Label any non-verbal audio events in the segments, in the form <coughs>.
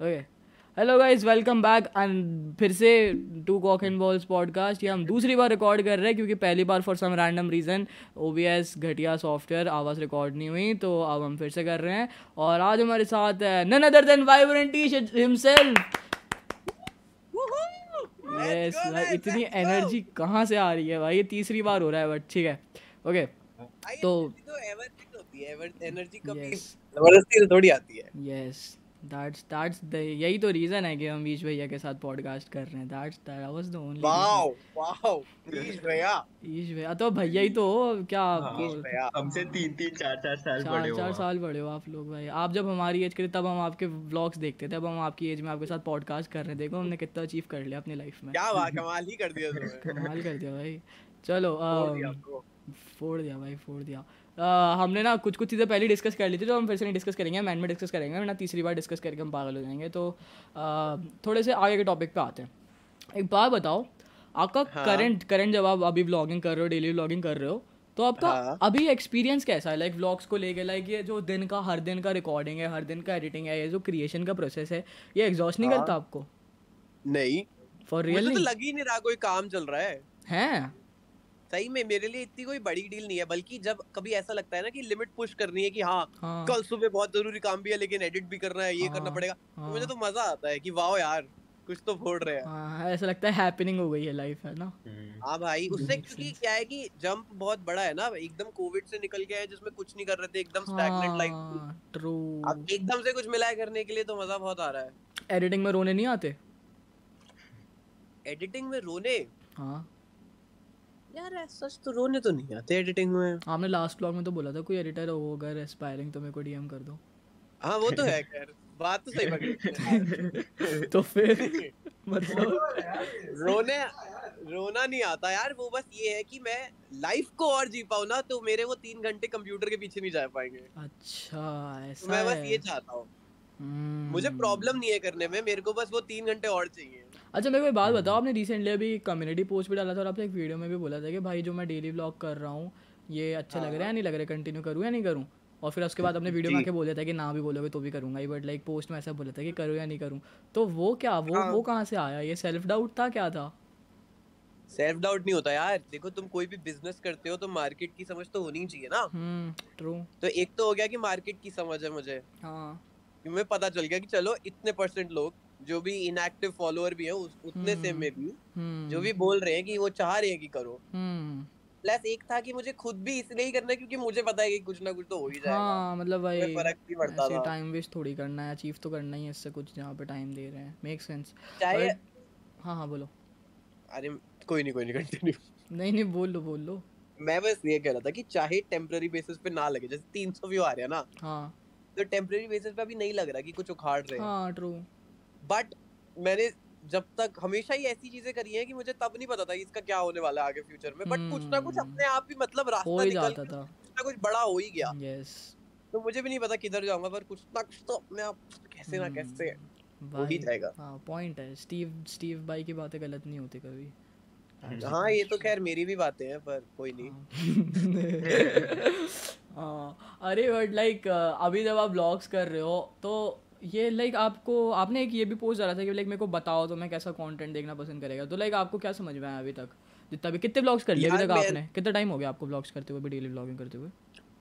Okay hello guys welcome back and फिर से to cock and balls podcast ये हम दूसरी बार रिकॉर्ड कर रहे हैं क्योंकि पहली बार for some random reason OBS घटिया सॉफ्टवेयर आवाज़ रिकॉर्ड नहीं हुई तो अब हम फिर से कर रहे हैं। और आज हमारे साथ है none other than vibrant himself yes भाई इतनी एनर्जी कहाँ से आ रही है भाई? ये तीसरी बार हो रहा है बट ठीक है। ओके तो एनर्जी कभी ज़बरदस्ती थोड़ी आती है। यस दैट्स दैट्स द यही तो रीजन है कि हम ईश भैया के साथ पॉडकास्ट कर रहे हैं। That's that was the only wow wow Ish भैया। ईश भैया तो भैया ही तो हो क्या हाँ, हमसे तीन तीन चार चार साल बड़े हो चार साल बड़े हो आप लोग भाई। आप जब हमारी एज के थे तब हम आपके व्लॉग्स देखते थे अब हम आपकी एज में आपके साथ पॉडकास्ट कर रहे हैं। देखो हमने कितना अचीव कर लिया अपनी लाइफ में। क्या बात कमाल ही कर दिया <laughs> तुमने। कमाल कर दिया भाई। चलो फोड़ दिया भाई फोड़ दिया। हमने ना कुछ कुछ चीज़ें पहले डिस्कस कर ली थी जो हम फिर से नहीं डिस्कस करेंगे मैन में डिस्कस करेंगे वरना तीसरी बार डिस्कस करके हम पागल हो जाएँगे। तो थोड़े से आगे के टॉपिक पे आते हैं। एक बात बताओ आपका हाँ. करंट करंट जब आप अभी ब्लॉगिंग कर रहे हो डेली ब्लॉगिंग कर रहे हो तो आपका हाँ. अभी एक्सपीरियंस कैसा है? लाइक व्लॉग्स को लेके लाइक ये जो दिन का हर दिन का रिकॉर्डिंग है हर दिन का एडिटिंग है ये जो क्रिएशन का प्रोसेस है ये एग्जॉस्ट नहीं हाँ. करता आपको? नहीं। फॉर रियल तो लग ही नहीं रहा कोई काम चल रहा है। हैं? सही में मेरे लिए इतनी कोई बड़ी डील नहीं है बल्कि जब कभी ऐसा लगता है ना कि लिमिट पुश करनी है कि हाँ, हाँ। कल सुबह बहुत ज़रूरी काम भी है लेकिन एडिट भी करना है ये हाँ, करना पड़ेगा हाँ, तो मुझे तो मज़ा आता है कि वाह यार कुछ तो फोड़ रहे हैं। हाँ, ऐसा लगता है हैपनिंग हो गई है लाइफ है ना? हम्म। हाँ भाई उससे <laughs> क्योंकि क्या है कि जंप बहुत बड़ा है ना एकदम कोविड से निकल के आए जिसमें कुछ नहीं कर रहे थे एकदम स्टैग्नेंट लाइफ ट्रू अब एकदम से कुछ मिला करने के लिए तो मज़ा बहुत आ रहा है। एडिटिंग में रोने नहीं आते? एडिटिंग में रोने? हाँ। यार सच तो रोने तो नहीं आते एडिटिंग में। आपने लास्ट ब्लॉग में तो बोला था कोई एडिटर हो अगर एस्पायरिंग तो मेरे को डीएम कर दो। हाँ वो तो है खैर बात तो सही पकड़ी <laughs> तो फिर? <laughs> मतलब रोने रोना नहीं आता यार वो बस ये है कि मैं लाइफ को और जी पाऊँ ना तो मेरे वो तीन घंटे कंप्यूटर के पीछे नहीं जा पाएँगे। अच्छा ऐसा तो मैं बस ये चाहता हूँ। मुझे प्रॉब्लम नहीं है करने में मेरे को बस वो तीन घंटे और चाहिए। अच्छा मेरे को एक बात बताओ आपने रिसेंटली अभी कम्युनिटी पोस्ट भी डाला था और आपने एक वीडियो में भी बोला था कि भाई जो मैं डेली ब्लॉग कर रहा हूँ ये अच्छा लग रहा है हाँ। नहीं लग रहा है कंटिन्यू करूँ या नहीं करूँ? और फिर उसके बाद अपने वीडियो में आके बोला था कि ना भी बोलोगे तो भी करूँगा बट लाइक पोस्ट में ऐसा बोला था कि करूँ या नहीं करूँ। तो वो क्या वो हाँ। वो कहाँ से आया? ये सेल्फ डाउट था क्या था? सेल्फ डाउट नहीं होता यार। देखो तुम कोई भी बिज़नेस करते हो तो मार्केट की समझ तो होनी चाहिए ना। ट्रू हम्म, तो एक तो हो गया कि मार्केट की समझ है मुझे। हाँ। मुझे पता चल गया कि चलो इतने परसेंट लोग जो भी इनएक्टिव फॉलोअर भी है उस उतने से में भी जो भी बोल रहे हैं कि वो चाह रहे हैं कि करो। प्लस एक था कि मुझे खुद भी इसलिए ही करना है क्योंकि मुझे पता है कि कुछ ना कुछ तो हो ही जाएगा। हाँ मतलब भाई फ़र्क नहीं पड़ता था। टाइम वेस्ट थोड़ी करना है अचीव तो करना ही है इससे कुछ जहाँ पे टाइम दे रहे हैं। मेक सेंस चाहे हाँ हाँ बोलो। अरे कोई नहीं कोई नहीं कंटिन्यू नहीं नहीं बोल लो बोल लो। मैं बस ये कह रहा था कि चाहे टेम्पररी बेसिस पे ना लगे जैसे 300 व्यू आ रहे हैं ना हाँ। तो टेम्पररी बेसिस पे अभी नहीं लग रहा कि कुछ उखाड़ रहे हैं। हाँ ट्रू बट मैंने जब तक हमेशा ही ऐसी चीज़ें करी हैं कि मुझे तब नहीं पता था कि इसका क्या होने वाला है आगे फ्यूचर में। बट कुछ ना कुछ हम्म। अपने आप ही मतलब रास्ता निकल था। कुछ ना कुछ बड़ा हो ही गया। यस तो मुझे भी नहीं पता किधर जाऊँगा पर कुछ ना कुछ तो अपने आप कैसे ना कैसे हम्म। हो ही जाएगा। हाँ पॉइंट है। स्टीव स्टीव भाई की बातें गलत नहीं होती कभी। हाँ ये तो खैर मेरी भी बातें हैं पर कोई नहीं। हाँ। <laughs> अरे बट लाइक अभी जब आप ब्लॉग्स कर रहे हो तो ये लाइक आपको आपने एक ये भी पोस्ट डाला था कि लाइक मेरे को बताओ तो मैं कैसा कंटेंट देखना पसंद करेगा। तो लाइक आपको क्या समझ में आया अभी तक? जितना भी कितने ब्लॉग्स कर लिए अभी तक आपने? कितना टाइम हो गया आपको ब्लॉग्स करते हुए डेली ब्लॉगिंग करते हुए?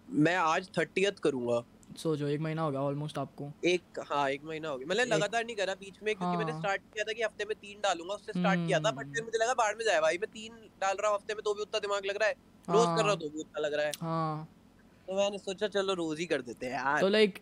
मैं आज थर्टियथ करूँगा। सोचो एक महीना हो गया ऑलमोस्ट आपको। एक हाँ एक महीना हो गया। मतलब लगातार नहीं करा बीच में क्योंकि हाँ, मैंने स्टार्ट किया था कि हफ़्ते में तीन डालूँगा उससे स्टार्ट किया था बट फिर मुझे लगा बाढ़ में जाए भाई मैं तीन डाल रहा हूँ हफ़्ते में तो भी उतना दिमाग लग रहा है। रोज कर रहा हूँ तो भी उतना लग रहा है। हाँ। तो मैंने सोचा चलो रोज ही कर देते हैं यार। तो लाइक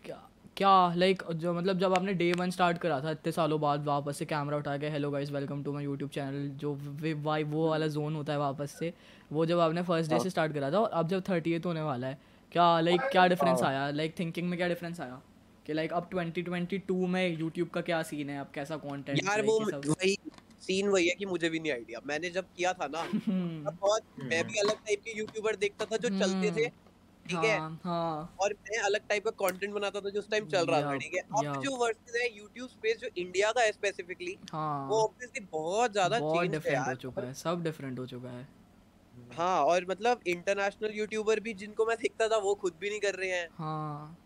क्या लाइक जो मतलब जब आपने डे वन स्टार्ट करा था इतने सालों बाद वापस से कैमरा उठा के hello guys welcome to my YouTube channel जो वाई वो वाला जोन होता है वापस से वो जब आपने फ़र्स्ट डे से स्टार्ट करा था और अब जब थर्टी होने वाला है क्या लाइक क्या डिफरेंस। आया? लाइक थिंकिंग में क्या डिफरेंस आया? कि लाइक अब 2022 में यूट्यूब का क्या सीन है? अब कैसा कंटेंट यार वो वही सीन वही है कि मुझे भी नहीं आइडिया मैंने जब किया था ना <laughs> तब बहुत मैं भी अलग टाइप के यूट्यूबर देखता था जो चलते थे। ठीक है? हाँ, हाँ. और मैं अलग टाइप का कंटेंट बनाता था जो उस टाइम चल रहा था ठीक है? अब जो वर्सेस है YouTube स्पेस जो इंडिया का है स्पेसिफिकली हाँ. वो ऑब्वियसली बहुत ज़्यादा चेंज डिफरेंट हो चुका है सब डिफरेंट हो चुका है। हाँ और मतलब इंटरनेशनल यूट्यूबर भी जिनको मैं देखता था वो खुद भी नहीं कर रहे हैं। हाँ।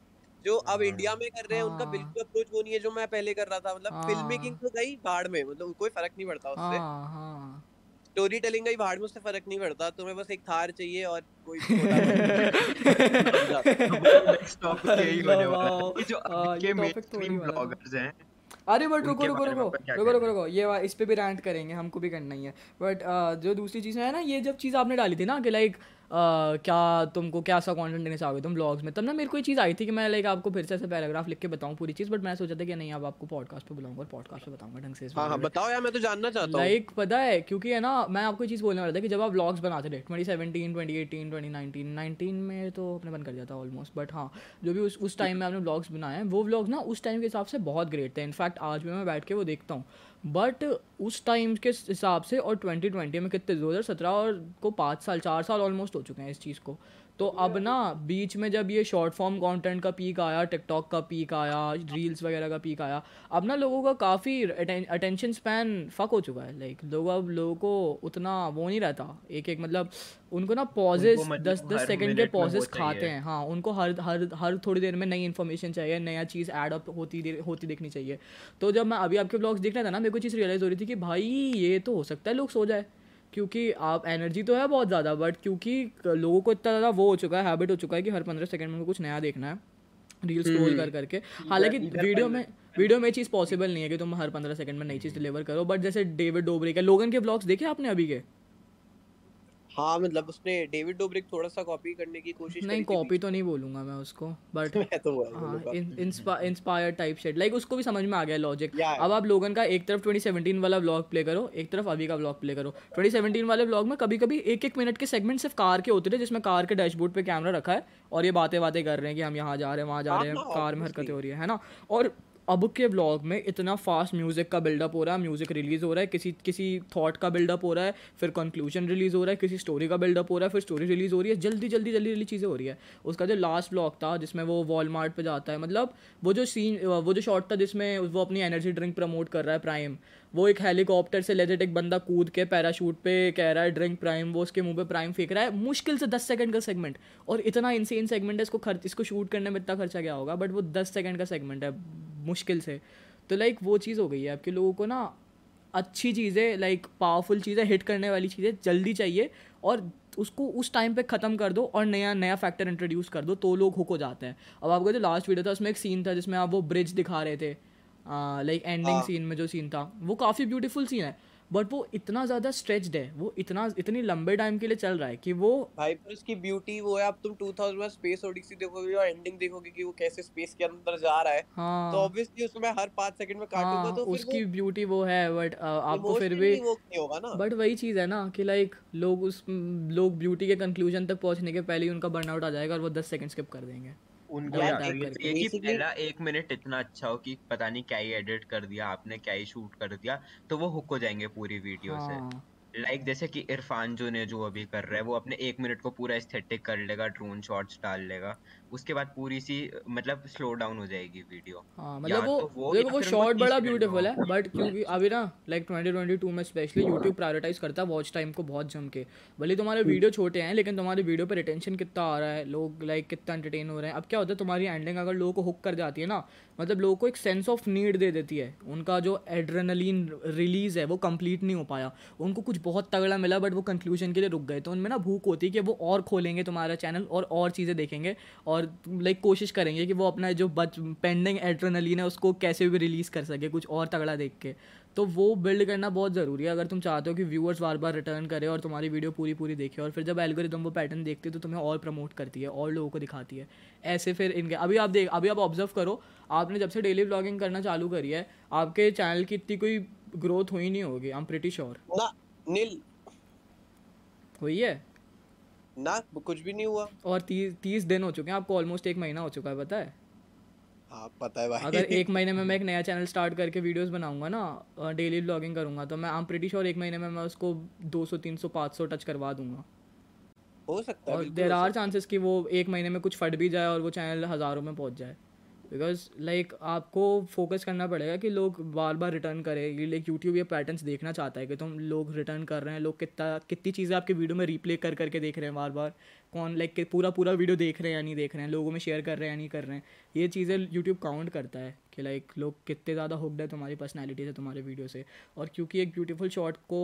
जो अब इंडिया हाँ। में कर रहे हैं उनका हाँ। बिल्कुल अप्रोच वो नहीं है जो मैं पहले कर रहा था। मतलब फ़िल्म मेकिंग तो गई भाड़ में मतलब कोई फ़र्क नहीं पड़ता उससे। स्टोरी टेलिंग का ही भाड़ में उससे फ़र्क नहीं पड़ता तुम्हें बस एक थार चाहिए और कोई <laughs> <laughs> हैं। अरे बट रुको रुको रुको रुको रुको रुको ये इस पे भी रैंट करेंगे हमको भी करना ही है। बट जो दूसरी चीज़ है ना ये जब चीज़ आपने डाली थी ना कि लाइक क्या तुमको क्या सा कंटेंट देना चाहोगे तुम ब्लॉग्स में? तब ना मेरे को ये चीज़ आई थी कि मैं लाइक आपको फिर से ऐसे पैराग्राफ लिख के बताऊँ पूरी चीज़ बट मैं सोचा था कि नहीं अब आपको पॉडकास्ट पे बुलाऊँगा पॉडकास्ट पे बताऊँगा ढंग से हाँ हाँ बताओ यार मैं तो जानना चाहता हूँ। लाइक पता है क्योंकि है ना मैं आपको चीज़ बोलने वाला था कि जब आप ब्लॉग्स बनाते थे twenty seventeen twenty eighteen twenty nineteen nineteen में तो अपने बंद कर था ऑलमोस्ट बट हाँ जो भी उस उस टाइम में आपने ब्लॉग्स बनाए हैं वो ब्लॉग्स ना उस टाइम के हिसाब से बहुत ग्रेट थे। इनफैक्ट आज भी मैं बैठ के वो देखता हूँ। बट उस टाइम के हिसाब से और 2020 में कितने, दो हज़ार सत्रह और को पाँच साल, चार साल ऑलमोस्ट हो चुके हैं इस चीज़ को। तो अब ना बीच में जब ये शॉर्ट फॉर्म कंटेंट का पीक आया टिकटॉक का पीक आया रील्स वगैरह का पीक आया अब ना लोगों का काफ़ी अटेंशन स्पैन फक हो चुका है। लाइक लोग अब लोगों को उतना वो नहीं रहता। एक एक मतलब उनको ना पॉजेस मतलब दस दस सेकंड के पॉजेस खाते हैं। हाँ उनको हर हर हर थोड़ी देर में नई इन्फॉर्मेशन चाहिए नया चीज़ ऐड अप होती होती देखनी चाहिए। तो जब मैं अभी आपके ब्लॉग्स देख रहा था ना मेरे को चीज़ रियलाइज़ हो रही थी कि भाई ये तो हो सकता है लोग सो जाए। क्योंकि आप एनर्जी तो है बहुत ज़्यादा बट क्योंकि लोगों को इतना ज़्यादा वो हो चुका है हैबिट हो चुका है कि हर पंद्रह सेकंड में कुछ नया देखना है रील स्क्रॉल हम्म। कर करके। हालाँकि वीडियो में वीडियो में चीज़ पॉसिबल नहीं है कि तुम हर पंद्रह सेकंड में नई चीज़ डिलीवर करो बट जैसे डेविड डोबरे का लोगन के ब्लॉग्स देखे आपने अभी के? हाँ मतलब उसने डेविड डोब्रिक थोड़ा सा कॉपी करने की कोशिश नहीं कॉपी तो नहीं बोलूँगा मैं उसको बट <laughs> मैं तो हाँ इंस्पायर टाइप शेड लाइक उसको भी समझ में आ गया लॉजिक अब आप लोगन का एक तरफ़ 2017 वाला ब्लॉग प्ले करो एक तरफ़ अभी का ब्लॉग प्ले करो। 2017 वाले ब्लॉग में कभी कभी एक एक मिनट के सेगमेंट सिर्फ़ कार के होते थे जिसमें कार के डैशबोर्ड पे कैमरा रखा है और ये बातें बातें कर रहे हैं कि हम यहाँ जा रहे हैं वहाँ जा रहे हैं कार हाँ, में हरकतें हो रही है ना? और अब के ब्लॉग में इतना फास्ट म्यूज़िक का बिल्डअप हो रहा है म्यूज़िक रिलीज़ हो रहा है, किसी किसी थॉट का बिल्डअप हो रहा है, फिर कंक्लूजन रिलीज़ हो रहा है, किसी स्टोरी का बिल्डअप हो रहा है, फिर स्टोरी रिलीज़ हो रही है, जल्दी जल्दी जल्दी जल्दी चीज़ें हो रही है। उसका जो लास्ट ब्लॉग था, जिसमें वो वॉलमार्ट पर जाता है मतलब वो जो सीन वो जो शॉट था जिसमें वो अपनी एनर्जी ड्रिंक प्रमोट कर रहा है प्राइम वो एक हेलीकॉप्टर से लेजेट एक बंदा कूद के पैराशूट पे कह रहा है ड्रिंक प्राइम वो उसके मुँह पे प्राइम फेंक रहा है। मुश्किल से दस सेकंड का सेगमेंट और इतना इंसेन सेगमेंट है, इसको खर्च, इसको शूट करने में इतना खर्चा क्या होगा? बट वो दस सेकंड का सेगमेंट है, मुश्किल से। तो लाइक वो चीज़ हो गई है। आपके लोगों को ना अच्छी चीज़ें लाइक पावरफुल चीज़ें हिट करने वाली चीज़ें जल्दी चाहिए। और उसको उस टाइम पे ख़त्म कर दो और नया नया फैक्टर इंट्रोड्यूस कर दो तो लोग हुक हो जाते हैं। अब आपका जो लास्ट वीडियो था, उसमें एक सीन था जिसमें आप वो ब्रिज दिखा रहे थे। लाइक एंडिंग सीन में जो सीन था वो काफ़ी ब्यूटीफुल सीन है बट वो इतना ज़्यादा स्ट्रेच्ड है वो इतना इतनी लंबे टाइम के लिए चल रहा है कि वो भाई पर उसकी ब्यूटी वो है अब तुम 2000 में स्पेस ओडिसी देखोगे और एंडिंग देखोगे कि वो कैसे स्पेस के अंदर जा रहा है। हाँ, तो ऑब्वियसली उसमें हर 5 सेकंड में काटूँगा हाँ, तो उसकी ब्यूटी वो है बट आपको फिर भी वो नहीं होगा ना। बट वही चीज़ है ना कि लाइक लोग उस लोग ब्यूटी के कंक्लूजन तक पहुँचने के पहले ही उनका बर्नआउट आ जाएगा और वो 10 सेकंड स्किप कर देंगे। उनको कि पहला एक मिनट इतना अच्छा हो कि पता नहीं क्या ही एडिट कर दिया आपने क्या ही शूट कर दिया तो वो हुक हो जाएँगे पूरी वीडियो से हाँ। लाइक like जैसे कि इरफान जो ने जो अभी कर रहा है वो अपने एक मिनट को पूरा एस्थेटिक कर लेगा ड्रोन शॉट्स डाल लेगा उसके बाद पूरी सी मतलब स्लो डाउन हो जाएगी वीडियो हाँ मतलब वो तो वो, देखो वो शॉट बड़ा ब्यूटीफुल है बट क्योंकि अभी ना लाइक 2022 में स्पेशली यूट्यूब प्रायोरिटाइज करता है वॉच टाइम को बहुत जम के। भले तुम्हारे वीडियो छोटे हैं लेकिन तुम्हारे वीडियो पर रिटेंशन कितना आ रहा है लोग लाइक कितना एंटरटेन हो रहे हैं। अब क्या होता है तुम्हारी एंडिंग अगर लोगों को हुक कर जाती है ना मतलब लोगों को एक सेंस ऑफ़ नीड दे देती है। उनका जो एड्रेनलिन रिलीज़ है वो कंप्लीट नहीं हो पाया। उनको कुछ बहुत तगड़ा मिला बट वो कंक्लूजन के लिए रुक गए। तो उनमें ना भूख होती है कि वो और खोलेंगे तुम्हारा चैनल और और चीज़ें देखेंगे और लाइक कोशिश करेंगे कि वो अपना जो बच पेंडिंग एड्रेनलिन है उसको कैसे भी रिलीज़ कर सके कुछ और तगड़ा देख के। तो वो बिल्ड करना बहुत ज़रूरी है। अगर तुम चाहते हो कि व्यूअर्स बार बार रिटर्न करें और तुम्हारी वीडियो पूरी पूरी देखे और फिर जब एल्गोरिदम वो पैटर्न देखती है तो तुम्हें और प्रमोट करती है और लोगों को दिखाती है। ऐसे फिर इनके अभी आप देख अभी आप ऑब्ज़र्व करो आपने जब से डेली ब्लॉगिंग करना चालू करी है आपके चैनल की इतनी कोई ग्रोथ हुई नहीं होगी I am pretty sure Neel. हुई है? ना कुछ भी नहीं हुआ। और तीस तीस दिन हो चुके हैं आपको ऑलमोस्ट एक महीना हो चुका है पता है? हाँ पता है भाई। अगर एक <laughs> महीने में मैं एक नया चैनल स्टार्ट करके वीडियोस बनाऊँगा ना डेली ब्लॉगिंग करूँगा तो मैं आई एम प्रीटी श्योर एक महीने में मैं उसको 200 300 500 टच करवा दूँगा। हो सकता है और देर आर चांसेस कि वो एक महीने में कुछ फट भी जाए और वो चैनल हज़ारों में पहुँच जाए। बिकॉज़ लाइक आपको फोकस करना पड़ेगा कि लोग बार बार रिटर्न करें लाइक यूट्यूब ये पैटर्न्स देखना चाहता है कि तुम लोग रिटर्न कर रहे हैं लोग कितना कितनी चीज़ें आपके वीडियो में रिप्ले कर करके देख रहे हैं बार बार कौन लाइक like, पूरा पूरा वीडियो देख रहे हैं या नहीं देख रहे हैं लोगों में शेयर कर रहे हैं या नहीं कर रहे हैं। ये चीज़ें यूट्यूब काउंट करता है कि लाइक like, लोग कितने ज़्यादा हुक्ड है तुम्हारी पर्सनैलिटी से तुम्हारे वीडियो से। और क्योंकि एक ब्यूटीफुल शॉट को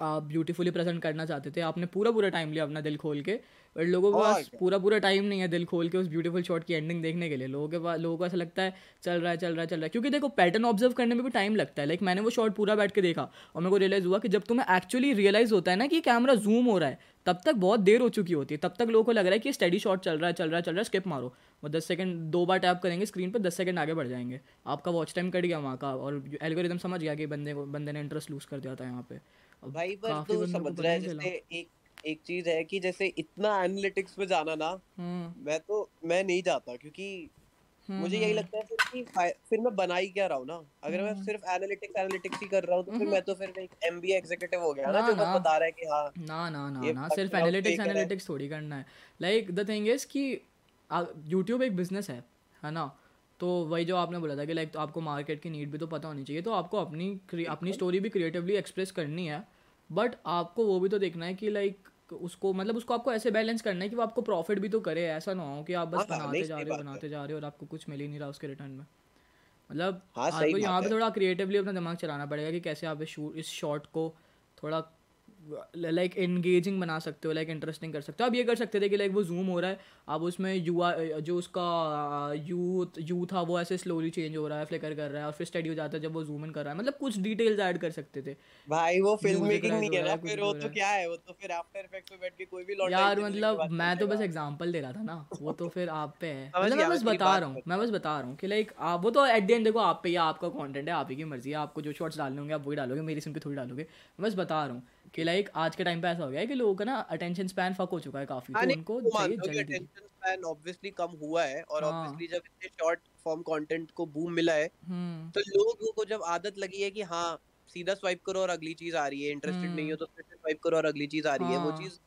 आप ब्यूटीफुली प्रेजेंट करना चाहते थे आपने पूरा पूरा टाइम लिया अपना दिल खोल के बट लोगों के पास पूरा पूरा टाइम नहीं है दिल खोल के उस ब्यूटीफुल शॉट की एंडिंग देखने के लिए। लोगों के पास लोगों को ऐसा लगता है चल रहा है चल रहा है चल रहा है। क्योंकि देखो पैटर्न ऑब्ज़र्व करने में भी टाइम लगता है। लाइक मैंने वो शॉट पूरा बैठ के देखा और मेरे को रियलाइज़ हुआ कि जब तुम्हें एक्चुअली रियलाइज़ होता है ना कि कैमरा जूम हो रहा है तब तक बहुत देर हो चुकी होती है। तब तक लोगों को लग रहा है कि स्टडी शॉट चल रहा है चल रहा है चल रहा है स्किप मारो। वो दस सेकंड दो बार टैप करेंगे स्क्रीन पर दस सेकंड आगे बढ़ जाएँगे। आपका वॉच टाइम कट गया वहाँ का और एल्गोरिदम समझ गया कि बंदे को बंदे ने इंटरेस्ट लूज कर दिया था यहाँ पे। भाई पर तू समझ रहा है जैसे एक एक चीज़ है कि जैसे इतना एनालिटिक्स में जाना ना हम्म। मैं तो मैं नहीं जाता क्योंकि हम्म, मुझे यही हम्म। लगता है फिर कि फिर मैं बना ही क्या रहा हूँ ना? अगर मैं सिर्फ़ एनालिटिक्स एनालिटिक्स ही कर रहा हूँ तो फिर मैं तो फिर एक एमबीए एग्जीक्यूटिव हो गया ना जो बस बता रहा है कि हाँ ना ना ना ना सिर्फ़ एनालिटिक्स एनालिटिक्स थोड़ी करना है। लाइक द थिंग इज़ कि यूट्यूब एक बिज़नेस है है ना? तो वही जो आपने बोला था कि लाइक तो आपको मार्केट की नीड भी तो पता होनी चाहिए तो आपको अपनी अपनी स्टोरी भी क्रिएटिवली एक्सप्रेस करनी है। बट आपको वो भी तो देखना है कि लाइक उसको मतलब उसको आपको ऐसे बैलेंस करना है कि वो आपको प्रॉफिट भी तो करे ऐसा ना हो कि आप बस हाँ, बनाते जा रहे हो बनाते जा रहे हो और आपको कुछ मिल ही नहीं रहा उसके रिटर्न में। मतलब हाँ, आपको यहाँ पे थोड़ा क्रिएटिवली अपना दिमाग चलाना पड़ेगा कि कैसे आप इस शॉट को थोड़ा लाइक एंगेजिंग बना सकते हो लाइक इंटरेस्टिंग कर सकते हो। आप ये कर सकते थे कि लाइक वो जूम हो रहा है अब उसमें युवा जो उसका यूथ यू था वो ऐसे स्लोली चेंज हो रहा है फ्लिकर कर रहा है और फिर स्टडी हो जाता है जब वो जूम इन कर रहा है। मतलब कुछ डिटेल्स ऐड कर सकते थे। भाई वो फ़िल्म मेकिंग नहीं है ना फिर वो तो क्या है? वो तो फिर आफ्टर इफेक्ट्स में बैठ के कोई भी लौटा यार मतलब मैं तो बस एग्जांपल दे रहा था ना वो तो <laughs> फिर आप पे है। मतलब मैं बस बता रहा हूँ मैं बस बता रहा हूँ कि लाइक आप वो तो एट द एंड देखो आप पे ही आपका कंटेंट है आप ही की मर्ज़ी है आपको जो शॉर्ट्स डालने होंगे आप वही डालोगे मेरी सिम पे थोड़ी डालोगे मैं बस बता रहा हूँ। कि लाइक आज के टाइम पे ऐसा हो गया है कि लोगों का ना अटेंशन स्पैन फक हो चुका है काफ़ी हाँ, तो उनको चाहिए जल्दी अटेंशन स्पैन ऑब्वियसली कम हुआ है और ऑब्वियसली हाँ। जब इतने शॉर्ट फॉर्म कंटेंट को बूम मिला है हम्म। तो लोगों को जब आदत लगी है कि हाँ सीधा स्वाइप करो और अगली चीज़ आ रही है इंटरेस्टेड नहीं हो हम्म। तो फिर स्वाइप करो और अगली चीज़ आ रही है वो हाँ। चीज़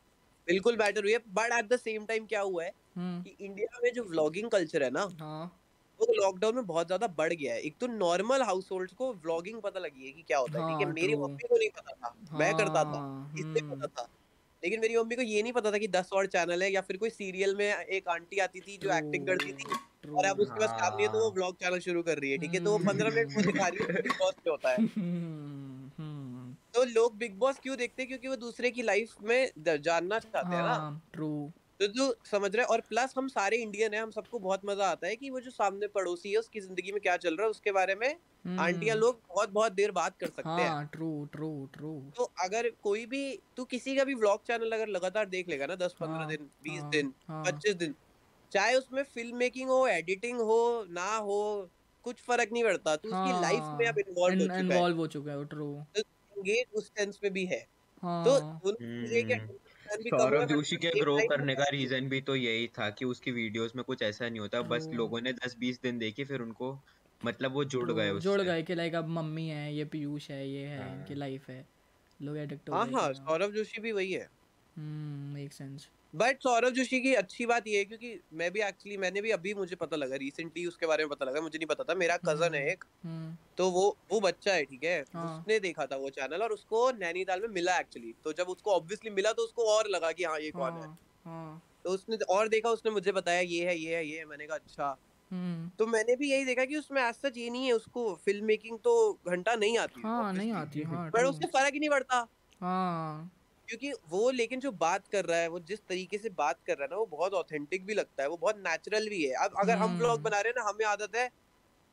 बिल्कुल बेटर हुई है but at the same time क्या हुआ है हम्म। कि इंडिया में जो व्लॉगिंग कल्चर है ना वो लॉकडाउन में बहुत ज़्यादा बढ़ गया है। एक तो नॉर्मल हाउस होल्ड को व्लॉगिंग पता लगी है कि क्या होता है ठीक है? हाँ, मेरी मम्मी को नहीं पता था मैं करता था इससे पता हम्म। था। लेकिन मेरी मम्मी को ये नहीं पता था कि दस और चैनल है या फिर कोई सीरियल में एक आंटी आती थी जो एक्टिंग करती थी और अब उसके पास काम नहीं है तो वो व्लॉग हाँ। चैनल शुरू कर रही है ठीक है? तो वो पंद्रह मिनट में दिखा रही है <laughs> बिग बॉस पे होता है। हम्म, हम्म। तो लोग बिग बॉस क्यों देखते हैं? क्योंकि वो दूसरे की लाइफ में जानना चाहते हैं ना। ट्रू हाँ, तो जो समझ रहे और प्लस हम सारे इंडियन है हम सबको बहुत मज़ा आता है कि वो जो सामने पड़ोसी है उसकी ज़िंदगी में क्या चल रहा है उसके बारे में आंटियाँ हम्म। लोग बहुत बहुत देर बात कर सकते हाँ, हैं ट्रू ट्रू ट्रू। तो अगर कोई भी तू किसी का भी व्लॉग चैनल अगर लगातार देख लेगा ना दस पंद्रह हाँ, दिन बीस हाँ, दिन हाँ। पच्चीस दिन चाहे उसमें फ़िल्म मेकिंग हो एडिटिंग हो ना हो कुछ फ़र्क नहीं पड़ता तू उसकी लाइफ हाँ, में अब इन्वॉल्व हो चुका है। हो ट्रू एंगेज उस सेंस में भी है। हाँ, तो सौरभ जोशी के ग्रो करने का रीजन भी तो यही था कि उसकी वीडियोस में कुछ ऐसा नहीं होता बस लोगों ने दस बीस दिन देखी फिर उनको मतलब वो जुड़ गए जुड़ गए कि लाइक अब मम्मी है ये पीयूष है ये है इनकी लाइफ हाँ। है लोग एडिक्ट हो गए हाँ सौरभ जोशी भी वही है। हम्म make sense but Saurabh Joshi की अच्छी बात ये है क्योंकि मैं भी एक्चुअली मैंने भी अभी मुझे पता लगा रिसेंटली उसके बारे में पता लगा मुझे नहीं पता था मेरा कज़न है एक। हम्म। तो वो वो बच्चा है ठीक है? हाँ। उसने देखा था वो चैनल और उसको नैनीताल में मिला एक्चुअली तो जब उसको ऑब्वियसली मिला तो उसको और लगा कि हाँ ये कौन है? हाँ, हाँ। तो उसने और देखा उसने मुझे बताया ये है ये है ये है। मैंने कहा अच्छा। हम्म। तो मैंने भी यही देखा कि उसमें आज सच ये नहीं है उसको फ़िल्म मेकिंग तो घंटा नहीं आती हाँ, नहीं आती हाँ, पर उससे फ़र्क ही नहीं पड़ता। हाँ। क्योंकि वो लेकिन जो बात कर रहा है वो जिस तरीके से बात कर रहा है ना वो बहुत ऑथेंटिक भी लगता है वो बहुत नेचुरल भी है। अब अगर हम ब्लॉग बना रहे हैं ना हमें आदत है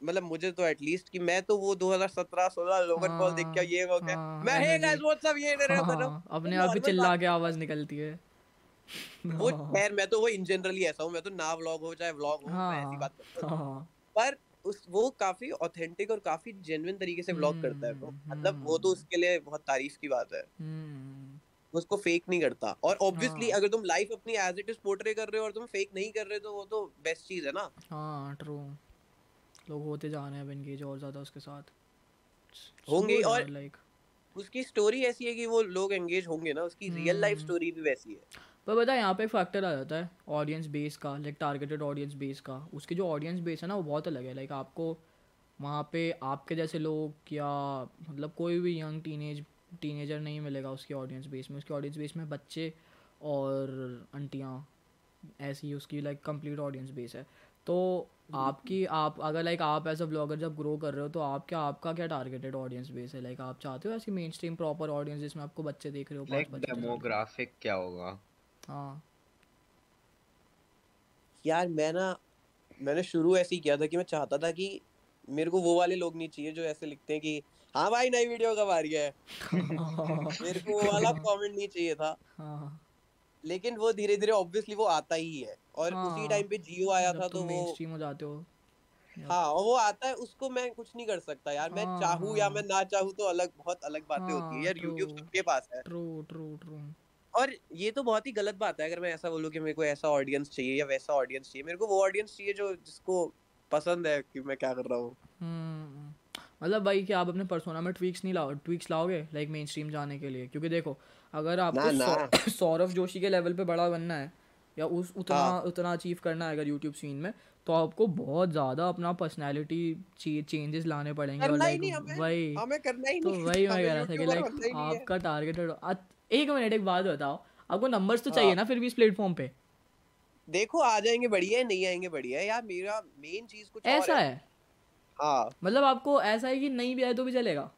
मतलब मुझे तो एटलीस्ट कि मैं तो वो 2017 16 लोगन पॉल देख के ये हो गया हाँ, मैं हे गाइस व्हाट्स अप ये रहा हूँ अपने आप ही चिल्ला के आवाज़ निकलती है। वो खैर मैं तो वो इन जनरली ऐसा हूँ मैं तो ना व्लॉग हो चाहे व्लॉग हो मैं ऐसी बात करता हूँ। पर उस वो काफ़ी ऑथेंटिक और काफ़ी जेन्युइन तरीके से व्लॉग करता है वो। मतलब वो तो उसके लिए बहुत तारीफ़ की बात है। उसको फेक नहीं करता। और ऑब्वियसली हाँ. अगर तुम लाइफ अपनी एज इट इज़ पोर्ट्रे कर रहे हो और तुम फेक नहीं कर रहे तो वो तो बेस्ट चीज़ है ना। हाँ ट्रू लोग होते जा रहे हैं एंगेज और ज़्यादा उसके साथ। होंगे और लाइक उसकी स्टोरी ऐसी है कि वो लोग एंगेज होंगे ना उसकी रियल लाइफ स्टोरी भी वैसी है। पर बता यहाँ पे फैक्टर आ जाता है ऑडियंस बेस का लाइक टारगेटेड ऑडियंस बेस का। उसकी जो ऑडियंस बेस है ना वो बहुत अलग है। लाइक आपको वहाँ पे आपके जैसे लोग या मतलब कोई भी यंग टीनेज टीनेजर नहीं मिलेगा उसकी ऑडियंस बेस में। उसकी ऑडियंस बेस में बच्चे और आंटियाँ ऐसी उसकी लाइक कंप्लीट ऑडियंस बेस है। तो आपकी आप अगर लाइक आप एज अ ब्लॉगर जब ग्रो कर रहे हो तो आप क्या आपका क्या टारगेटेड ऑडियंस बेस है? लाइक आप चाहते हो ऐसी मेन स्ट्रीम प्रॉपर ऑडियंस जिसमें आपको बच्चे देख रहे हो लाइक डेमोग्राफिक क्या होगा? हाँ। यार मैं ना मैंने शुरू ऐसे ही किया था कि मैं चाहता था कि मेरे को वो वाले लोग नहीं चाहिए जो ऐसे लिखते हैं कि हाँ भाई नई वीडियो कब आ रही है? <laughs> मेरे को वो वाला कमेंट नहीं चाहिए था। हाँ। लेकिन वो धीरे धीरे ऑब्वियसली वो आता ही है। और हाँ, उसी टाइम पे जियो आया था तो वो स्ट्रीम हो जाते हो। हाँ और वो आता है उसको मैं कुछ नहीं कर सकता यार। हाँ, मैं चाहूँ या मैं ना चाहूँ तो अलग बहुत अलग बातें हाँ, होती है यार। यूट्यूब सबके पास है। ट्रू ट्रू ट्रू और ये तो बहुत ही गलत बात है अगर मैं ऐसा बोलूँ कि मेरे को ऐसा ऑडियंस चाहिए या वैसा ऑडियंस चाहिए। मेरे को वो ऑडियंस चाहिए जो जिसको पसंद है कि मैं क्या कर रहा हूँ। हम्म, मतलब भाई कि आप अपने पर्सोना में ट्वीक्स नहीं लाओ ट्वीक्स लाओगे लाइक मेन स्ट्रीम जाने के लिए? क्योंकि देखो अगर आपको <coughs> सौरभ जोशी के लेवल पे बड़ा बनना है या उस उतना हाँ. उतना अचीव करना है अगर यूट्यूब सीन में तो आपको बहुत ज़्यादा अपना पर्सनैलिटी चेंजेस लाने पड़ेंगे और लाइक वही हमें करना ही तो वही मैं कह रहा था कि लाइक आपका टारगेटेड एक मिनट एक बात बताओ आपको नंबर्स तो चाहिए हाँ। ना फिर भी इस प्लेटफॉर्म पे? देखो आ जाएँगे बढ़िया नहीं आएँगे बढ़िया यार मेरा मेन चीज़ कुछ ऐसा है? हाँ। मतलब आपको ऐसा है कि नहीं भी आए तो भी चलेगा?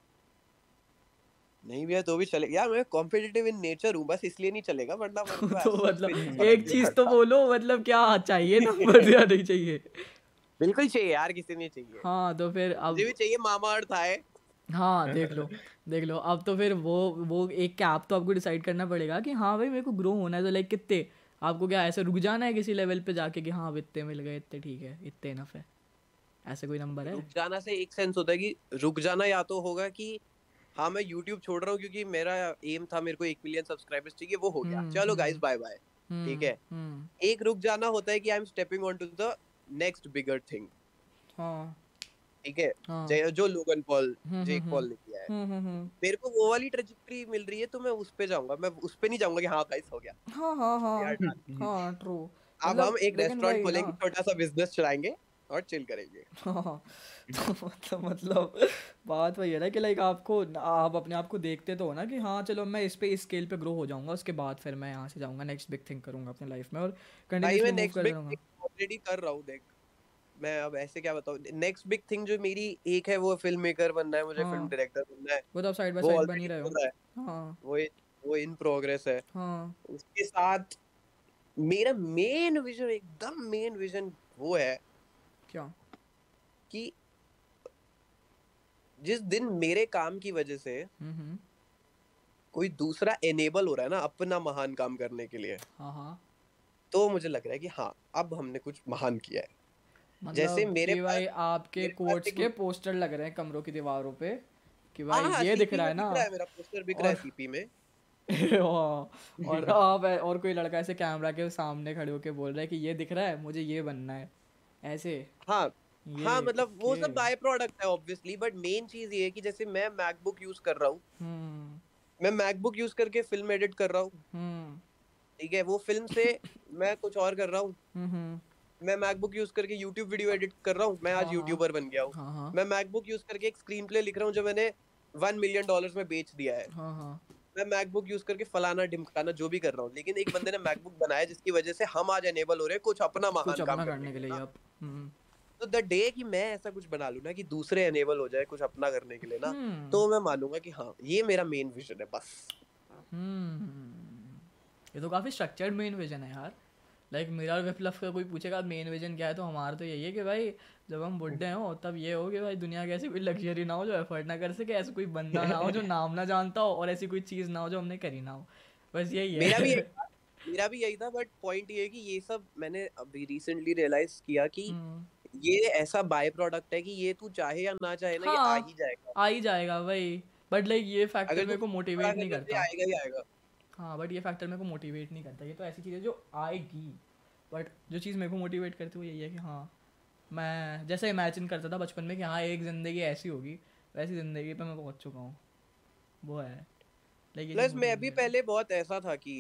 नहीं भैया तो भी चलेगा यार मैं कॉम्पिटिटिव इन नेचर हूँ बस इसलिए नहीं चलेगा वरना <laughs> तो मतलब एक चीज़ तो बोलो मतलब क्या चाहिए <laughs> नंबर या नहीं चाहिए। बिल्कुल चाहिए यार किसी नहीं चाहिए। हाँ तो फिर अब भी चाहिए मामा अर्थ आए हाँ देख लो देख लो अब तो फिर वो वो एक कैप तो आपको डिसाइड करना पड़ेगा कि हाँ भाई मेरे को ग्रो होना है तो लाइक कितने? आपको क्या ऐसे रुक जाना है किसी लेवल पे जाके कि हाँ इतने मिल गए इतने ठीक है इतने इनफ है। ऐसे कोई नंबर है? रुक जाना से एक सेंस होता है कि रुक जाना या तो होगा कि हाँ मैं यूट्यूब छोड़ रहा हूँ क्योंकि मेरा एम था मेरे को एक मिलियन सब्सक्राइबर्स चाहिए वो हो गया। हम्म, चलो गाइस बाय बाय ठीक है? हम्म। एक रुक जाना होता है कि I am stepping on to the next bigger thing ठीक है? हाँ। जो लोगन पॉल जेक पॉल ने किया है। मेरे को वो वाली ट्रेजेक्टरी मिल रही है तो मैं उस पे जाऊँगा। मैं उस पे नहीं जाऊँगा कि हाँ गाइस हो गया। हाँ हाँ हाँ। हाँ ट्रू अब हम एक रेस्टोरेंट खोलेंगे छोटा सा बिज़नेस चलाएँगे। और चिल करेंगे। हाँ, <laughs> तो मतलब मतलब बात वही है ना कि लाइक आपको आप अपने आप को देखते तो हो ना कि हाँ चलो मैं इस पे इस स्केल पे ग्रो हो जाऊँगा उसके बाद फिर मैं यहाँ से जाऊँगा नेक्स्ट बिग थिंग करूँगा अपने लाइफ में और कंटिन्यूअसली मूव कर जाऊँगा ऑलरेडी कर रहा हूँ देख। मैं अब ऐसे क्या बताऊँ नेक्स्ट बिग थिंग जो मेरी एक है वो फ़िल्म मेकर बनना है मुझे फ़िल्म हाँ। डायरेक्टर बनना है। वो तो साइड बाय साइड बन ही रहे हो। हाँ वो वो इन प्रोग्रेस है। हाँ। उसके साथ मेरा मेन विजन एकदम मेन विजन वो है क्या? कि जिस दिन मेरे काम की वजह से कोई दूसरा एनेबल हो रहा है ना अपना महान काम करने के लिए हाँ हाँ। तो मुझे लग रहा है कि हाँ अब हमने कुछ महान किया है। मतलब जैसे मेरे भाई आपके कोट्स के पोस्टर लग रहे हैं कमरों की दीवारों पे कि भाई हाँ, ये दिख रहा है ना। है, मेरा पोस्टर बिक रहा है सीपी में। <laughs> और <laughs> आप और कोई लड़का ऐसे कैमरा के सामने खड़े होके बोल रहा है कि ये दिख रहा है मुझे ये बनना है। ऐसे। हाँ हाँ मतलब वो सब बाय प्रोडक्ट है ऑब्वियसली बट मेन चीज़ ये है कि जैसे मैं मैकबुक यूज़ कर रहा हूँ। हम्म। मैं मैकबुक यूज़ करके फ़िल्म एडिट कर रहा हूँ। हम्म। ठीक है वो फ़िल्म से <laughs> मैं कुछ और कर रहा हूँ। हम्म, मैं मैकबुक यूज़ करके यूट्यूब वीडियो एडिट कर रहा हूँ। मैं आज यूट्यूबर हाँ, हाँ। बन गया हूँ। हाँ, मैं मैकबुक यूज़ करके एक स्क्रीन प्ले लिख रहा हूँ जो मैंने वन मिलियन डॉलर में बेच दिया है। मैं मैकबुक यूज़ करके फलाना ढिमकाना जो भी कर रहा हूँ लेकिन एक बंदे ने मैकबुक <laughs> बनाया जिसकी वजह से हम आज एनेबल हो रहे हैं कुछ अपना महान कुछ काम करने के लिए अब हम्म। तो द डे कि मैं ऐसा कुछ बना लूँ ना कि दूसरे एनेबल हो जाए कुछ अपना करने के लिए ना हम्म। तो मैं मानूँगा कि हाँ ये मेरा मेन विजन है बस हम्म। ये तो काफ़ी स्ट्रक्चर्ड मेन विजन है यार लाइक मेरा और विप्लव का कोई पूछेगा मेन विजन क्या है तो हमारा तो यही है कि भाई जब हम बुढ़े हो तब ये हो कि भाई दुनिया की ऐसी कोई लग्जरी ना हो जो एफर्ट ना कर सके ऐसा कोई बंदा ना हो जो <laughs> नाम ना जानता हो और ऐसी कोई चीज़ ना हो जो हमने करी ना हो। बस यही है। मेरा भी <laughs> मेरा भी यही था बट पॉइंट ये है कि ये सब मैंने अभी रिसेंटली रियलाइज़ किया कि हम्म। ये ऐसा बाय प्रोडक्ट है कि ये तू चाहे या ना चाहे ना हाँ, ये आ ही जाएगा। आ ही जाएगा भाई बट लाइक ये फैक्टर मेरे को मोटिवेट नहीं करता। आएगा ही आएगा। हाँ बट ये फैक्टर मेरे को मोटिवेट नहीं करता। ये तो ऐसी चीज़ है जो आएगी। बट जो चीज़ मेरे को मोटिवेट करती है वो यही है कि हाँ मैं जैसे इमेजिन करता था बचपन में कि हाँ एक ज़िंदगी ऐसी होगी वैसी ज़िंदगी पे मैं पहुँच चुका हूँ। वो है। लेकिन प्लस मैं भी पहले बहुत ऐसा था कि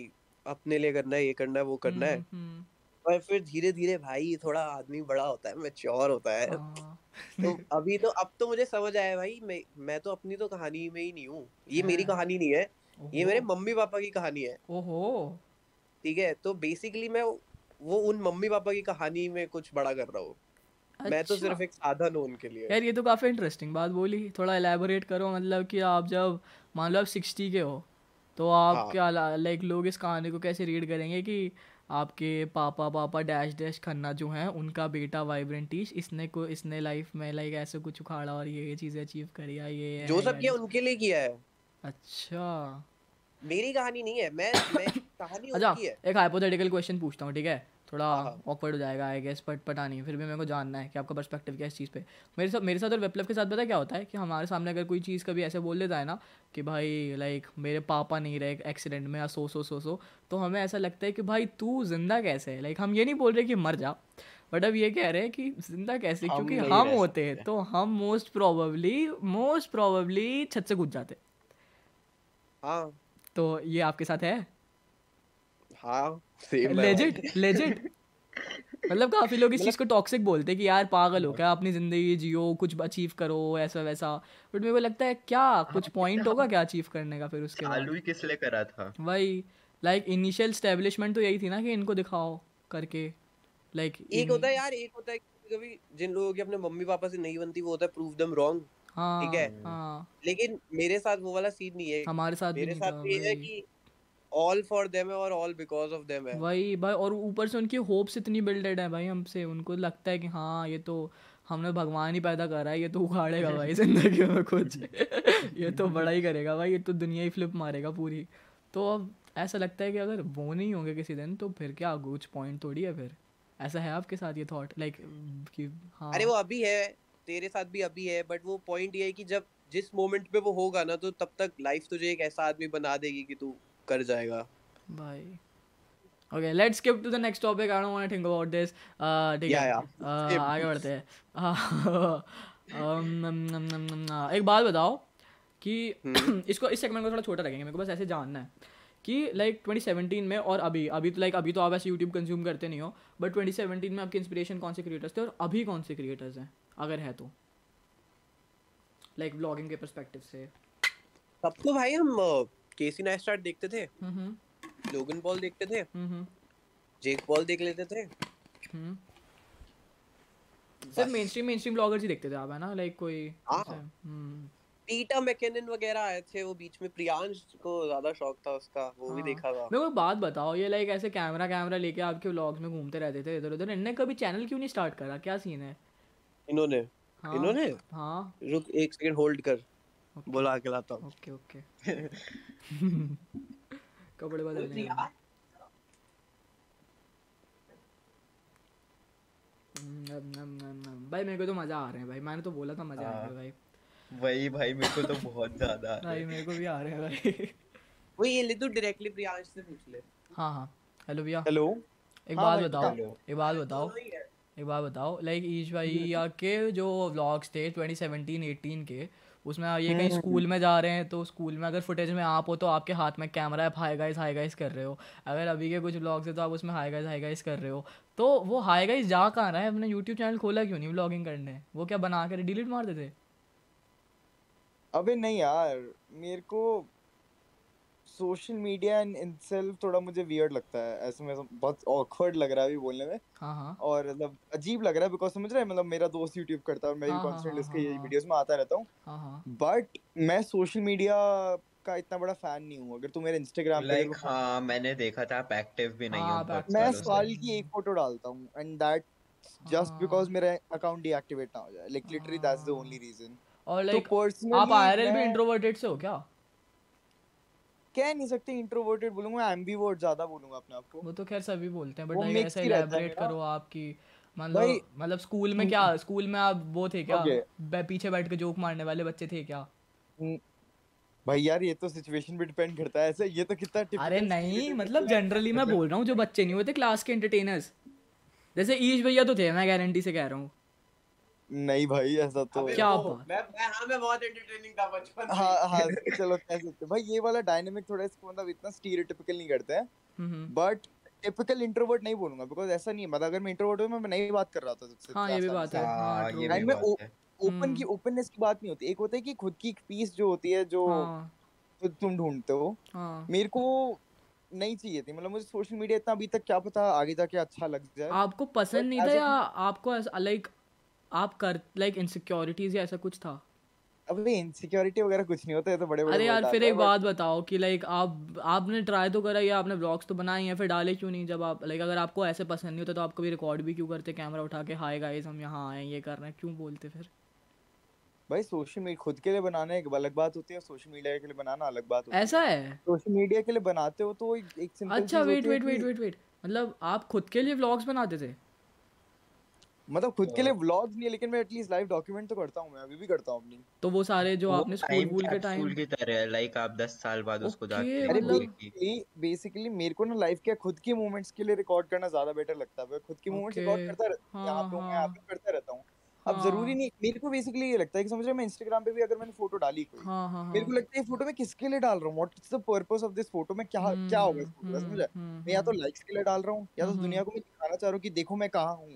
अपने लिए करना है ये करना है वो करना है। पर फिर धीरे धीरे भाई थोड़ा आदमी बड़ा होता है मैच्योर होता है। हाँ। <laughs> तो अभी तो अब तो मुझे समझ आया भाई मैं मैं तो अपनी तो कहानी में ही नहीं हूँ। ये मेरी। कहानी नहीं है। ये मेरे मम्मी पापा की कहानी है। ओहो। ठीक है? तो बेसिकली मैं वो उन मम्मी पापा की कहानी में कुछ बड़ा कर रहा हूँ। अच्छा। मैं तो अच्छा। सिर्फ़ एक साधन हूँ उनके लिए यार ये तो काफ़ी इंटरेस्टिंग बात बोली थोड़ा एलैबोरेट करो मतलब कि आप जब मान लो आप सिक्सटी के हो तो आप हाँ. क्या लाइक लोग इस कहानी को कैसे रीड करेंगे कि आपके पापा पापा डैश डैश खन्ना जो हैं उनका बेटा वाइब्रेंटिश इसने को इसने लाइफ में लाइक ऐसे कुछ उखाड़ा और ये ये चीज़ें अचीव करी है ये जो सब किया उनके लिए किया है अच्छा मेरी कहानी नहीं है मैं मैं कहानी अच्छा है एक हाइपोथेटिकल क्वेश्चन पूछता हूँ ठीक है थोड़ा ऑकवर्ड हो जाएगा आई गेस बट पता नहीं फिर भी मेरे को जानना है कि आपका पर्सपेक्टिव क्या है इस चीज़ पे। मेरे साथ मेरे साथ और विप्लव के साथ पता क्या होता है कि हमारे सामने अगर कोई चीज़ कभी ऐसे बोल देता है ना कि भाई लाइक मेरे पापा नहीं रहे एक्सीडेंट में या सो सो सो सो तो हमें ऐसा लगता है कि भाई तू ज़िंदा कैसे है? लाइक हम ये नहीं बोल रहे कि मर जा बट अब ये कह रहे हैं कि ज़िंदा कैसे क्योंकि हम होते हैं तो हम मोस्ट प्रोबेबली मोस्ट प्रोबेबली छत से कूद जाते। हाँ। तो ये आपके साथ है? हाँ लेजिट लेजिट मतलब काफ़ी लोग इस चीज़ को टॉक्सिक बोलते हैं कि यार पागल हो क्या अपनी ज़िंदगी जियो कुछ अचीव करो ऐसा वैसा। बट मेरे को लगता है क्या कुछ पॉइंट होगा क्या अचीव करने का फिर उसके बाद? ही किस लिए करा था? वही लाइक इनिशियल स्टैब्लिशमेंट तो यही थी ना कि इनको दिखाओ करके लाइक एक होता है यार एक होता है कभी जिन लोगों की अपने मम्मी पापा से नहीं बनती वो होता है प्रूव देम रॉन्ग ठीक है? हाँ। लेकिन मेरे साथ वो वाला सीन नहीं है। हमारे साथ मेरे साथ ये है कि ऑल फॉर देम है और ऑल बिकॉज़ ऑफ़ देम है भाई भाई और ऊपर से उनकी होप्स इतनी बिल्डेड है भाई हमसे। उनको लगता है कि हाँ ये तो हमने भगवान ही पैदा करा है ये तो उखाड़ेगा भाई <laughs> ज़िंदगी में कुछ। ये तो बड़ा ही करेगा भाई ये तो दुनिया ही फ्लिप मारेगा पूरी। तो अब ऐसा लगता है कि अगर वो नहीं होंगे किसी दिन तो फिर क्या कुछ पॉइंट थोड़ी है फिर? ऐसा है आपके साथ ये थॉट लाइक कि हाँ। अरे वो अभी है तेरे साथ भी अभी है बट वो पॉइंट ये है कि जब जिस मोमेंट पे वो होगा ना तो तब तक लाइफ तुझे एक ऐसा आदमी बना देगी कि तू कर जाएगा। भाई। Okay let's skip to the next topic I don't want to think about this ठीक है। Uh, आगे बढ़ते हैं। <laughs> Um, एक बात बताओ कि हम्म। <clears throat> इसको इस सेगमेंट को थोड़ा छोटा रखेंगे। मेरे को बस ऐसे जानना है कि लाइक ट्वेंटी सेवनटीन में और अभी अभी तो लाइक अभी तो आप ऐसे यूट्यूब कंज्यूम करते नहीं हो बट ट्वेंटी सेवनटीन में आपके इंस्पिरेशन कौन से क्रिएटर्स थे और अभी कौन से क्रिएटर्स हैं? अगर है तो। लाइक ब्लॉगिंग के परस्पेक्टिव से। सबको भाई हम केसी नाइस्टार्ट देखते थे? लोगन पॉल देखते थे? जेक पॉल देख लेते थे? Sir mainstream mainstream bloggers ही देखते थे आप है ना? लाइक कोई पीटर मैकेनन वगैरह आए थे वो बीच में प्रियांश को ज़्यादा शौक था उसका वो भी हाँ। देखा था। मेरे को बात बताओ ये लाइक ऐसे कैमरा कैमरा लेके आपके व्लॉग्स में घूमते रहते थे इधर उधर इनने कभी चैनल क्यों नहीं स्टार्ट करा? क्या सीन है? इन्होंने। हाँ, इन्होंने? हाँ। रुक एक सेकंड होल्ड कर। बुला के लाता हूँ। ओके ओके <laughs> कपड़े बदल भाई मेरे को तो मज़ा आ रहा है भाई। मैंने तो बोला था मज़ा आ रहा है हाँ। भाई। वही भाई मेरे को तो बहुत ज़्यादा भाई मेरे को भी आ रहे हैं भाई। वो ये ले तू डायरेक्टली प्रियांश से पूछ ले। हाँ हाँ। हेलो भैया। हेलो एक बात हाँ बताओ एक बात बताओ। एक बात बताओ लाइक ईश भाई या के जो व्लॉग्स थे 2017 18 के उसमें ये कहीं स्कूल हम्म, हम्म। में जा रहे हैं तो स्कूल में अगर फुटेज में आप हो तो आपके हाथ में कैमरा है हाई गाइस हाई गाइस कर रहे हो। अगर अभी के कुछ ब्लॉग्स है तो आप उसमें हाई गाइस हाई गाइस कर रहे हो। तो वो हाई गाइस जा कहाँ रहा है? अपने यूट्यूब चैनल खोला क्यों नहीं ब्लॉगिंग करने? वो क्या बना कर डिलीट मार देते? अबे नहीं यार मेरे को सोशल मीडिया इन इनसेल्फ थोड़ा मुझे वियर्ड लगता है ऐसे में बहुत ऑकवर्ड लग रहा है अभी बोलने में। हाँ हाँ। और मतलब अजीब लग रहा है बिकॉज़ समझ रहे हैं मतलब मेरा दोस्त यूट्यूब करता है और मैं भी कॉन्स्टेंट इसके वीडियोस में आता रहता हूँ। बट मैं सोशल मीडिया का इतना बड़ा फ़ैन नहीं हूँ। अगर तू मेरे इंस्टाग्राम पे like, हाँ मैंने देखा था आप एक्टिव भी नहीं हाँ, हो मैं साल की एक फ़ोटो डालता हूँ एंड दैट जस्ट बिकॉज़ मेरा अकाउंट डीएक्टिवेट ना हो जाए। Like literally that's the only reason और लाइक तो आप आईआरएल भी इंट्रोवर्टेड से हो क्या? कह नहीं सकते इंट्रोवर्टेड बोलूँगा एम्बीवर्ट ज़्यादा बोलूँगा अपने आप को। वो तो खैर सभी बोलते हैं बट लाइक ऐसे इलैबोरेट करो आपकी मतलब मतलब स्कूल में क्या स्कूल में आप वो थे क्या? Okay. पीछे बैठ के जोक मारने वाले बच्चे थे क्या? हम्म। भाई यार ये तो सिचुएशन पे डिपेंड करता है ऐसे ये तो कितना अरे नहीं मतलब जनरली मैं बोल रहा हूँ जो बच्चे नहीं होते क्लास के एंटरटेनर्स जैसे ईश भैया तो थे मैं गारंटी से कह रहा हूँ। नहीं भाई ऐसा तो क्या मैं मैं हाँ मैं बहुत एंटरटेनिंग था बचपन हाँ हाँ <laughs> चलो कह सकते भाई ये वाला डायनामिक थोड़ा इसको मतलब इतना स्टीरियोटाइपिकल नहीं करते हैं। बट टिपिकल इंट्रोवर्ट नहीं बोलूँगा बिकॉज़ ऐसा नहीं है। मतलब अगर मैं इंट्रोवर्ट हूँ मैं नहीं बात कर रहा था सबसे हाँ ये भी बात है। हाँ ये भी बात है। ओपन की ओपननेस की बात नहीं होती। एक होता है कि खुद की पीस जो होती है जो हाँ। तुम ढूंढते हो। हाँ। मेरे को नहीं चाहिए थी। मतलब मुझे सोशल मीडिया इतना अभी तक क्या पता आगे जाके अच्छा लग जाए। आपको पसंद नहीं था या आपको लाइक आप कर लाइक इनसिक्योरिटीज या ऐसा कुछ था? अबे इनसिक्योरिटी वगैरह कुछ नहीं होता है तो बड़े बड़े अरे यार फिर एक बात बताओ कि लाइक आप आपने ट्राई तो करा या आपने ब्लॉग्स तो बनाए हैं फिर डाले क्यों नहीं? जब आप लाइक अगर आपको ऐसे पसंद नहीं होता तो आप कभी रिकॉर्ड भी क्यों करते? कैमरा उठा के हाय गाइस हम यहाँ आए ये कर रहे हैं। क्यों बोलते फिर? भाई सोशल मीडिया खुद के लिए बनाना एक अलग बात होती है सोशल मीडिया के लिए बनाना अलग बात होती है ऐसा है। सोशल मीडिया के लिए बनाते हो तो एक, एक सिंपल अच्छा wait wait wait wait wait मतलब आप खुद के लिए व्लॉग्स बनाते थे? मतलब खुद के लिए व्लॉग्स नहीं है लेकिन मैं एटलीस्ट लाइव डॉक्यूमेंट तो करता हूँ मैं अभी भी करता हूँ अपनी। तो वो सारे जो वो आपने स्कूल वूल के टाइम स्कूल की तरह लाइक आप 10 साल बाद उसको जाके अरे बेसिकली बेसिकली मेरे को ना लाइफ के खुद के मोमेंट्स के लिए रिकॉर्ड करना ज़्यादा बेटर लगता है खुद के मोमेंट्स रिकॉर्ड करता रहता हूँ यहाँ पे मैं आप करता रहता हूँ। अब ज़रूरी हाँ। नहीं मेरे को बेसिकली ये लगता है कि समझ रहे मैं इंस्टाग्राम पे भी अगर मैंने फ़ोटो डाली कोई हाँ, हाँ, मेरे को लगता है ये फ़ोटो मैं किसके लिए डाल रहा हूँ? What is the purpose of this photo मैं क्या हम्म, क्या होगा इस फ़ोटो का समझ? मैं या तो लाइक्स के लिए डाल रहा हूँ या तो दुनिया को मैं दिखाना चाह रहा हूँ कि देखो मैं कहाँ हूँ।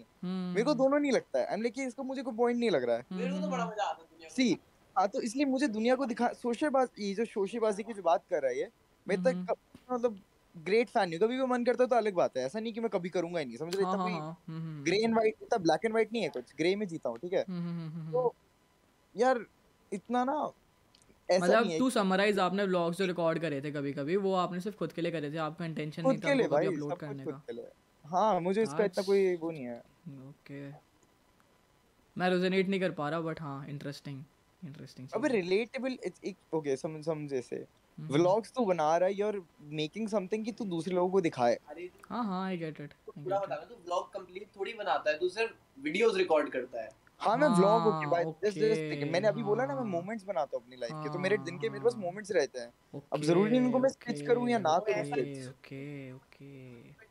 मेरे को दोनों नहीं लगता है। एंड लेकिन इसका मुझे कोई पॉइंट नहीं लग रहा है। मेरे को तो बड़ा मज़ा आता है सी हाँ तो इसलिए मुझे दुनिया को दिखा सोशल ये जो शोशेबाजी की जो बात कर रहा है मैं तक मतलब ग्रेट फ़ैन नहीं कभी भी मन करता है तो अलग बात है। ऐसा नहीं कि मैं कभी करूँगा ही नहीं। समझ रहे हाँ, तभी ग्रे एंड व्हाइट इतना ब्लैक एंड व्हाइट नहीं है कुछ। ग्रे में जीता हूँ ठीक है? हम्म, हम्म, हम्म, तो यार इतना ना मतलब तू समराइज आपने व्लॉग्स जो रिकॉर्ड करे थे कभी कभी वो आपने सिर्फ़ खुद के लिए करे थे। आपका इंटेंशन नहीं था कभी अपलोड करने का। हाँ मुझे इसका इतना कोई वो नहीं है। ओके। मैं रेजोनेट नहीं कर पा रहा बट हाँ इंटरेस्टिंग इंटरेस्टिंग अबे रिलेटेबल इट्स ओके समझ समझे से व्लॉग्स तो बना रहा है यू आर मेकिंग समथिंग कि तू दूसरे लोगों को दिखाए। हाँ हाँ आई गेट इट पूरा बता तू व्लॉग कंप्लीट थोड़ी बनाता है तू सिर्फ़ वीडियोस रिकॉर्ड करता है। हाँ मैं व्लॉग ओके भाई जस्ट जस्ट मैंने अभी बोला ना मैं मोमेंट्स हाँ। बनाता हूँ अपनी लाइफ के तो मेरे दिन के मेरे पास मोमेंट्स रहते हैं। अब ज़रूरी नहीं उनको मैं स्केच करूँ या ना करूँ ओके ओके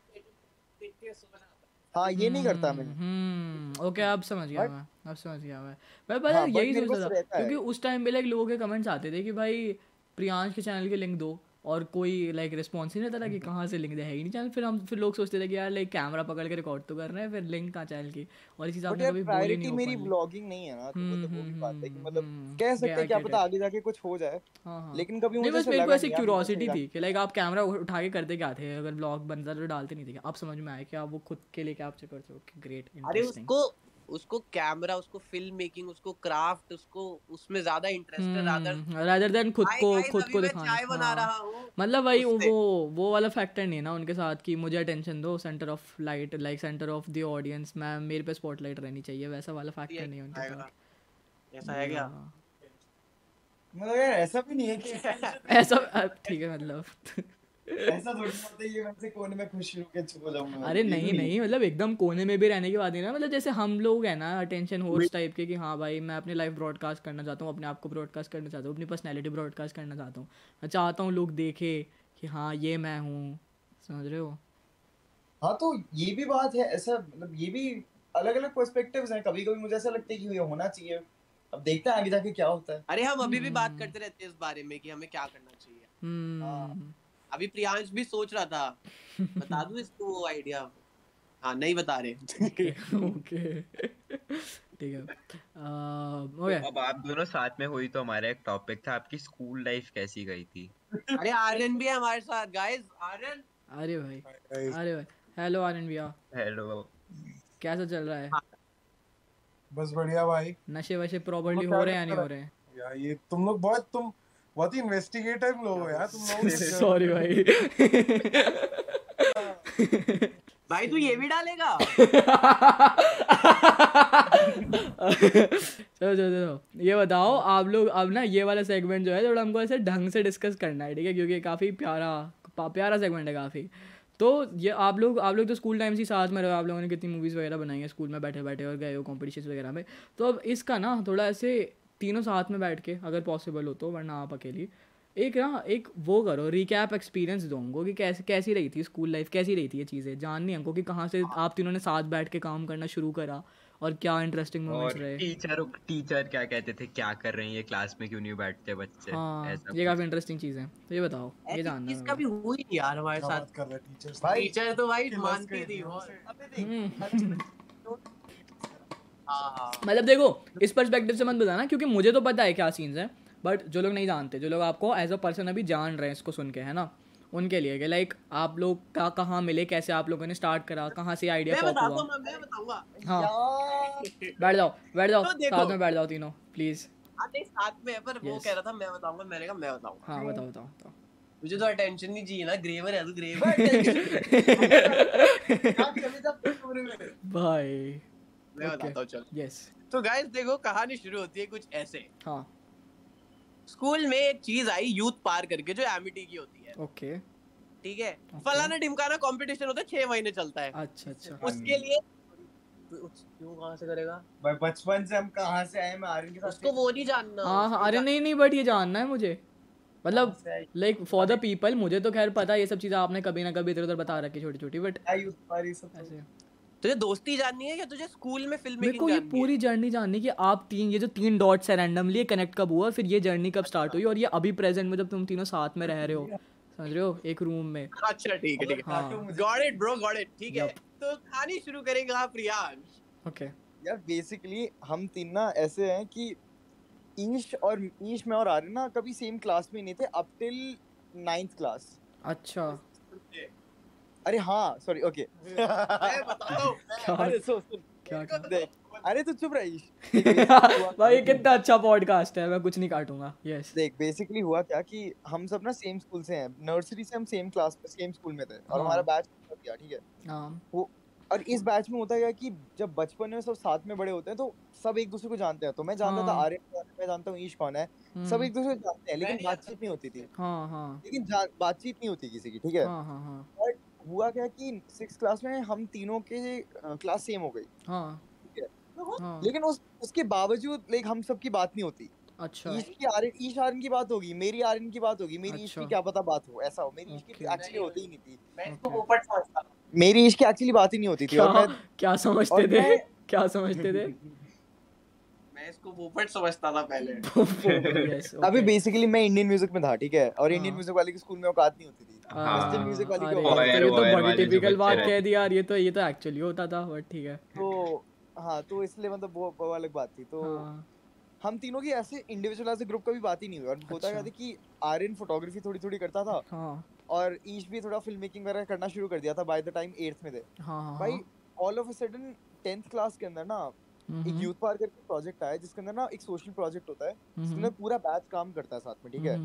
हाँ ये नहीं करता मैं हम्म ओके अब समझ गया मैं अब समझ गया मैं। मैं पता हाँ, यही सोच रहा था क्योंकि उस टाइम पे लाइक लोगों के कमेंट्स आते थे कि भाई प्रियांश के चैनल के लिंक दो और कोई लाइक रिस्पॉन्स ही नहीं था कि कहाँ से लिंक दे है ही नहीं चैनल फिर हम फिर लोग सोचते थे कि यार लाइक कैमरा पकड़ के रिकॉर्ड तो कर रहे हैं फिर लिंक कहाँ चैनल की? और इस हिसाब से कभी बोले नहीं मेरी ब्लॉगिंग नहीं है ना तो मतलब वो भी बात है कि मतलब हम्म, कह सकते हैं क्या पता आगे जाके कुछ हो जाए हाँ, हाँ। लेकिन कभी मुझे बस मेरे को ऐसी क्यूरियोसिटी थी कि लाइक आप कैमरा उठा के करते क्या थे? अगर ब्लॉग बनता तो डालते नहीं थे अब समझ में आया कि आप वो खुद के लिए कैप्चर करते हो? ग्रेट अरे उसको उसको कैमरा उसको फ़िल्म मेकिंग उसको क्राफ्ट उसको उसमें ज़्यादा इंटरेस्ट है रादर रादर देन खुद को खुद को दिखाना। चाय बना हाँ। रहा हूँ। मतलब वही वो वो वाला फैक्टर नहीं ना उनके साथ कि मुझे अटेंशन दो centre of light like centre of the audience मैं मेरे पे स्पॉटलाइट रहनी चाहिए वैसा वाला फैक्टर नहीं उनके साथ। ऐसा है क्या? हाँ। मतलब यार ऐसा भी नहीं है कि <laughs> ऐसा ठीक है मतलब। ऐसा थोड़ी बात है ये मैं कोने में खुश होकर चुप जाऊँगा। अरे नहीं नहीं। मतलब एकदम कोने में भी रहने की बात नहीं ना मतलब जैसे हम लोग हैं ना अटेंशन होस्ट टाइप के कि हाँ भाई मैं अपनी लाइफ ब्रॉडकास्ट करना चाहता हूँ अपने आप को ब्रॉडकास्ट करना चाहता हूँ अपनी पर्सनैलिटी ब्रॉडकास्ट करना चाहता हूँ। मैं चाहता हूँ लोग देखे कि हाँ ये मैं हूँ। समझ रहे हो? हाँ तो ये भी बात है ऐसा मतलब ये भी अलग अलग पर्सपेक्टिव्स हैं। कभी कभी मुझे ऐसा लगता है कि ये होना चाहिए। अब देखते हैं आगे जाके क्या होता है। अरे हम अभी भी बात हम्म। करते रहते हैं इस बारे में कि हमें क्या करना चाहिए। हम्म। हाँ। अभी प्रियांश भी सोच रहा था। बता दूँ इसको वो आइडिया हाँ नहीं बता रहे। ओके। ठीक है। ओके अब आप दोनों साथ में हुई तो हमारा एक टॉपिक था आपकी स्कूल लाइफ कैसी गई थी? अरे आर्यन भी है हमारे साथ गाइस आर्यन? अरे भाई अरे भाई। हेलो आर्यन भैया। हेलो कैसा चल रहा है? हाँ। बस बढ़िया भाई। नशे वशे प्रॉपर्ली हो रहे हैं या नहीं हो? रहे हैं? यार ये तुम लोग बहुत तुम बहुत ही इन्वेस्टिगेटिव लोग हो यार तुम लोग सॉरी भाई। भाई तू ये भी डालेगा? चलो चलो चलो। ये बताओ आप लोग अब ना ये वाला सेगमेंट जो है थोड़ा हमको ऐसे ढंग से डिस्कस करना है ठीक है? क्योंकि काफ़ी प्यारा प्यारा सेगमेंट है काफ़ी। तो ये आप लोग आप लोग तो स्कूल टाइम से साथ में रहे आप लोगों ने कितनी मूवीज़ वगैरह बनाई है स्कूल में बैठे बैठे और गए हो कॉम्पिटिशन वगैरह में। तो अब इसका ना थोड़ा ऐसे तीनों साथ में बैठ के अगर पॉसिबल हो तो वरना आप अकेली। एक ना एक वो करो रिकैप एक्सपीरियंस दो हमको कि कैसे कैसी रही थी स्कूल लाइफ कैसी रही थी ये चीज़ें? जाननी हमको कि कहाँ से आप तीनों ने साथ बैठ के काम करना शुरू करा और क्या इंटरेस्टिंग मोमेंट्स रहे। टीचर टीचर क्या कहते थे क्या कर रहे हैं ये क्लास में? क्यों नहीं बैठते बच्चे? हाँ, ये काफ़ी इंटरेस्टिंग चीज़ है। तो ये बताओ ये जानना इसका भी हुई यार हमारे साथ? कर रहे टीचर भाई टीचर तो भाई मानती थी वो हम्म। हाँ, हाँ। मतलब देखो इस पर्सपेक्टिव से मत बताना क्योंकि मुझे तो पता है क्या सीन्स हैं बट जो लोग नहीं जानते जो लोग आपको एज अ पर्सन अभी जान रहे हैं इसको सुन के है ना? उनके लिए लाइक आप लोग का कहाँ मिले कैसे आप लोगों ने स्टार्ट करा कहाँ से आइडिया पॉप हुआ? हाँ बैठ जाओ बैठ जाओ तो साथ में बैठ जाओ तीनों प्लीज़ साथ में पर वो कह रहा था मैं बताऊँगा मैंने कहा मैं बताऊँगा। हाँ बताओ बताओ बताओ। मुझे तो अटेंशन नहीं चाहिए ना ग्रेवर है तो ग्रेवर <laughs> <laughs> भाई। मैं बताता हूँ चल। यस तो गाइस देखो कहानी शुरू होती है कुछ ऐसे। हाँ। स्कूल में एक चीज़ आई यूथ पार करके जो एमिटी की होती है। ओके ठीक है? फलाना ढिमकाना कंपटीशन होता है छह महीने चलता है। अच्छा अच्छा। उसके लिए क्यों कहाँ से करेगा? भाई बचपन से हम कहाँ से आए मैं आर्यन के साथ उसको वो नहीं जानना। हाँ हाँ अरे नहीं नहीं बट ये जानना है मुझे। मतलब लाइक फॉर द पीपल मुझे तो खैर पता है ये सब चीज़ें आपने कभी ना कभी इधर उधर बता रखी छोटी छोटी बट ऐसे। तुझे दोस्ती जाननी है या तुझे स्कूल में फ़िल्म मेकिंग को ये पूरी जर्नी जाननी कि आप तीन ये जो तीन डॉट्स है रैंडमली कनेक्ट कब हुआ फिर ये जर्नी कब स्टार्ट हुई और ये अभी प्रेजेंट में जब तुम तीनों साथ में रह रहे हो। समझ रहे हो? एक रूम में। अच्छा ठीक है ठीक है। Got it bro got it ठीक है। तो कहानी शुरू करेंगे आप प्रियांश ओके यार बेसिकली हम तीन ना ऐसे हैं कि ईश और ईश में और आर्यन ना कभी सेम क्लास में नहीं थे अप टिल नाइन्थ क्लास अच्छा। अरे हाँ सॉरी ओके हूँ अरे सुन सुन क्या देख अरे तू चुप रहीश <laughs> भाई कितना अच्छा पॉडकास्ट है मैं कुछ नहीं काटूँगा यस देख बेसिकली हुआ क्या कि हम सब ना सेम स्कूल से हैं। नर्सरी से हम सेम क्लास में सेम स्कूल में थे और हमारा बैच गया ठीक है? हाँ। वो और इस बैच में होता है कि जब बचपन में सब साथ में बड़े होते हैं तो सब एक दूसरे को जानते हैं। तो मैं जानता था आर्यन है मैं जानता हूँ ईश कौन है। सब एक दूसरे को जानते हैं लेकिन बातचीत नहीं होती थी। हाँ हाँ। लेकिन बातचीत नहीं होती किसी की ठीक है? हाँ हाँ हाँ। हुआ क्या कि सिक्स क्लास में हम तीनों के क्लास सेम हो गई। हाँ। हाँ. लेकिन उस उसके बावजूद लाइक हम सब की बात नहीं होती। अच्छा। ईश की आर्यन ईश आर्यन की बात होगी मेरी आर्यन की बात होगी मेरी अच्छा. ईश की क्या पता बात हो ऐसा हो। मेरी ईश की एक्चुअली होती ही नहीं थी। मैं इसको पोपट समझता मेरी ईश की एक्चुअली बात ही नहीं होती थी और मैं क्या समझते थे? क्या समझते थे? मैं इसको पोपट समझता था पहले। <laughs> अभी बेसिकली मैं इंडियन म्यूज़िक में था ठीक है? और इंडियन म्यूज़िक वाले की स्कूल में औकात नहीं होती थी। वेस्टर्न म्यूज़िक वाली को ये तो बड़ी टिपिकल बात कह दी यार ये तो ये तो एक्चुअली होता था बट ठीक है। तो हाँ तो इसलिए मतलब वो, वो अलग बात थी। तो हाँ. हम तीनों की ऐसे इंडिविजुअल ऐसे ग्रुप का भी बात ही नहीं हुई। और अच्छा. होता क्या था कि आर्यन फोटोग्राफी थोड़ी थोड़ी करता था हाँ. और ईश भी थोड़ा फ़िल्म मेकिंग वगैरह करना शुरू कर दिया था बाय द टाइम एट्थ में थे हाँ, हाँ, भाई all of a sudden tenth class के अंदर ना एक यूथ पार्क करके प्रोजेक्ट आया जिसके अंदर ना एक सोशल प्रोजेक्ट होता है जिसके अंदर पूरा बैच काम करता है साथ में ठीक है?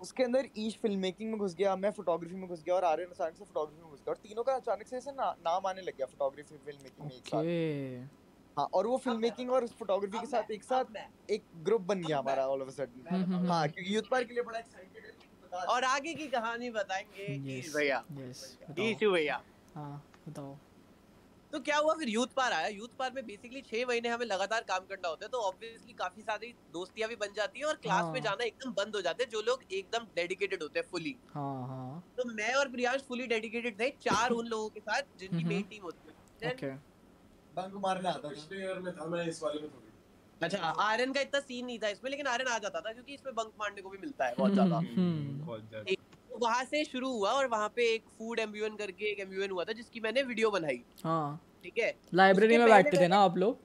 उसके अंदर ईश फ़िल्म मेकिंग में घुस गया मैं फोटोग्राफी में घुस गया और आर्यन अचानक से फोटोग्राफी में घुस गया और तीनों का अचानक से ऐसे ना, नाम आने लग गया फोटोग्राफी फ़िल्म मेकिंग में एक साथ। हाँ और वो फ़िल्म मेकिंग और फोटोग्राफी के साथ एक साथ एक ग्रुप बन गया हमारा ऑल ऑफ़ अ सडन हाँ क्योंकि यूथ पार्क के लिए बड़ा एक्साइटेड है और आगे की कहानी बताएँगे ईश भैया। ईश भैया। हाँ बताओ। तो क्या हुआ? फिर यूथ पार आया। यूथ पार में बेसिकली छह महीने हमें लगातार काम करना होता है तो ऑब्वियसली काफ़ी सारी दोस्तियाँ भी बन जाती हैं और क्लास हाँ. में जाना एकदम बंद हो जाते हैं जो लोग एकदम डेडिकेटेड होते हैं फुली हाँ, हाँ. तो मैं और प्रियांश फुली डेडिकेटेड थे चार उन लोगों के साथ जिनकी मेन टीम होती है। बंक मारने आता पिछले ईयर में था मैं इस वाले में थोड़ी अच्छा आर्यन का इतना सीन नहीं था इसमें लेकिन आर्यन आ जाता था क्योंकि इसमें बंक मारने को भी मिलता है बहुत ज़्यादा। बहुत ज़्यादा। तो वहाँ से शुरू हुआ और वहाँ पे एक फ़ूड एम्ब्यूएन करके एक एम्ब्यूएन हुआ था जिसकी मैंने वीडियो बनाई। हाँ। ठीक है? लाइब्रेरी में बैठते थे ना आप लोग?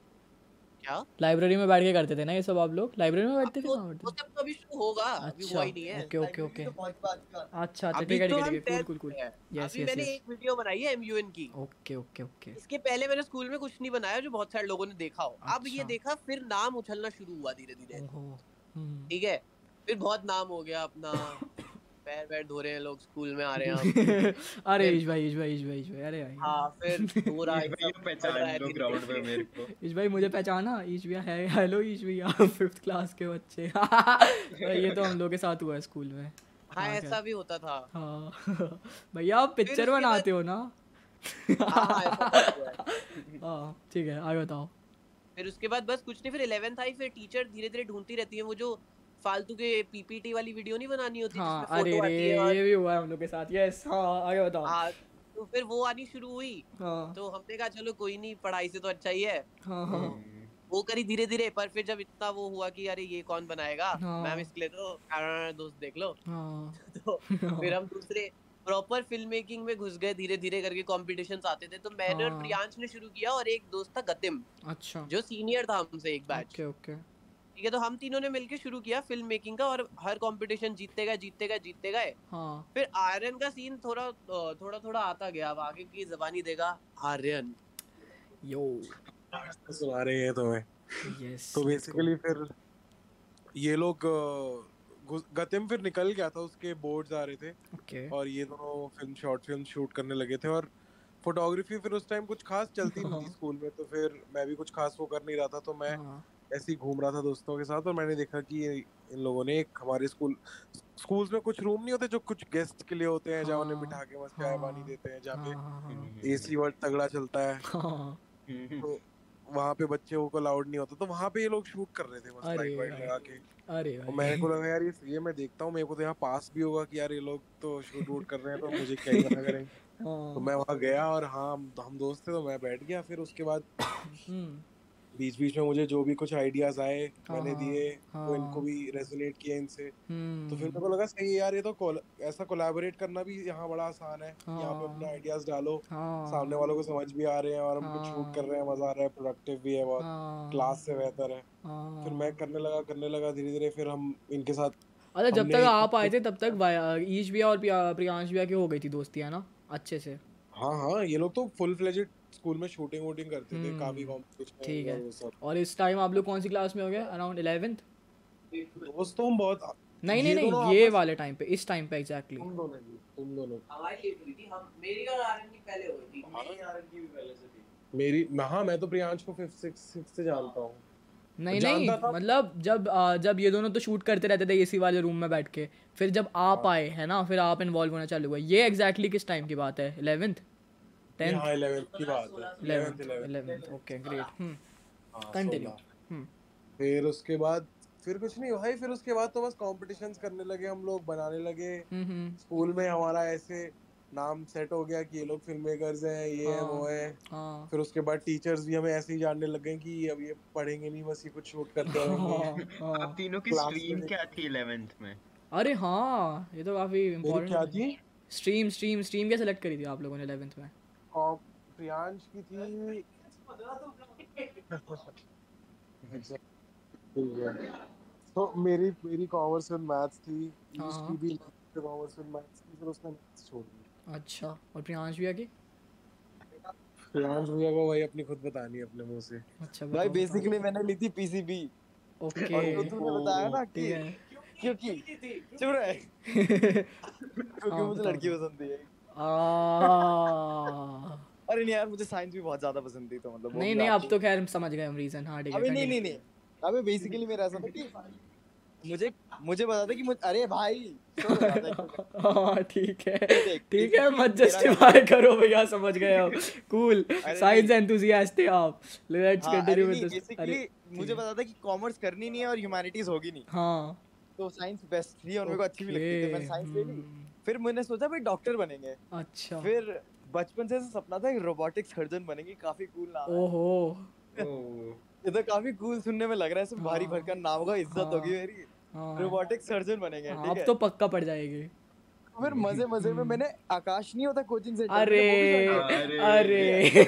क्या? लाइब्रेरी में बैठ के करते थे ना ये सब आप लोग? लाइब्रेरी में बैठते थे वो सब तो अभी शुरू होगा अभी हुआ ही नहीं है। Okay okay okay. अच्छा अच्छा ठीक है ठीक है कूल कूल कूल यस अभी मैंने एक वीडियो बनाई है एमयूएन की। Okay okay okay. इसके पहले मैंने स्कूल में कुछ नहीं बनाया जो बहुत सारे लोगों ने देखा हो। अब ये देखा फिर नाम उछलना शुरू हुआ धीरे धीरे ठीक है? फिर बहुत नाम हो गया अपना। <laughs> पैर पैर धो रहे हैं लोग स्कूल में आ रहे हैं <laughs> अरे ईश भाई ईश भाई ईश भाई ईश भाई अरे भाई। हाँ फिर पूरा एकदम पहचान लो ग्राउंड पे मेरे को। ईश भाई मुझे पहचाना ईश भैया है हेलो ईश भैया <laughs> फिफ्थ क्लास के बच्चे। <laughs> ये तो हम लोग के साथ हुआ है स्कूल में। हाँ ऐसा भी होता था। हाँ भैया आप पिक्चर बनाते हो ना? हाँ ठीक है आगे बताओ। फिर उसके बाद बस कुछ नहीं फिर 11th आई फिर टीचर धीरे धीरे ढूंढती रहती है वो जो फालतू के पीपीटी वाली वीडियो नहीं बनानी होती हाँ, अरे रे ये भी हुआ है हम लोग के साथ यस हाँ आगे बताओ हाँ तो फिर वो आनी शुरू हुई हाँ. तो हमने कहा चलो कोई नहीं पढ़ाई से तो अच्छा ही है हाँ, हाँ. हम्म। वो करी धीरे धीरे पर फिर जब इतना वो हुआ कि अरे ये कौन बनाएगा हाँ. मैम इसके लिए तो दोस्त देख लो हाँ. <laughs> तो फिर हम दूसरे प्रॉपर फ़िल्म मेकिंग में घुस गए धीरे धीरे करके कॉम्पिटिशन आते थे तो मैंने और हाँ। प्रियांश ने शुरू किया और एक दोस्त था गतिम अच्छा जो सीनियर था हमसे एक बैच ओके ओके ठीक है तो हम तीनों ने मिलकर शुरू किया फ़िल्म मेकिंग का और हर कंपटीशन जीतते गए जीतते गए जीतते गए हाँ. फिर आर्यन का सीन थोड़ा थोड़ा थोड़ा आता गया अब आगे की जबानी देगा आर्यन यो सुना रहे हैं तुम्हें यस तो बेसिकली फिर ये लोग गतिम फिर निकल गया था उसके बोर्ड्स आ रहे थे। Okay. और ये दोनों फ़िल्म शॉर्ट फ़िल्म शूट करने लगे थे और फोटोग्राफी फिर उस टाइम कुछ खास चलती नहीं थी स्कूल में तो फिर मैं भी कुछ खास वो कर नहीं रहा था तो मैं हाँ। ऐसे ही घूम रहा था दोस्तों के साथ और मैंने देखा कि इन लोगों ने एक हमारे स्कूल स्कूल्स में कुछ रूम नहीं होते जो कुछ गेस्ट के लिए होते हैं जहाँ उन्हें बिठा के मस्त चाय पानी हाँ। देते हैं जहाँ पे एसी वर्ड तगड़ा चलता है हाँ। तो वहाँ पे बच्चे को अलाउड नहीं होता तो वहाँ पे ये लोग शूट कर रहे थे मस्त लाइट वाइट लगा के अरे और मेरे को लगा यार ये ये मैं देखता हूँ मेरे को तो यहाँ पास भी होगा कि यार ये लोग तो शूट वूट कर रहे हैं तो मुझे क्या ही मना करेंगे हाँ। तो मैं वहाँ गया और हाँ हम दोस्त थे तो मैं बैठ गया फिर उसके बाद हम्म। बीच बीच में मुझे जो भी कुछ आइडियाज़ आए हाँ, मैंने दिए हाँ, तो इनको भी रेजोनेट किया इनसे। तो फिर मेरे को लगा सही है यार ये तो ऐसा कोलैबोरेट करना भी यहाँ बड़ा आसान है। यहाँ पे अपने आइडियाज़ डालो सामने वालों को समझ भी आ रहे हैं और हम कुछ शूट कर रहे हैं मज़ा आ रहा है प्रोडक्टिव भी है बहुत। क्लास से बेहतर है। फिर मैं करने लगा करने लगा धीरे धीरे फिर हम इनके साथ अच्छा जब तक आप आए थे <laughs> तब तक ईश भी और प्रियांश भी की हो गई थी दोस्ती है ना? अच्छे से। हाँ हाँ ये लोग तो फुल फ्लेजेड स्कूल में शूटिंग वूटिंग करते थे काफ़ी कॉम्पिटिशन हम्म, ठीक है। और इस टाइम आप लोग कौन सी क्लास में हो गए? अराउंड 11th दोस्त हम बहुत नहीं नहीं नहीं ये वाले टाइम पे इस टाइम पे एग्जैक्टली तुम दोनों तुम दोनों। हमारी हुई थी हम मेरी और आरएन की पहले हुई थी। मेरी आरएन की भी पहले से थी। मेरी हाँ मैं तो प्रियांश को 5th 6th 6th से जानता हूँ। नहीं नहीं मतलब जब जब ये दोनों तो शूट करते रहते थे एसी वाले रूम में बैठ के फिर जब आप हाँ। आए है ना फिर आप इन्वॉल्व होना चालू हुआ ये एग्जैक्टली exactly किस टाइम की बात है? इलेवेंथ फिर उसके बाद फिर कुछ नहीं भाई फिर उसके बाद तो बस कॉम्पिटिशन्स करने लगे हम लोग बनाने लगे। स्कूल में हमारा ऐसे नाम सेट हो गया कि ये लोग फ़िल्म मेकर्स हैं ये है वो है। हाँ। फिर उसके बाद टीचर्स भी हमें ऐसे ही जानने लग गए कि अब ये पढ़ेंगे नहीं बस ये कुछ शूट करते रहेंगे। हाँ। आप तीनों की स्ट्रीम क्या थी 11th में? अरे हाँ ये तो काफ़ी इम्पोर्टेंट क्या थी? स्ट्रीम स्ट्रीम स्ट्रीम क्या सेलेक्ट करी थी आप लोगों ने 11th में? प्रियांश की थी। तो मेरी मेरी कॉमर्स एंड मैथ्स थी ईस्ट की भी कॉमर्स एंड मैथ्स की फिर उसने मैथ्स छोड़ दी अच्छा और प्रियांश भैया की? प्रियांश भैया को भाई अपनी खुद बतानी है अपने मुँह से। अच्छा भाई बेसिकली मैंने ली थी पीसीबी ओके। और तूने बताया ना कि क्योंकि चुप रहे। <laughs> क्योंकि हाँ, मुझे लड़की पसंद थी अरे नहीं यार मुझे साइंस भी बहुत ज़्यादा पसंद थी तो मतलब नहीं नहीं अब तो खैर समझ गए हम रीजन हाँ ठीक है अबे नहीं नहीं नहीं। अबे बेसिकली मेरा ऐसा था कि मुझे मुझे बता था कि मुझे अरे भाई <laughs> हाँ ठीक है ठीक है मत जस्टिफाई करो भैया समझ गए हम कूल साइंस एंथुसियास्ट थे आप। लेट्स कंटिन्यू विद दिस अरे मुझे पता था कि कॉमर्स करनी नहीं है और ह्यूमैनिटीज होगी नहीं। हाँ। तो साइंस बेस्ट थी और मेरे को अच्छी भी लगती थी। मैंने साइंस ले ली। हम्म। फिर मैंने सोचा भाई डॉक्टर बनेंगे। अच्छा। फिर बचपन से सपना था कि रोबोटिक सर्जन बनेंगे काफ़ी कूल नाम है। ओहो। ये तो काफ़ी कूल सुनने में लग रहा है सब भारी हाँ। भरकम नाम होगा इज़्ज़त होगी मेरी। रोबोटिक हाँ। सर्जन बनेंगे हाँ, ठीक है। अब तो पक्का पड़ जाएगी। फिर मज़े मज़े में मैंने आकाश नहीं होता कोचिंग सेंटर अरे अरे। <laughs>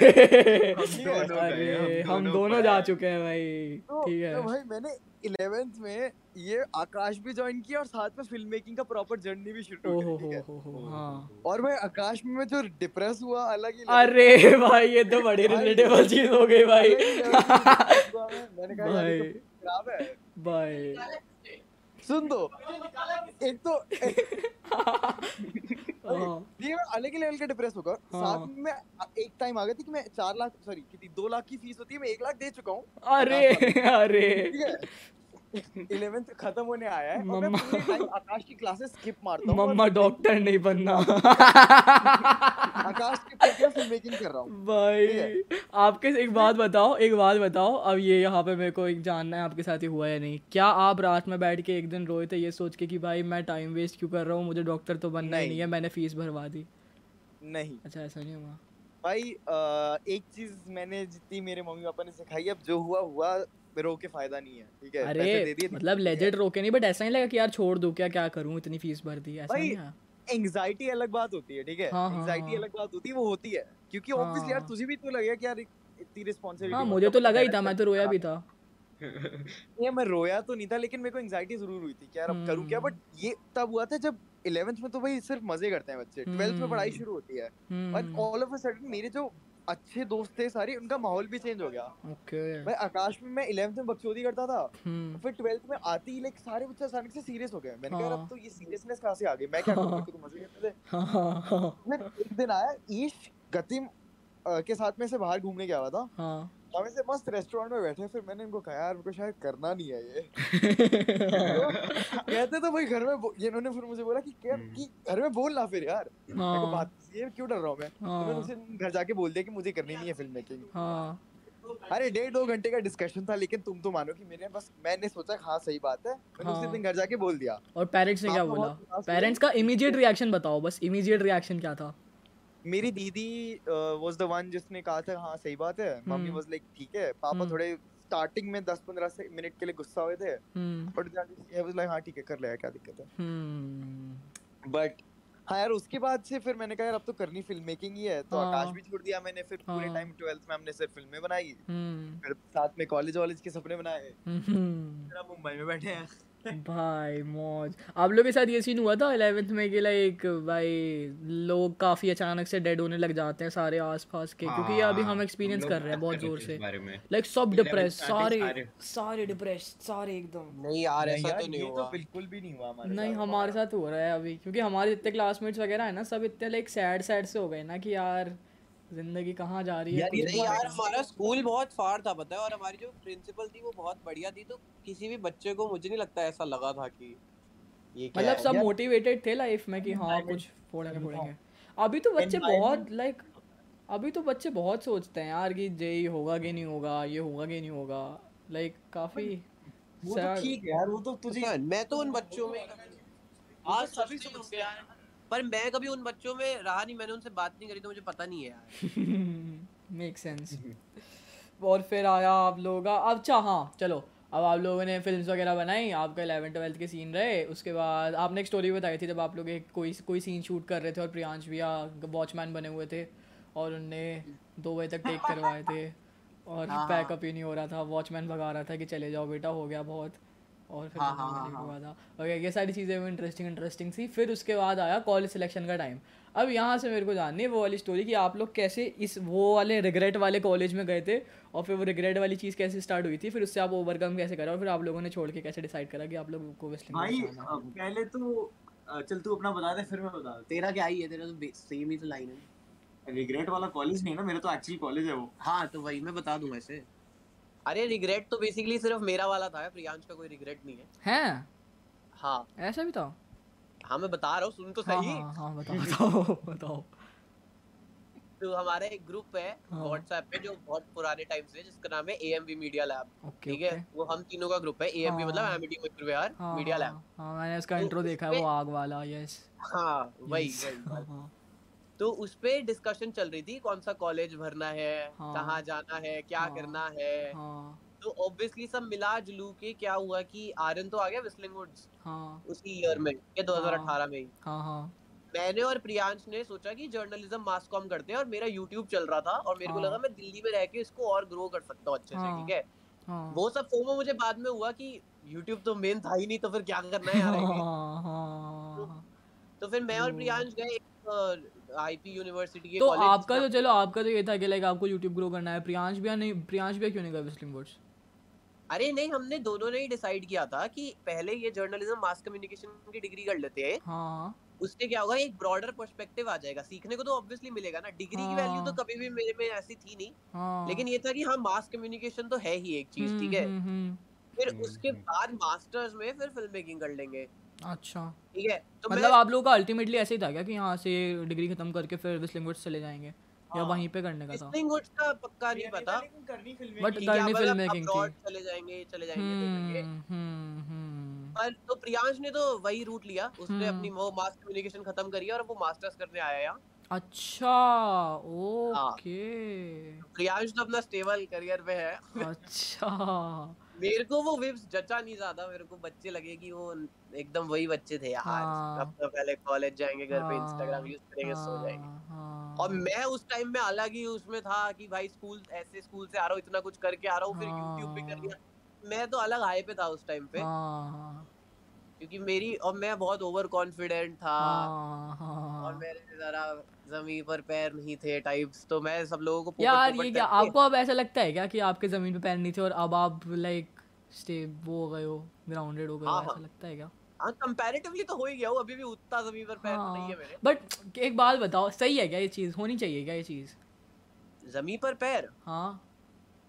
अरे। <laughs> हम दोनों जा चुके हैं भाई। तो ठीक है। तो भाई मैंने इलेवेंथ में ये आकाश भी ज्वाइन किया और साथ में फ़िल्म मेकिंग का प्रॉपर जर्नी भी शुरू की ठीक हाँ? और भाई आकाश में मैं जो डिप्रेस हुआ अलग ही अरे भाई ये तो बड़ी <laughs> रिलेटेबल चीज़ हो गई भाई। मैंने कहा भाई। सुन दो। एक तो <laughs> ये अलग ही लेवल का डिप्रेस होगा हाँ। साथ में एक टाइम आ गया थी कि मैं चार लाख सॉरी कितनी दो लाख की फ़ीस होती है मैं एक लाख दे चुका हूँ। अरे अरे। है? इलेवेंथ खत्म होने आया है और मैं आकाश की क्लासेस स्किप मारता हूँ मम्मा डॉक्टर नहीं बनना। आकाश की फ़िल्म मेकिंग कर रहा हूँ। भाई आपके एक बात बताओ एक बात बताओ अब ये यहाँ पे मेरे को एक जानना है आपके साथ ही हुआ या नहीं। क्या आप रात में बैठ के एक दिन रोए थे ये सोच के कि भाई मैं टाइम वेस्ट क्यों कर रहा हूँ मुझे डॉक्टर तो बनना ही नहीं। है मैंने फ़ीस भरवा दी। नहीं। अच्छा ऐसा नहीं हुआ? भाई एक चीज़ मैंने जितनी मेरे मम्मी पापा ने सिखाई अब जो हुआ हुआ रो के फ़ायदा नहीं है ठीक है? अरे दे दिए मतलब लेजेंड नहीं बट ऐसा नहीं लगा कि यार छोड़ दूँ क्या क्या करूँ इतनी फ़ीस भर दी ऐसा नहीं है। एंजाइटी अलग बात होती है ठीक है? एंजाइटी हाँ, हाँ, अलग बात होती है वो होती है। क्योंकि ऑब्वियसली यार तुझे भी तो लगेगा कि यार इतनी रिस्पांसिबिलिटी हाँ मुझे तो लगा ही था मैं तो रोया भी था। <laughs> ये मैं रोया तो नहीं था लेकिन मेरे को एंजाइटी ज़रूर हुई थी कि यार अब करूँ क्या। But hmm. ये तब हुआ था जब 11th में तो भाई सिर्फ़ मज़े करते हैं बच्चे। 12th में पढ़ाई हम्म। शुरू होती है। और ऑल ऑफ़ अ सडन मेरे जो अच्छे दोस्त थे सारे उनका माहौल भी चेंज हो गया। ओके भाई आकाश में मैं 11th में बकचोदी करता था। हम्म। फिर 12th में आती ही लाइक सारे बच्चे अचानक से सीरियस हो गए। मैंने कहा अब हाँ। तो ये सीरियसनेस कहाँ से आ गई? मैं क्या करूँ? तो मज़े करते थे। हाँ, हाँ, मैं एक दिन आया ईश गतिम के साथ में से बाहर घूमने गया हुआ था। हाँ। हम ऐसे मस्त रेस्टोरेंट में बैठे फिर मैंने इनको कहा यार मेरे को शायद करना नहीं है ये. <laughs> कहते तो भाई घर में ये इन्होंने फिर मुझे बोला कि क्या हम्म। कि घर में बोल ना फिर यार. मेरे को बात ये क्यों डर रहा हूँ मैं? तो मैंने हाँ। उसे घर जाके बोल दिया कि मुझे करनी नहीं है फ़िल्म मेकिंग। हाँ। अरे डेढ़ दो घंटे का डिस्कशन था लेकिन तुम तो मानो कि मैंने बस मैंने सोचा हाँ सही बात है। मैंने उसी हाँ। दिन घर जाके बोल दिया। और पेरेंट्स ने क्या बोला? पेरेंट्स का इमीडिएट रिएक्शन <laughs> बताओ बस इमीडिएट रिएक्शन क्या था? मेरी दीदी वाज द वन जिसने कहा था हाँ सही बात है। मम्मी वाज लाइक ठीक है। पापा हम्म। थोड़े स्टार्टिंग में 10 15 से मिनट के लिए गुस्सा हुए थे। बट वाज लाइक हाँ ठीक है कर ले क्या दिक्कत है? But hmm. हाँ यार उसके बाद से फिर मैंने कहा यार अब तो करनी फ़िल्म मेकिंग ही है। तो हाँ, आकाश भी छोड़ दिया मैंने फिर पूरे टाइम हाँ। ट्वेल्थ में हमने सिर्फ़ फ़िल्में बनाई। हम्म। फिर साथ में कॉलेज वॉलेज के सपने बनाए। फिर हम मुंबई में बैठे हैं। भाई मौज। आप लोग के साथ ये सीन हुआ था इलेवेंथ में कि लाइक भाई लोग काफ़ी अचानक से डेड होने लग जाते हैं सारे आसपास के क्योंकि ये अभी हम एक्सपीरियंस कर रहे हैं बहुत ज़ोर से। लाइक सब डिप्रेस सारे सारे। डिप्रेस सारे एकदम। नहीं यार ऐसा तो नहीं हुआ तो बिल्कुल भी नहीं हुआ हमारे नहीं हमारे साथ हो रहा है अभी क्योंकि हमारे जितने क्लासमेट्स वगैरह है ना सब इतने लाइक सैड सैड से हो गए ना कि यार ज़िंदगी कहाँ जा रही है यार, नहीं यार हमारा स्कूल बहुत फार था पता है? और हमारी जो प्रिंसिपल थी वो बहुत बढ़िया थी तो किसी भी बच्चे को मुझे नहीं लगता ऐसा लगा था कि ये मतलब सब मोटिवेटेड थे लाइफ में कि हाँ कुछ फोड़ेंगे फोड़ेंगे। अभी तो बच्चे बहुत लाइक अभी तो बच्चे बहुत सोचते हैं यार कि जेई होगा कि नहीं होगा ये होगा कि नहीं होगा। लाइक काफ़ी वो तो ठीक है यार वो तो तुझे मैं तो उन बच्चों में आज सभी सोचते हैं। पर मैं कभी उन बच्चों में रहा नहीं मैंने उनसे बात नहीं करी तो मुझे पता नहीं है यार। <laughs> मेक सेंस और फिर आया आप लोग अच्छा हाँ चलो अब आप लोगों ने फ़िल्म वगैरह बनाई आपका इलेवन ट्वेल्थ के सीन रहे उसके बाद आपने एक स्टोरी बताई थी जब आप लोग एक कोई कोई सीन शूट कर रहे थे और प्रियांश भैया वॉचमैन बने हुए थे और उनने दो बजे तक टेक करवाए थे और पैकअप हाँ, हाँ। ही नहीं हो रहा था वॉचमैन भगा रहा था कि चले जाओ बेटा हो गया बहुत। और फिर हाँ, हाँ, हाँ, हाँ. था ओके ये सारी चीज़ें भी इंटरेस्टिंग इंटरेस्टिंग सी। फिर उसके बाद आया कॉलेज सिलेक्शन का टाइम अब यहाँ से मेरे को जाननी है वो वाली स्टोरी कि आप लोग कैसे इस वो वाले रिग्रेट वाले कॉलेज में गए थे और फिर वो रिग्रेट वाली चीज़ कैसे स्टार्ट हुई थी? फिर उससे आप ओवरकम कैसे करा और फिर आप लोगों ने छोड़ के कैसे डिसाइड करा कि आप लोग को भाई पहले तो चल तू अपना बता दे फिर मैं बता तेरा क्या ही है? तेरा तो सेम ही तो लाइन है। रिग्रेट वाला कॉलेज नहीं है ना? मेरा तो एक्चुअली कॉलेज है वो। हाँ तो वही मैं बता दूँ ऐसे अरे रिग्रेट तो बेसिकली सिर्फ़ मेरा वाला था प्रियांश का कोई रिग्रेट नहीं है। हैं? हाँ। ऐसा भी था? हाँ मैं बता रहा हूँ सुन तो हाँ, सही। हाँ, हाँ, बताओ बताओ बताओ। तो हमारा एक ग्रुप है व्हाट्सएप हाँ। पे जो बहुत पुराने टाइम से जिसका नाम है एएमवी मीडिया लैब ठीक है? वो हम तीनों का ग्रुप है एएमवी हाँ, मतलब एमडी मइक्रोवेयर मीडिया लैब हाँ मैंने उसका इंट्रो तो देखा है वो आग वाला यस हाँ वही वही तो उस पे डिस्कशन चल रही थी कौन सा कॉलेज भरना है हाँ, कहाँ जाना है क्या हाँ, करना है। हाँ, तो ऑब्वियसली सब मिला जुलू के क्या हुआ कि आर्यन तो आ गया विस्लिंग वुड्स हाँ, उसी ईयर में ये 2018 हाँ, में ही। हाँ, हाँ, मैंने और प्रियांश ने सोचा कि जर्नलिज्म मास कॉम करते हैं और मेरा यूट्यूब चल रहा था और मेरे हाँ, को लगा मैं दिल्ली में रह के इसको और ग्रो कर सकता हूँ अच्छे से हाँ, ठीक है? हाँ, वो सब फोमो मुझे बाद में हुआ कि यूट्यूब तो मेन था ही नहीं तो फिर क्या करना है यार हाँ, हाँ, तो, तो फिर मैं और प्रियांश गए आईपी यूनिवर्सिटी के तो आपका तो चलो आपका तो ये था कि लाइक आपको यूट्यूब ग्रो करना है। प्रियांश भी नहीं प्रियांश भी क्यों नहीं गया विस्लिंग वर्ड्स अरे नहीं हमने दोनों ने ही डिसाइड किया था कि पहले ये जर्नलिज्म मास कम्युनिकेशन की डिग्री कर लेते हैं। हाँ। उससे क्या होगा एक ब्रॉडर पर्सपेक्टिव आ जाएगा। सीखने को तो ऑब्वियसली मिलेगा ना। डिग्री हाँ, की वैल्यू तो कभी भी मेरे में ऐसी थी नहीं। हाँ, लेकिन ये था कि हाँ मास कम्युनिकेशन तो है ही एक चीज़ ठीक है। हम्म, हम्म, हम्म। फिर उसके बाद मास्टर्स में फिर फ़िल्म मेकिंग कर लेंगे। अच्छा। ठीक है तो मतलब आप लोगों का अल्टीमेटली ऐसे ही था क्या कि यहाँ से डिग्री खत्म करके फिर विस्लिंगवुड्स चले जाएँगे? या हाँ। वहीं पे करने का था? विस्लिंगवुड्स का पक्का नहीं पता। बट करनी फ़िल्म मेकिंग थी। चले जाएँगे चले जाएँगे हम्म, हम्म, हम्म। पर तो प्रियांश ने तो वही रूट लिया। उसने अपनी वो मास कम्युनिकेशन खत्म करी और वो मास्टर्स करने आया यहाँ। अच्छा ओके प्रियांश तो अपना स्टेबल करियर पे है। अच्छा। <laughs> मेरे को वो विब्स जचा नहीं ज़्यादा मेरे को बच्चे लगे कि वो एकदम वही बच्चे थे यार। हाँ। अब तो पहले कॉलेज जाएँगे घर हाँ, पे इंस्टाग्राम यूज़ करेंगे हाँ, सो जाएँगे। हाँ, और मैं उस टाइम में अलग ही उसमें था कि भाई स्कूल ऐसे स्कूल से आ रहा हूँ इतना कुछ करके आ रहा हूँ फिर यूट्यूब भी कर लिया। मैं तो अलग हाई पे था उस टाइम पे। हाँ, क्योंकि मेरी और मैं बहुत ओवर कॉन्फिडेंट था। हाँ, हाँ, और मेरे जरा ज़मीन पर पैर नहीं थे टाइप्स तो मैं सब लोगों को यार ये क्या आपको अब ऐसा लगता है क्या कि आपके ज़मीन पर पैर नहीं थे और अब आप लाइक स्टे वो हो गए हो ग्राउंडेड हो गए हो ऐसा लगता है क्या? हाँ कंपैरेटिवली तो हो ही गया हूँ अभी भी उतना ज़मीन पर पैर हाँ, नहीं है मेरे। बट एक बात बताओ सही है क्या ये चीज़? होनी चाहिए क्या ये चीज़? ज़मीन पर पैर? हाँ।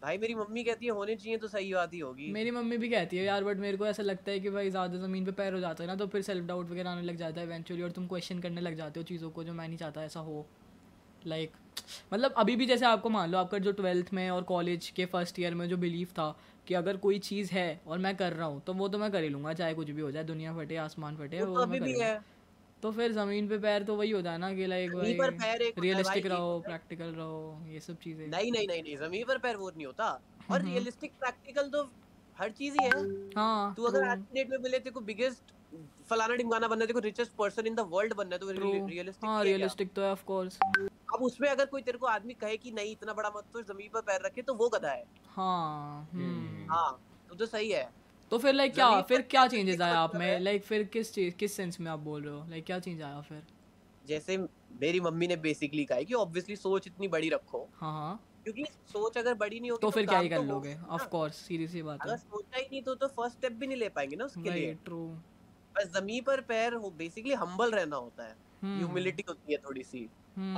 भाई मेरी मम्मी कहती है होने चाहिए तो सही बात ही होगी. मेरी मम्मी भी कहती है यार बट मेरे को ऐसा लगता है कि भाई ज़्यादा ज़मीन पे पैर हो जाता है ना तो फिर सेल्फ डाउट वगैरह आने लग जाता है इवेंचुअली और तुम क्वेश्चन करने लग जाते हो चीज़ों को जो मैं नहीं चाहता ऐसा हो। लाइक like, मतलब अभी भी जैसे आपको मान लो आपका जो ट्वेल्थ में और कॉलेज के फ़र्स्ट ईयर में जो बिलीव था कि अगर कोई चीज़ है और मैं कर रहा हूँ तो वो तो मैं कर ही लूँगा चाहे कुछ भी हो जाए दुनिया फटे आसमान फटे वो, वो तो मैं कर तो फिर ज़मीन पे पैर तो वही होता है ना कि लाइक भाई पर पैर एक रियलिस्टिक रहो प्रैक्टिकल रहो ये सब चीज़ें। नहीं नहीं नहीं नहीं ज़मीन पर पैर वो नहीं होता। और रियलिस्टिक हम्म। प्रैक्टिकल तो हर चीज़ ही है। हाँ तू अगर आज की डेट में मिले तेरे को बिगेस्ट फलाना ढिमकाना बनना है तेरे को richest person in the world बनना है तो रियलिस्टिक हाँ रियलिस्टिक तो है ऑफ़ कोर्स अब उसमें अगर कोई तेरे को आदमी कहे कि नहीं इतना बड़ा मत तो ज़मीन पर पैर रखे तो वो गधा है। हाँ हम्म। हाँ तो तो सही है। तो फिर लाइक क्या? फिर क्या चेंजेस आया आप में? लाइक फिर किस चीज़ किस सेंस में आप बोल रहे हो? लाइक क्या चेंज आया फिर? जैसे मेरी मम्मी ने बेसिकली कहा कि ऑब्वियसली सोच इतनी बड़ी रखो। हाँ हाँ। क्योंकि सोच अगर बड़ी नहीं होगी तो, तो फिर क्या ही कर तो लोगे? ऑफ़ कोर्स सीरियस सी बात है। अगर सोचा ही नहीं तो तो फ़र्स्ट स्टेप भी नहीं ले पाएँगे ना उसके लिए। ट्रू बस ज़मीन पर पैर हो बेसिकली हम्बल रहना होता है। Humility hmm. होती है थोड़ी सी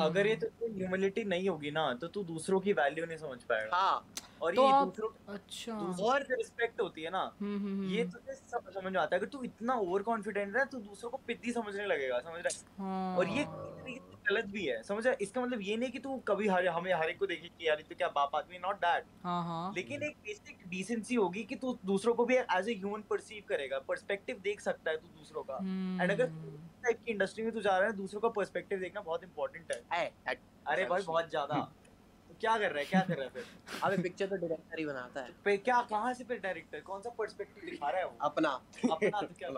अगर ये तो ह्यूमिलिटी नहीं होगी ना तो तू दूसरों की वैल्यू नहीं समझ पाएगा। हाँ। और तो ये दूसरों अच्छा। और रिस्पेक्ट होती है ना हम्म, हम्म, हम्म। ये तुझे सब समझ में आता है। अगर तू इतना ओवर कॉन्फिडेंट है तो दूसरों को पिद्दी समझने लगेगा समझ रहा है? हाँ। और ये गलत भी है समझ रहा इसका मतलब ये नहीं कि तू कभी हर हमें हर एक को देखे कि यार तो क्या बाप आदमी नॉट दैट हाँ, लेकिन एक बेसिक डिसेंसी होगी कि तू दूसरों को भी एज ए ह्यूमन परसीव करेगा पर्सपेक्टिव देख सकता है तू दूसरों का। एंड अगर टाइप की इंडस्ट्री में तो जा रहा है दूसरों का पर्सपेक्टिव देखना बहुत इंपॉर्टेंट है। अरे भाई बहुत ज़्यादा। क्या कर रहा है क्या कर रहा है फिर? <laughs> अबे पिक्चर तो डायरेक्टर ही बनाता है। पे क्या कहाँ से फिर डायरेक्टर कौन सा पर्सपेक्टिव दिखा रहा है वो? अपना। अपना तो क्या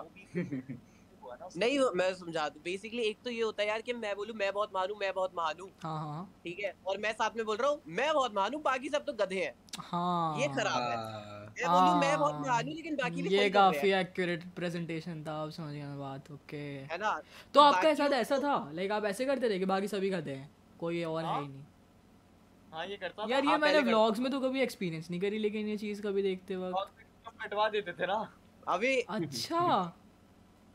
<laughs> वो भी नहीं मैं समझा दूँ। बेसिकली एक तो ये होता है यार कि मैं बोलूँ मैं बहुत मानू मैं बहुत महानू हाँ हाँ। ठीक है? और मैं साथ में बोल रहा हूँ मैं बहुत मानू बाकी सब तो गधे हैं। हाँ। ये खराब है। मैं बोलूँ मैं बहुत हाँ। लेकिन बाकी भी ये काफ़ी एक्यूरेट प्रेजेंटेशन था आप समझ गए बात ओके है ना? तो आपका साथ ऐसा था लाइक आप ऐसे करते थे कि बाकी सभी गधे हैं? कोई और है ही। हाँ। नहीं। हाँ ये करता यार ये मैंने व्लॉग्स में तो कभी एक्सपीरियंस नहीं करी लेकिन ये चीज़ कभी देखते वक्त। कटवा देते थे ना। अभी अच्छा। <laughs>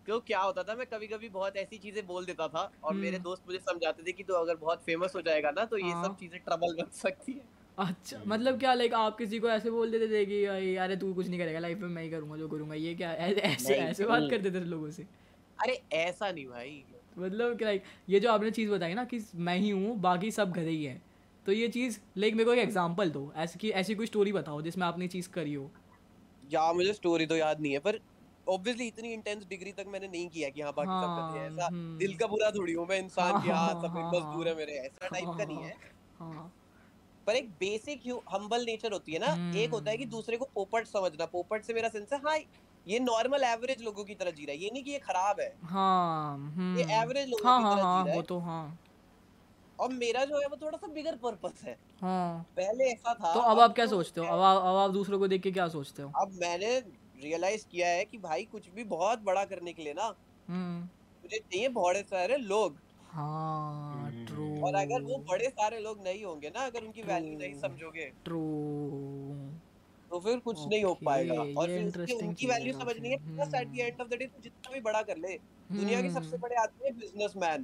क्यों क्या होता था मैं कभी कभी बहुत ऐसी चीज़ें बोल देता था और हम्म। मेरे दोस्त मुझे समझाते थे कि तू अगर बहुत फ़ेमस हो जाएगा ना तो ये सब हाँ। चीज़ें ट्रबल बन सकती है। अच्छा मतलब क्या लाइक आप किसी को ऐसे बोल देते थे कि यार तू कुछ नहीं करेगा लाइफ में मैं ही करूँगा जो करूँगा। ये क्या ऐसे ऐसे बात करते थे लोगों से? अरे ऐसा नहीं भाई। मतलब लाइक ये जो आपने चीज़ बताई ना कि मैं ही हूँ बाकी सब गधे ही हैं तो ये चीज़ लाइक मेरे को एक एग्जांपल दो ऐसी की ऐसी कोई स्टोरी बताओ जिसमें आपने चीज़ करी हो। या मुझे स्टोरी तो याद नहीं है पर ऑब्वियसली इतनी इंटेंस डिग्री तक मैंने नहीं किया कि हाँ बाकी हाँ, सब करते हैं ऐसा। दिल का बुरा थोड़ी हूँ मैं इंसान हाँ, की हाँ सब हाँ, मजदूर है मेरे ऐसा टाइप का नहीं है। हाँ, पर एक बेसिक हम्बल नेचर होती है ना एक होता है कि हम्म। दूसरे को पोपट समझना पोपट से मेरा सेंस है हाँ ये नॉर्मल एवरेज लोगों की तरह जी रहा है ये नहीं कि ये खराब है। हाँ, ये एवरेज हम्म। लोगों हाँ, की तरह हाँ, जी रहा है। वो तो हाँ। और मेरा जो है वो थोड़ा सा बिगर पर्पस है। हाँ। पहले ऐसा था तो अब आप क्या तो सोचते हो? अब आप अब आप दूसरों को देख के क्या सोचते हो? अब मैंने रियलाइज़ किया है कि भाई कुछ भी बहुत बड़ा करने के लिए ना हम्म। मुझे चाहिए बहुत सारे लोग। हाँ ट्रू और अगर वो बड़े सारे लोग नहीं होंगे ना अगर उनकी वैल्यू नहीं समझोगे ट्रू तो फिर कुछ okay, नहीं हो पाएगा। और फिर उनकी वैल्यू समझनी है plus at the end of the day तू जितना भी बड़ा कर ले दुनिया के सबसे हम्म। बड़े आदमी है बिजनेसमैन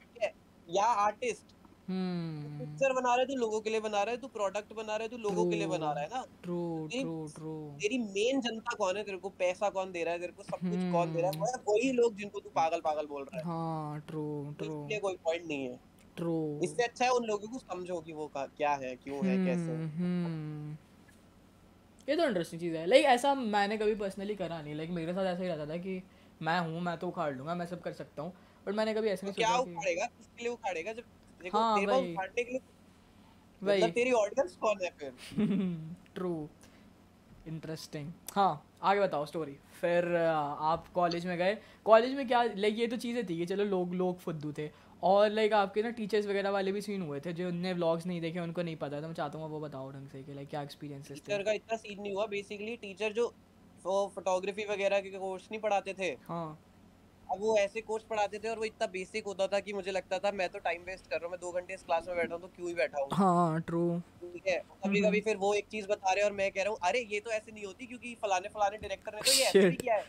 ठीक है? या आर्टिस्ट पिक्चर बना रहे तू लोगों के लिए बना रहे तू प्रोडक्ट बना रहे तू लोगों के लिए बना रहा है ना। ट्रू ट्रू ट्रू तेरी मेन जनता कौन है? तेरे को पैसा कौन दे रहा है? तेरे को सब कुछ कौन दे रहा है? हम्म। वही लोग जिनको तू पागल पागल बोल रहा है। हाँ ट्रू ट्रू इसलिए कोई पॉइंट नहीं है। ट्रू इससे अच्छा है उन लोगों को समझो कि वो क्या है क्यों है कैसे हम्म। ये तो इंटरेस्टिंग चीज़ है। लाइक ऐसा मैंने कभी पर्सनली करा नहीं। लाइक मेरे साथ ऐसा ही रहता था कि मैं हूँ मैं तो उखाड़ लूँगा मैं सब कर सकता हूँ। बट मैंने कभी ऐसे नहीं तो सोचा क्या उखाड़ेगा? किसके लिए उखाड़ेगा? जब देखो हाँ, तेरे पास उखाड़ने के लिए मतलब तेरी ऑडियंस कौन है फिर? <laughs> ट्रू इंटरेस्टिंग हाँ आगे बताओ स्टोरी फिर आप कॉलेज में गए। कॉलेज में क्या लाइक ये तो चीज़ें थी कि चलो लोग लोग फुद्दू थे। और लाइक आपके ना टीचर्स वगैरह वाले भी सीन हुए थे जो उनने व्लॉग्स नहीं देखे उनको नहीं पता था। मैं चाहता हूँ वो बताओ ढंग से कि लाइक क्या एक्सपीरियंस टीचर का इतना सीन नहीं हुआ। बेसिकली टीचर जो फोटोग्राफी वगैरह के कोर्स नहीं पढ़ाते थे। हाँ। वो ऐसे कोच पढ़ाते थे और वो इतना बेसिक होता था कि मुझे लगता था मैं तो टाइम वेस्ट कर रहा हूँ मैं दो घंटे इस क्लास में बैठा हूँ तो क्यों ही बैठा हूँ? हाँ ट्रू ठीक है? कभी कभी फिर वो एक चीज़ बता रहे हैं और मैं कह रहा हूँ अरे ये तो ऐसे नहीं होती क्योंकि फलाने फलाने डायरेक्टर ने तो ये ऐसे किया है।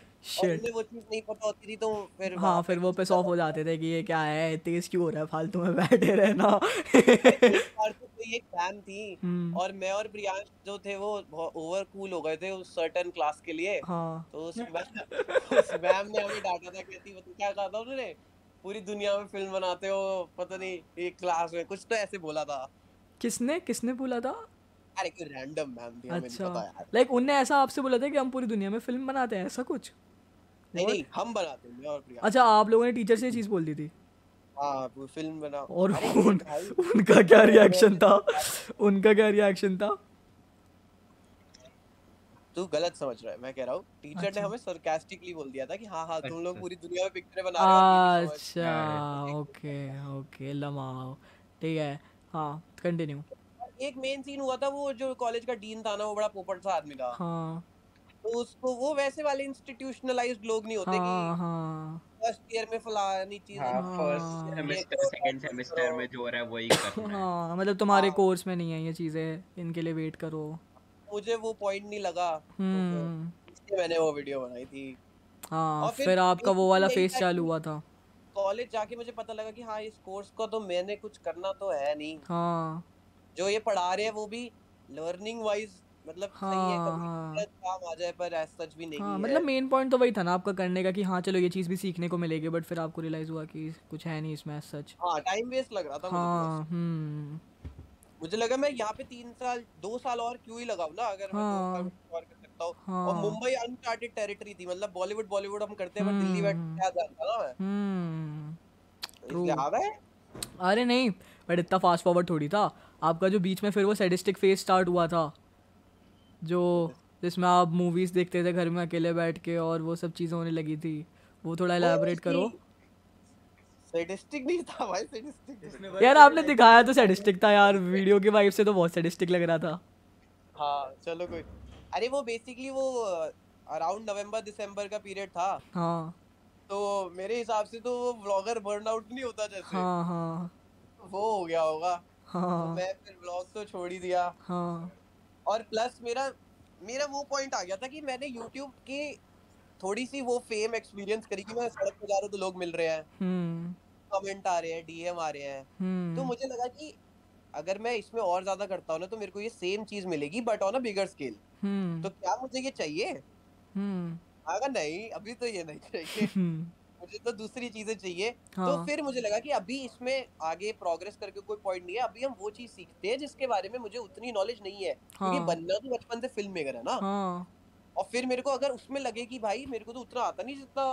उन्हें वो चीज़ नहीं पता होती थी तो फिर हाँ फिर वो पिस ऑफ़ हो जाते थे। कि ये क्या है तेज क्यों हो रहा है फालतू में बैठे रहना। तो एक फ़ैन थी हम्म। और मैं और प्रियांश जो थे वो ओवर कूल हो गए थे उस सर्टेन क्लास के लिए। हाँ। तो उस मैम ने हमें डांटा था कहती वो क्या कहा था उन्होंने? पूरी दुनिया में फ़िल्म बनाते हो पता नहीं एक क्लास में। कुछ तो ऐसे बोला था। किसने किसने बोला था? अरे कोई रैंडम मैम थी अच्छा। लाइक उनने ऐसा आपसे बोला था कि हम पूरी दुनिया में फ़िल्म बनाते हैं ऐसा कुछ? नहीं नहीं हम बनाते हैं और प्रिया। अच्छा आप लोगों ने टीचर से चीज़ बोल दी थी? हाँ वो फ़िल्म बना और उन, उनका क्या रिएक्शन था? उनका क्या रिएक्शन था? तू गलत समझ रहा है मैं कह रहा हूँ टीचर अच्छा। ने। हमें सरकास्टिकली बोल दिया था कि हाँ हाँ तुम लोग अच्छा। पूरी दुनिया में पिक्चर बना रहे हो अच्छा ओके ओके लमाओ ठीक है हाँ कंटिन्यू एक मेन सीन हुआ था वो जो कॉलेज का डीन था ना वो बड़ा पोपट सा आदमी था। हाँ। तो उसको वो वैसे वाले इंस्टीट्यूशनलाइज्ड लोग नहीं होते हाँ, कि हाँ. फ़र्स्ट ईयर में फलानी चीज़ हाँ, फ़र्स्ट सेमेस्टर सेकंड सेमेस्टर में जो हो रहा है वही करना हाँ। मतलब तुम्हारे कोर्स हाँ। में नहीं है ये चीज़ें इनके लिए वेट करो। मुझे वो पॉइंट नहीं लगा। हम्म। इसलिए मैंने वो वीडियो बनाई थी। हाँ फिर, फिर आपका वो वाला फेस चालू हुआ था। कॉलेज जाके मुझे पता लगा कि हाँ इस कोर्स को तो मैंने कुछ करना तो है नहीं। हाँ। जो ये पढ़ा रहे हैं वो भी लर्निंग वाइज मतलब हाँ, सही है कभी हाँ. काम आ जाए पर एज सच भी नहीं हाँ, है। मतलब मेन पॉइंट तो वही था ना आपका करने का कि हाँ चलो ये चीज़ भी सीखने को मिलेगी बट फिर आपको रियलाइज़ हुआ कि कुछ है नहीं इसमें एज सच हाँ टाइम वेस्ट लग रहा था हाँ मुझे हम्म। मुझे लगा मैं यहाँ पे तीन साल दो साल और क्यों ही लगाऊ ना अगर हाँ, मैं और कर सकता हूँ। हाँ, और मुंबई अनचार्टेड टेरिटरी थी मतलब बॉलीवुड बॉलीवुड हम करते हैं बट दिल्ली बैठ हम्म। क्या जानता ना मैं। हम्म। इसलिए आ गए अरे नहीं बट इतना फास्ट फॉरवर्ड थोड़ी था। आपका जो बीच में फिर वो सैडिस्टिक फ़ेज़ स्टार्ट हुआ था। जो जिसमें आप मूवीज़ देखते थे घर में अकेले बैठ के और वो सब चीज़ें होने लगी थी वो थोड़ा एलैबोरेट करो। सैडिस्टिक नहीं था भाई सैडिस्टिक यार आपने दिखाया तो सैडिस्टिक था यार वीडियो के वाइब से तो बहुत सैडिस्टिक लग रहा था। हाँ चलो कोई अरे वो बेसिकली वो अराउंड नवंबर दिसंबर का पीरियड था। हाँ। तो मेरे हिसाब से तो वो व्लॉगर बर्नआउट नहीं होता जैसे। हाँ हाँ। वो हो गया होगा। हाँ। तो मैं फिर व्लॉग तो छोड़ ही दिया। हाँ। और प्लस मेरा मेरा वो पॉइंट आ गया था कि मैंने यूट्यूब की थोड़ी सी वो फेम एक्सपीरियंस करी कि मैं सड़क पे जा रहा हूँ तो लोग मिल रहे हैं। कमेंट हम्म। आ रहे हैं डीएम आ रहे हैं। हम्म। तो मुझे लगा कि अगर मैं इसमें और ज़्यादा करता हूँ ना तो मेरे को ये सेम चीज़ मिलेगी but on a bigger scale तो क्या मुझे ये चाहिए? हम्म। अगर नहीं अभी तो ये नहीं चाहिए। <laughs> मुझे तो दूसरी चीज़ें चाहिए। तो हाँ. तो फिर मुझे लगा कि अभी इसमें आगे प्रोग्रेस करके कोई पॉइंट नहीं है। अभी हम वो चीज़ सीखते हैं जिसके बारे में मुझे उतनी नॉलेज नहीं है। हाँ. क्योंकि बनना तो बचपन से फ़िल्म मेकर है ना। हाँ. और फिर मेरे को अगर उसमें लगे कि भाई मेरे को तो उतना आता नहीं जितना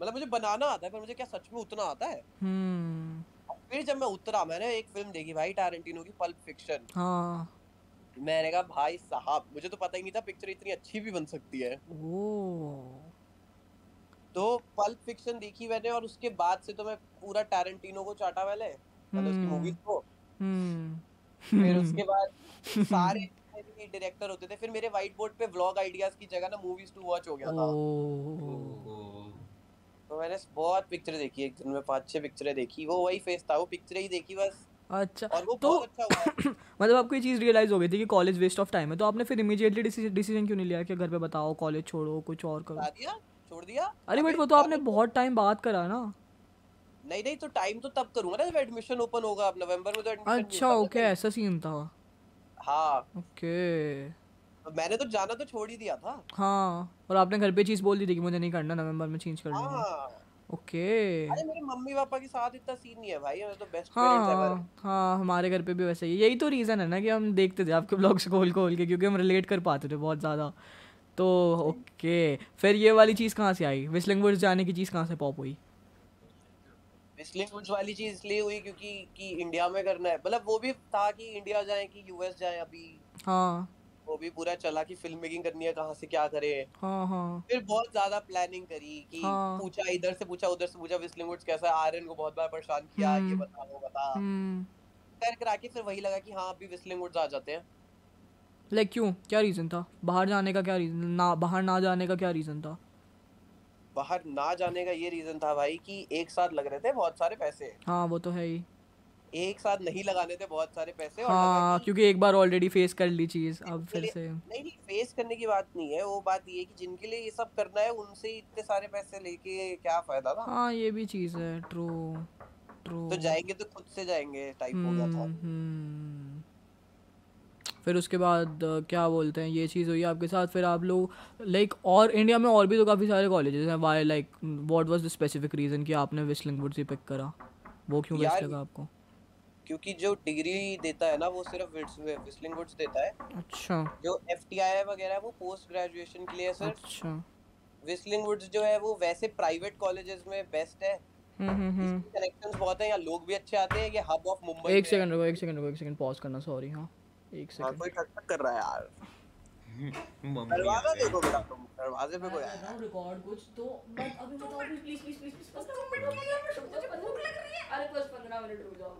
मतलब मुझे बनाना आता है पर मुझे क्या सच में उतना आता है? हम्म। फिर जब मैं उतरा मैंने एक फ़िल्म देखी भाई टारेंटिनो की पल्प फिक्शन हाँ। मैंने कहा भाई साहब मुझे तो पता ही नहीं था पिक्चर इतनी अच्छी भी बन सकती है। तो पल्प फिक्शन देखी मैंने और उसके बाद से तो मैं पूरा टैरेंटिनो को चाटा पहले मतलब उसकी मूवीज़ को। हम्म। फिर उसके <laughs> बाद सारे डायरेक्टर होते थे फिर मेरे व्हाइट बोर्ड पे व्लॉग आइडियाज़ की जगह ना मूवीज़ टू वॉच हो गया था। तो मैंने बहुत पिक्चर देखी एक दिन में पाँच छह पिक्चरें देखी वो वही फेस था वो पिक्चरें ही देखी बस। अच्छा और वो तो अच्छा <coughs> मतलब आपको ये चीज़ रियलाइज़ हो गई थी कि कॉलेज वेस्ट ऑफ़ टाइम है तो आपने फिर इमीडिएटली डिसीज़न क्यों नहीं लिया कि घर पे बताओ कॉलेज छोड़ो कुछ और करो? छोड़ दिया। अरे बट वो तो आपने बहुत टाइम बात करा ना। नहीं नहीं तो टाइम तो तब करूँगा ना जब एडमिशन ओपन होगा अब नवंबर में तो एडमिशन अच्छा ओके ऐसा सीन था। हाँ। ओके मैंने तो जाना तो छोड़ ही दिया था। हाँ और आपने घर पे चीज़ बोल दी थी कि मुझे नहीं करना नवंबर में चेंज करना हाँ। ओके अरे मेरे मम्मी पापा के साथ इतना सीन नहीं है भाई हमें तो बेस्ट हाँ पेरेंट्स हाँ हमारे घर पे भी वैसे ही यही तो रीज़न है ना कि हम देखते थे आपके ब्लॉग्स खोल खोल के क्योंकि हम रिलेट कर पाते थे बहुत ज़्यादा। तो ओके। फिर ये वाली चीज़ कहाँ से आई? विस्लिंग वुड्स जाने की चीज़ कहाँ से पॉप हुई? विस्लिंग वुड्स वाली चीज़ इसलिए हुई क्योंकि कि इंडिया में करना है। मतलब वो भी था कि इंडिया जाए कि यूएस जाए अभी। हाँ। वो भी पूरा चला कि फ़िल्म मेकिंग करनी है कहाँ से क्या करे। हाँ हाँ। फिर बहुत ज़्यादा प्लानिंग करी कि हाँ. पूछा इधर से पूछा उधर से पूछा विस्लिंग वुड्स कैसा है? आर्यन को बहुत बार परेशान किया ये हम्म। बता वो बता हम्म। कर करा के फिर वही लगा कि हाँ अभी विस्लिंग वुड्स आ जाते हैं। लाइक क्यों? क्या रीजन था? बाहर जाने का क्या रीजन ना बाहर ना जाने का क्या रीजन था? बाहर ना जाने का ये रीजन था भाई कि एक साथ लग रहे थे बहुत सारे पैसे। हाँ वो तो है ही। एक साथ नहीं लगाने थे बहुत सारे पैसे और हाँ क्योंकि एक बार ऑलरेडी फेस कर ली चीज़ अब फिर से। नहीं नहीं फेस करने की बात नहीं है वो बात ये कि जिनके लिए ये सब करना है उनसे इतने सारे पैसे लेके क्या फ़ायदा था? हाँ ये भी चीज़ है ट्रू ट्रू तो जाएँगे तो खुद से जाएँगे टाइप हो गया था। हम्म, हम्म। फिर उसके बाद क्या बोलते हैं ये चीज़ हुई आपके साथ फिर आप लोग लाइक और इंडिया में और भी तो काफ़ी सारे कॉलेजेस हैं why like what was the specific reason कि आपने विस्लिंग वुड से पिक करा? वो क्यों बेस्ट लगा आपको? क्योंकि जो डिग्री देता है ना वो सिर्फ़ विस्लिंग वुड्स देता है। अच्छा। जो एफटीआई वगैरह है वो पोस्ट ग्रेजुएशन के लिए सर अच्छा। विस्लिंग वुड्स जो है वो वैसे प्राइवेट कॉलेजेस में बेस्ट है। कनेक्शंस हम्म, हम्म, हम्म। बहुत हैं या लोग भी अच्छे आते हैं ये हब ऑफ़ मुंबई एक सेकंड रुको एक सेकंड रुको एक सेकंड पॉज करना सॉरी हाँ। एक सेकंड हाँ, कोई टक कर रहा है यार। <laughs> दरवाज़ा देखो बेटा तुम दरवाजे पे कोई आया है रिकॉर्ड कुछ तो बट अभी बताओ please please please please 15 minute मुझे भूख लग रही है। अरे बस 15 मिनट रुक जाओ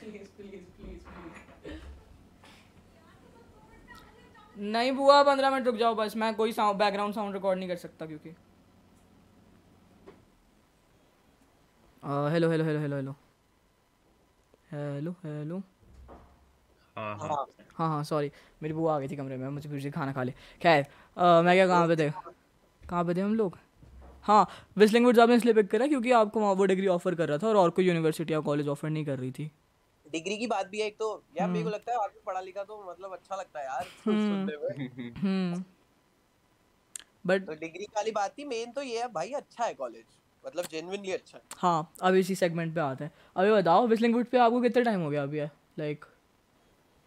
प्लीज़ प्लीज़ प्लीज़ प्लीज़ नहीं बुआ पंद्रह मिनट रुक जाओ बस। मैं कोई साउंड बैकग्राउंड साउंड रिकॉर्ड नहीं कर सकता क्योंकि। Hello hello hello hello hello hello hello हाँ हाँ। हाँ सॉरी हाँ, मेरी बुआ आ गई थी कमरे में मुझे फिर से खाना खा ले। खैर मैं क्या कहाँ पे थे? कहाँ पे थे हम लोग? हाँ विस्लिंग वुड्स आपने इसलिए पिक करा क्योंकि आपको वहाँ वो डिग्री ऑफ़र कर रहा था और और कोई यूनिवर्सिटी या कॉलेज ऑफ़र नहीं कर रही थी। डिग्री की बात भी है एक तो। यार मेरे को हम्म। लगता है आदमी पढ़ा लिखा तो मतलब अच्छा लगता है यार सुनने में हम्म। बट तो डिग्री वाली बात थी मेन तो ये है भाई अच्छा है कॉलेज मतलब जेन्युइनली अच्छा है। हाँ अब इसी सेगमेंट पे आते हैं। अभी बताओ विस्लिंग वुड पे आपको कितना टाइम हो गया अभी लाइक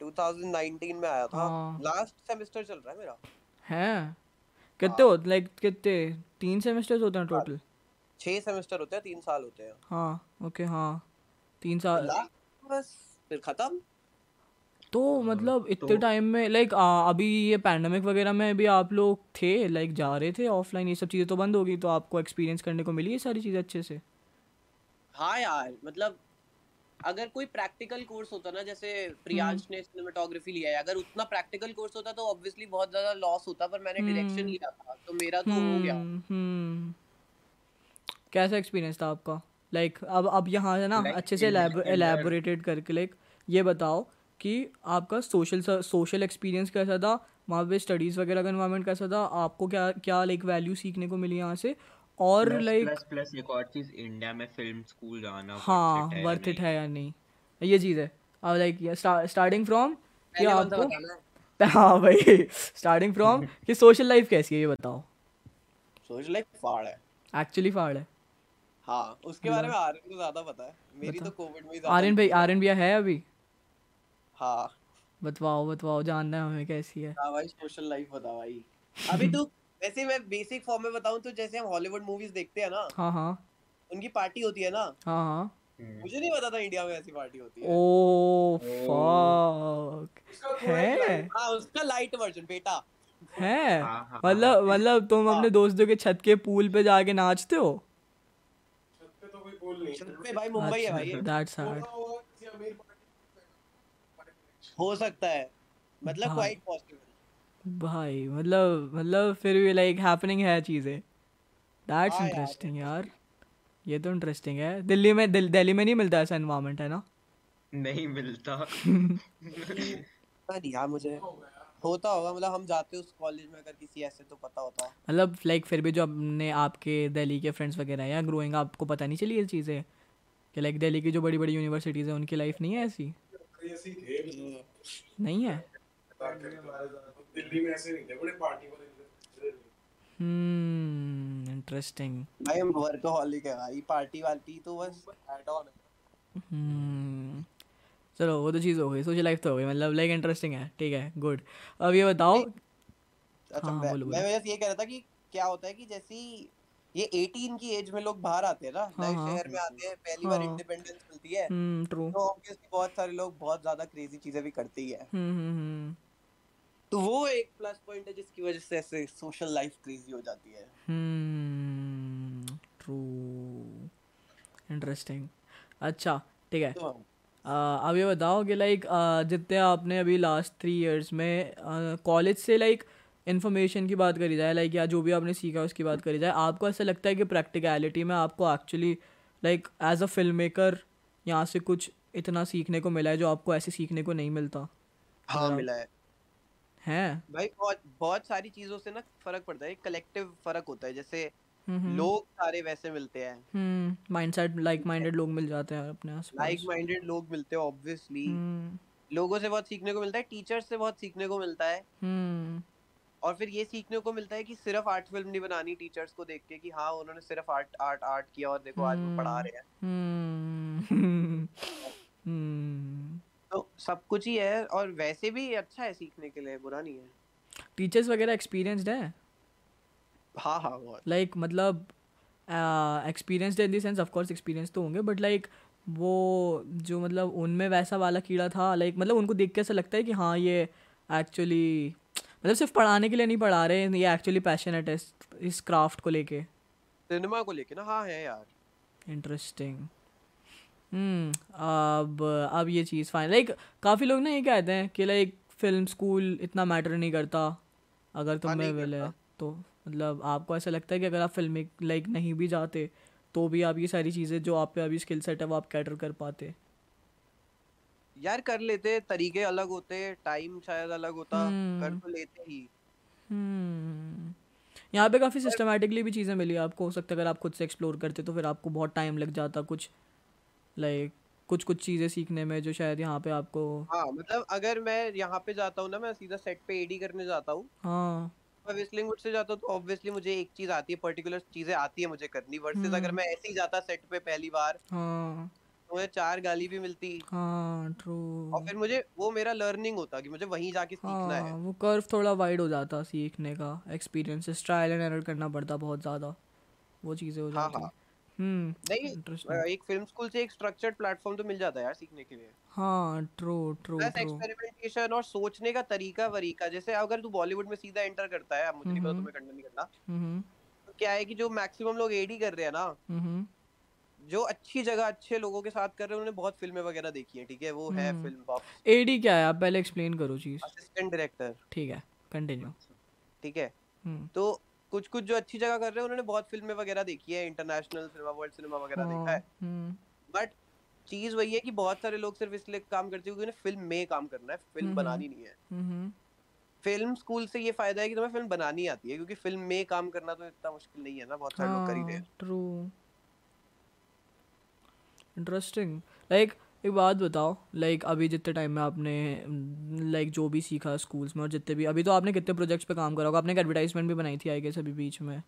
2019 में आया था। लास्ट हाँ। सेमेस्टर चल रहा है मेरा। है? कितने हो। लाइक कितने? तीन सेमेस्टर्स होते हैं टोटल छह सेमेस्टर होते हैं तीन साल होते हैं। हाँ ओके हाँ। तीन साल। बस फिर खत्म। तो मतलब इतने टाइम तो, में लाइक अभी ये पैंडमिक वगैरह में भी आप लोग थे लाइक जा रहे थे ऑफलाइन ये सब चीज़ें तो बंद होगी तो आपको एक्सपीरियंस करने को मिली ये सारी चीज़ें अच्छे से? हाँ यार मतलब अगर कोई प्रैक्टिकल कोर्स होता ना जैसे प्रियांश हम्म। ने सिनेमेटोग्राफी लिया है अगर उतना प्रैक्टिकल कोर्स होता तो ऑब्वियसली बहुत ज़्यादा लॉस होता पर मैंने डायरेक्शन हम्म। लिया था तो मेरा तो हो गया। हम्म, कैसा एक्सपीरियंस था आपका? लाइक like, अब अब यहाँ है ना like, अच्छे से एलेबोरेटेड करके लाइक ये बताओ कि आपका सोशल सोशल एक्सपीरियंस कैसा था? वहाँ पे स्टडीज़ वगैरह का इन्वायरमेंट कैसा था? आपको क्या क्या लाइक वैल्यू सीखने को मिली यहाँ से? और लाइक प्लस प्लस एक और चीज़ इंडिया में फ़िल्म स्कूल जाना हाँ वर्थ इट है या नहीं? ये चीज़ है। अब लाइक स्टार्टिंग फ्रॉम कि आपको <laughs> हाँ? भाई स्टार्टिंग फ्रॉम <laughs> कि सोशल लाइफ कैसी है ये बताओ। सोशल लाइफ फाड़ है। एक्चुअली फाड़ है। हाँ उसके बारे में आर्यन को ज़्यादा पता है। मेरी तो कोविड में आर्यन भाई आर्यन भैया है अभी? हाँ। बतवाओ बतवाओ जानना है हमें कैसी है। हाँ भाई सोशल लाइफ बता भाई। अभी <laughs> तू वैसे मैं बेसिक फॉर्म में बताऊँ तो जैसे हम हॉलीवुड मूवीज़ देखते हैं ना हाँ हाँ। उनकी पार्टी होती है ना? हाँ हाँ। मुझे नहीं पता था इंडिया में ऐसी पार्टी होती है। ओ फक है हाँ? उसका लाइट वर्जन बेटा। है? हाँ, हाँ, मतलब हाँ। मतलब तुम अपने दोस्तों के छत के पूल पे जाके नाचते हो? छत पे तो कोई पूल नहीं छत पे भाई मुंबई है भाई। दैट्स हार्ड हो सकता है। मतलब क्वाइट पॉसिबल भाई मतलब मतलब फिर भी लाइक हैपनिंग है चीज़ें। दैट्स इंटरेस्टिंग यार ये तो इंटरेस्टिंग है। दिल्ली में दिल, दिल्ली में नहीं मिलता ऐसा एनवायरनमेंट है ना? नहीं मिलता। यार मुझे होता होगा मतलब हम जाते उस कॉलेज में अगर किसी ऐसे तो पता होता मतलब लाइक फिर भी जो अपने आपके दिल्ली के फ्रेंड्स वगैरह या ग्रोइंग आपको पता नहीं चली ये चीज़ें? कि लाइक दिल्ली की जो बड़ी बड़ी यूनिवर्सिटीज़ है उनकी लाइफ नहीं है ऐसी? नहीं है? दिल्ली में ऐसे नहीं थे बड़े पार्टी वाले हम्म इंटरेस्टिंग भाई हम वर्कहॉलिक है भाई पार्टी वाली तो बस ऐड ऑन हम्म चलो वो तो चीज़ हो गई सोशल लाइफ तो हो गई मतलब लाइक इंटरेस्टिंग है ठीक है गुड अब ये बताओ अच्छा हाँ, मैं, बोलो, मैं बस ये कह रहा था कि क्या होता है कि जैसी ये 18 की एज में लोग बाहर आते हैं ना हाँ, नए हाँ, शहर में आते हैं पहली हाँ, बार इंडिपेंडेंस मिलती है हम्म ट्रू तो ऑब्वियसली बहुत सारे लोग बहुत ज़्यादा क्रेजी चीज़ें भी करते ही है। हम्म हम्म, हम्म। तो वो एक प्लस पॉइंट है जिसकी वजह से ऐसे सोशल लाइफ क्रेजी हो जाती है। हम्म ट्रू इंटरेस्टिंग अच्छा ठीक है। तो अब ये बताओ कि लाइक जितने आपने अभी लास्ट थ्री इयर्स में कॉलेज से लाइक इन्फॉर्मेशन की बात करी जाए लाइक या जो भी आपने सीखा उसकी बात करी जाए आपको ऐसा लगता है कि प्रैक्टिकलिटी में आपको actually like as a film maker यहाँ से कुछ इतना सीखने को मिला है जो आपको ऐसे सीखने को नहीं मिलता? हाँ मिला है। हैं। भाई बहुत बहुत सारी चीज़ों से ना फ़र्क पड़ता है। कलेक्टिव फ़र्क होता है। जैसे लोग सारे वैसे मिलते हैं। माइंडसेट लाइक माइंडेड लोग मिल जाते हैं अपने आसपास। लाइक माइंडेड लोग मिलते हैं ऑब्वियसली लोगों से बहुत सीखने को मिलता है टीचर्स से बहुत सीखने को मिलता है। और फिर ये सीखने को मिलता है कि सिर्फ़ आर्ट फ़िल्म नहीं बनानी टीचर्स को देख के कि हाँ उन्होंने सिर्फ़ आर्ट आर्ट आर्ट किया और देखो आज वो पढ़ा रहे हैं। <laughs> तो सब कुछ ही है और वैसे भी अच्छा है सीखने के लिए बुरा नहीं है। टीचर्स वगैरह एक्सपीरियंस्ड है? हाँ हाँ बहुत। लाइक like, मतलब experienced in the sense of course experience तो होंगे बट लाइक वो जो मतलब उनमें वैसा वाला कीड़ा था लाइक मतलब उनको देख के ऐसा लगता है कि हाँ ये एक्चुअली मतलब सिर्फ़ पढ़ाने के लिए नहीं पढ़ा रहे ये एक्चुअली पैशनेट है इस क्राफ्ट को लेके। सिनेमा को लेके ना? हाँ है यार। इंटरेस्टिंग अब अब ये चीज़ फाइन लाइक काफ़ी लोग ना ये कहते हैं कि लाइक फ़िल्म स्कूल इतना मैटर नहीं करता। अगर तुम में विल है तो मतलब आपको ऐसा लगता है कि अगर आप फ़िल्म लाइक नहीं भी जाते तो भी आप ये सारी चीज़ें जो आप पे अभी स्किल सेट है वो आप कैटर कर पाते। यार कर लेते तरीके अलग होते टाइम शायद अलग होता कर हम्म। तो लेते ही। हम्म। यहाँ पे काफ़ी सिस्टमेटिकली भी चीज़ें मिली आपको हो सकता है अगर आप खुद से एक्सप्लोर करते तो फिर आपको बहुत टाइम लग जाता कुछ। लाइक कुछ कुछ चीज़ें सीखने में जो शायद यहाँ पे आपको हाँ मतलब अगर मैं यहाँ पे जाता हूँ ना मैं सीधा सेट पे एडी करने जाता हूँ। हाँ। मैं विस्लिंग वुड से जाता हूँ तो ऑब्वियसली मुझे एक चीज़ आती है पर्टिकुलर चीज़ें आती है मुझे करनी। वर्सेस अगर हम्म। मैं ऐसे ही जाता सेट पे पहली बार हाँ। तो मुझे चार गाली भी मिलती। हाँ ट्रू और फिर मुझे वो मेरा लर्निंग होता कि मुझे वहीं जाके सीखना हाँ, है हाँ, वो कर्व थोड़ा वाइड हो जाता सीखने का एक्सपीरियंस ट्रायल एंड एरर करना पड़ता बहुत ज़्यादा वो चीज़ें हो हाँ, जाती हाँ, हम्म नहीं एक फ़िल्म स्कूल से एक स्ट्रक्चर्ड प्लेटफॉर्म तो मिल जाता है यार सीखने के लिए। हाँ ट्रू ट्रू प्लस एक्सपेरिमेंटेशन और सोचने का तरीका वरीका जैसे अगर तू बॉलीवुड में सीधा एंटर करता है मुझे नहीं पता तुम्हें करना नहीं करना। तो क्या है कि जो मैक्सिमम लोग एडी कर रहे हैं ना जो अच्छी जगह अच्छे लोगों के साथ कर रहे हैं उन्होंने बहुत फ़िल्में वगैरह देखी है ठीक है? वो है फ़िल्म बॉक्स एडी क्या है? आप पहले एक्सप्लेन करो चीज़। असिस्टेंट डायरेक्टर ठीक है कंटिन्यू ठीक है? तो कुछ कुछ जो अच्छी जगह कर रहे हैं उन्होंने बहुत फ़िल्में वगैरह देखी है इंटरनेशनल सिनेमा वर्ल्ड सिनेमा वगैरह देखा है। बट हम्म। चीज़ वही है कि बहुत सारे लोग सिर्फ़ इसलिए काम करते हैं क्योंकि उन्हें फ़िल्म में काम करना है फ़िल्म हम्म, बनानी नहीं है। फ़िल्म हम्म, स्कूल से ये फ़ायदा है कि तुम्हें फ़िल्म बनानी आती है क्योंकि फ़िल्म में काम करना तो इतना मुश्किल नहीं है ना बहुत सारे लोग कर ही रहे हैं। ट्रू इंटरेस्टिंग लाइक एक बात बताओ लाइक अभी जितने टाइम में आपने लाइक जो भी सीखा स्कूल्स में और जितने भी अभी तो आपने कितने प्रोजेक्ट्स पे काम करा होगा? आपने एक एडवर्टाइजमेंट भी बनाई थी आई गेस अभी बीच में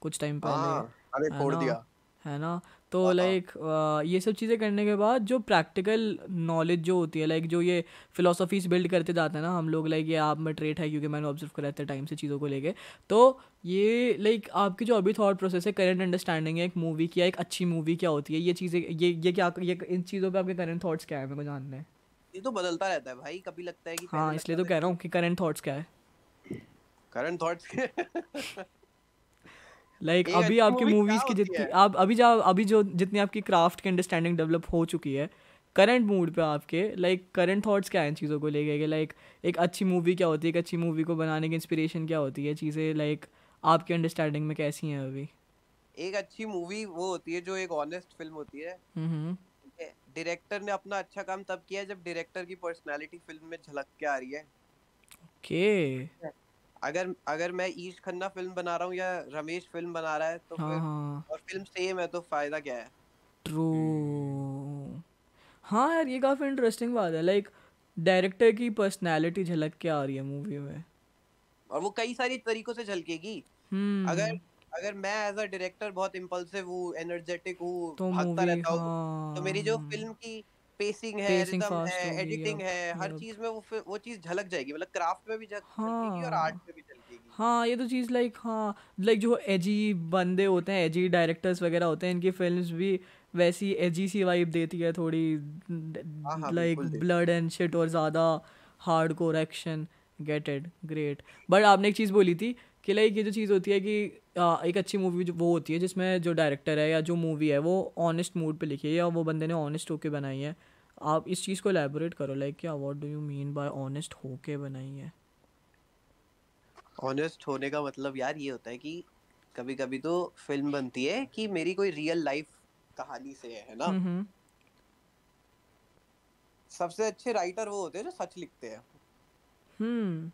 कुछ टाइम पहले हाँ, अरे फोड़ दिया। है ना? तो लाइक हाँ, हाँ। ये सब चीज़ें करने के बाद जो प्रैक्टिकल नॉलेज जो होती है लाइक जो ये फिलोसफीज बिल्ड करते जाते हैं ना हम लोग लाइक ये आप में ट्रेट है क्योंकि मैंने ऑब्ज़र्व करा इतने टाइम से चीज़ों को लेके। तो ये लाइक आपकी जो अभी थॉट प्रोसेस है करेंट अंडरस्टैंडिंग है एक मूवी की एक अच्छी मूवी क्या होती है ये चीज़ें ये ये क्या ये इन चीज़ों पर आपके करेंट थाट्स क्या है मेरे को जानना है? ये तो बदलता रहता है भाई कभी लगता है कि हाँ इसलिए तो कह रहा हूँ कि करेंट थाट्स क्या है? करंट थॉट्स <laughs> लाइक like, अभी आपकी मूवीज़ की जितनी आप अभी जो अभी जो जितनी आपकी क्राफ्ट की अंडरस्टैंडिंग डेवलप हो चुकी है करंट मूड पे आपके लाइक करंट थॉट्स क्या हैं चीज़ों को लेके लाइक एक अच्छी मूवी क्या होती है एक अच्छी मूवी को बनाने की इंस्पिरेशन क्या होती है चीज़ें लाइक आपकी अंडरस्टैंडिंग में कैसी हैं अभी? एक अच्छी मूवी वो होती है जो एक ऑनेस्ट फ़िल्म होती है। डायरेक्टर। ने अपना अच्छा काम तब किया जब डायरेक्टर की पर्सनालिटी फ़िल्म में झलक के आ रही है। Okay okay. अगर अगर मैं ईश खन्ना फ़िल्म बना रहा हूँ या रमेश फ़िल्म बना रहा है तो हाँ, फिर हाँ. और फ़िल्म सेम है तो फ़ायदा क्या है ट्रू हाँ यार ये काफ़ी इंटरेस्टिंग बात है लाइक डायरेक्टर की पर्सनालिटी झलक के आ रही है मूवी में और वो कई सारी तरीकों से झलकेगी हम्म। अगर अगर मैं एज अ डायरेक्टर बहुत इम्पल्सिव हूँ एनर्जेटिक हूँ तो भागता रहता हूँ हाँ, तो मेरी जो फ़िल्म हाँ। की पेसिंग है रिदम है एडिटिंग है हर चीज़ में वो वो चीज़ झलक जाएगी मतलब क्राफ्ट में भी झलकेगी और आर्ट हाँ। में भी झलकेगी। हाँ ये तो चीज़ लाइक हाँ लाइक जो एजी बंदे होते हैं एजी डायरेक्टर्स वगैरह होते हैं इनकी फिल्म्स भी वैसी एजी सी वाइब देती है थोड़ी लाइक ब्लड एंड शिट और ज़्यादा hardcore action get it great but आपने एक चीज़ बोली थी कि लाइक ये जो चीज़ होती है कि आ, एक अच्छी मूवी जो वो होती है जिसमें जो डायरेक्टर है या जो मूवी है वो ऑनेस्ट मूड पे लिखी है या वो बंदे ने ऑनेस्ट होके बनाई है। आप इस चीज़ को एलेबोरेट करो लाइक क्या what do you mean by honest होके बनाई है? ऑनेस्ट होने का मतलब यार ये होता है कि कभी कभी तो फ़िल्म बनती है कि मेरी कोई रियल लाइफ कहानी से है ना? mm-hmm. सबसे अच्छे राइटर वो होते हैं जो सच लिखते हैं। हम्म।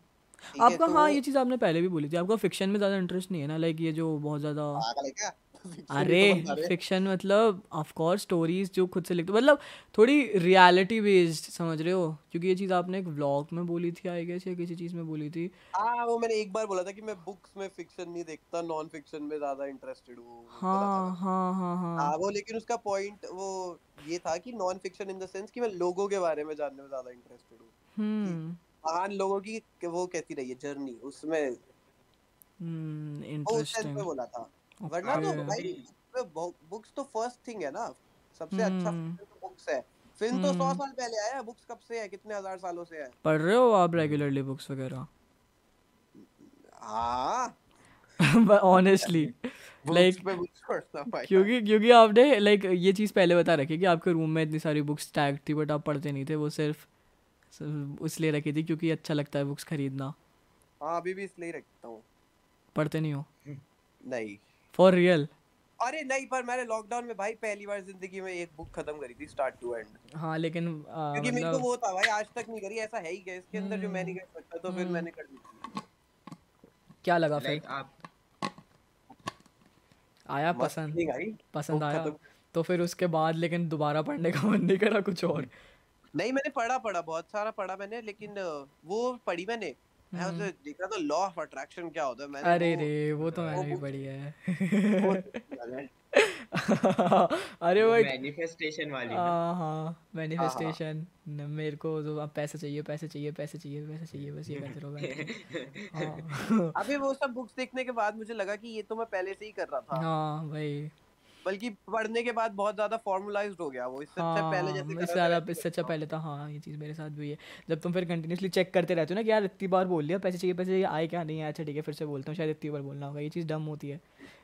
आपका तो हाँ ये चीज़ आपने पहले भी बोली थी आपका फिक्शन में ज़्यादा इंटरेस्ट नहीं है ना लाइक ये जो बहुत ज़्यादा <laughs> अरे फिक्शन मतलब ऑफ़ कोर्स स्टोरीज जो खुद से लिखते मतलब थोड़ी रियलिटी बेस्ड समझ रहे हो? क्योंकि ये चीज़ आपने एक व्लॉग में बोली थी आई गेस या किसी चीज़ में बोली थी। हाँ वो मैंने एक बार बोला था कि मैं बुक्स में फिक्शन नहीं देखता नॉन फिक्शन में ज़्यादा इंटरेस्टेड हूँ हाँ हाँ हाँ हाँ। हाँ वो लेकिन उसका पॉइंट वो ये था कि non fiction in the sense कि मैं लोगों के बारे में जानने में ज़्यादा इंटरेस्टेड हूँ। हम्म। महान लोगों की वो कैसी रही है जर्नी उसमें हम्म इंटरेस्टिंग बोला था। वरना तो भाई बुक्स तो फ़र्स्ट थिंग है ना। सबसे अच्छा तो बुक्स है। फ़िल्म तो सौ साल पहले आया है बुक्स कब से है? कितने हज़ार सालों से है? पढ़ रहे हो आप रेगुलरली बुक्स वगैरह? हाँ। <laughs> ऑनेस्टली <laughs> लाइक क्योंकि क्योंकि आपने लाइक ये चीज़ पहले बता रखी कि आपके रूम में इतनी सारी बुक्स टैग थी बट आप पढ़ते नहीं थे वो सिर्फ़ इसलिए रखी थी क्योंकि अच्छा लगता है बुक्स खरीदना। हाँ अभी भी इसलिए रखता हूँ। पढ़ते नहीं हो? नहीं। फॉर रियल अरे नहीं पर मैंने लॉकडाउन में भाई पहली बार ज़िंदगी में एक बुक खत्म करी थी स्टार्ट टू एंड हाँ लेकिन क्योंकि मेरे को मतलब वो था भाई आज तक नहीं करी ऐसा है ही क्या? इसके अंदर जो मैं नहीं कर सकता तो फिर हम्म। मैंने कर दी क्या लगा फिर? आप आया पसंद? पसंद आया? तो फिर उसके बाद लेकिन दोबारा पढ़ने का मन नहीं करा कुछ और। नहीं मैंने पढ़ा पढ़ा बहुत सारा पढ़ा मैंने लेकिन वो पढ़ी मैंने। मैं उसे हम्म। देखा तो लॉ ऑफ़ अट्रैक्शन क्या होता है? मैंने अरे रे वो तो मैंने भी पढ़ी है। <laughs> अरे वो मैनिफेस्टेशन वाली हाँ हाँ मैनिफेस्टेशन मेरे को तो अब पैसे चाहिए पैसे चाहिए पैसे चाहिए पैसे चाहिए बस ये करते रहो <laughs> हाँ। अभी वो सब बुक्स देखने के बाद मुझे लगा कि ये तो मैं पहले से ही कर रहा था। हाँ भाई बल्कि पढ़ने के बाद बहुत ज़्यादा फॉर्मुलाइज्ड हो गया वो इससे अच्छा हाँ, पहले जैसे इससे ज़्यादा इससे अच्छा पहले था हाँ ये चीज़ मेरे साथ भी है। जब तुम फिर कंटिन्यूसली चेक करते रहते हो ना कि यार इतनी बार बोल लिया पैसे चाहिए पैसे चाहिए आए क्या नहीं आया अच्छा ठीक है फिर से बोलता हूँ शायद इतनी बार बोलना होगा ये चीज़ डम होती है।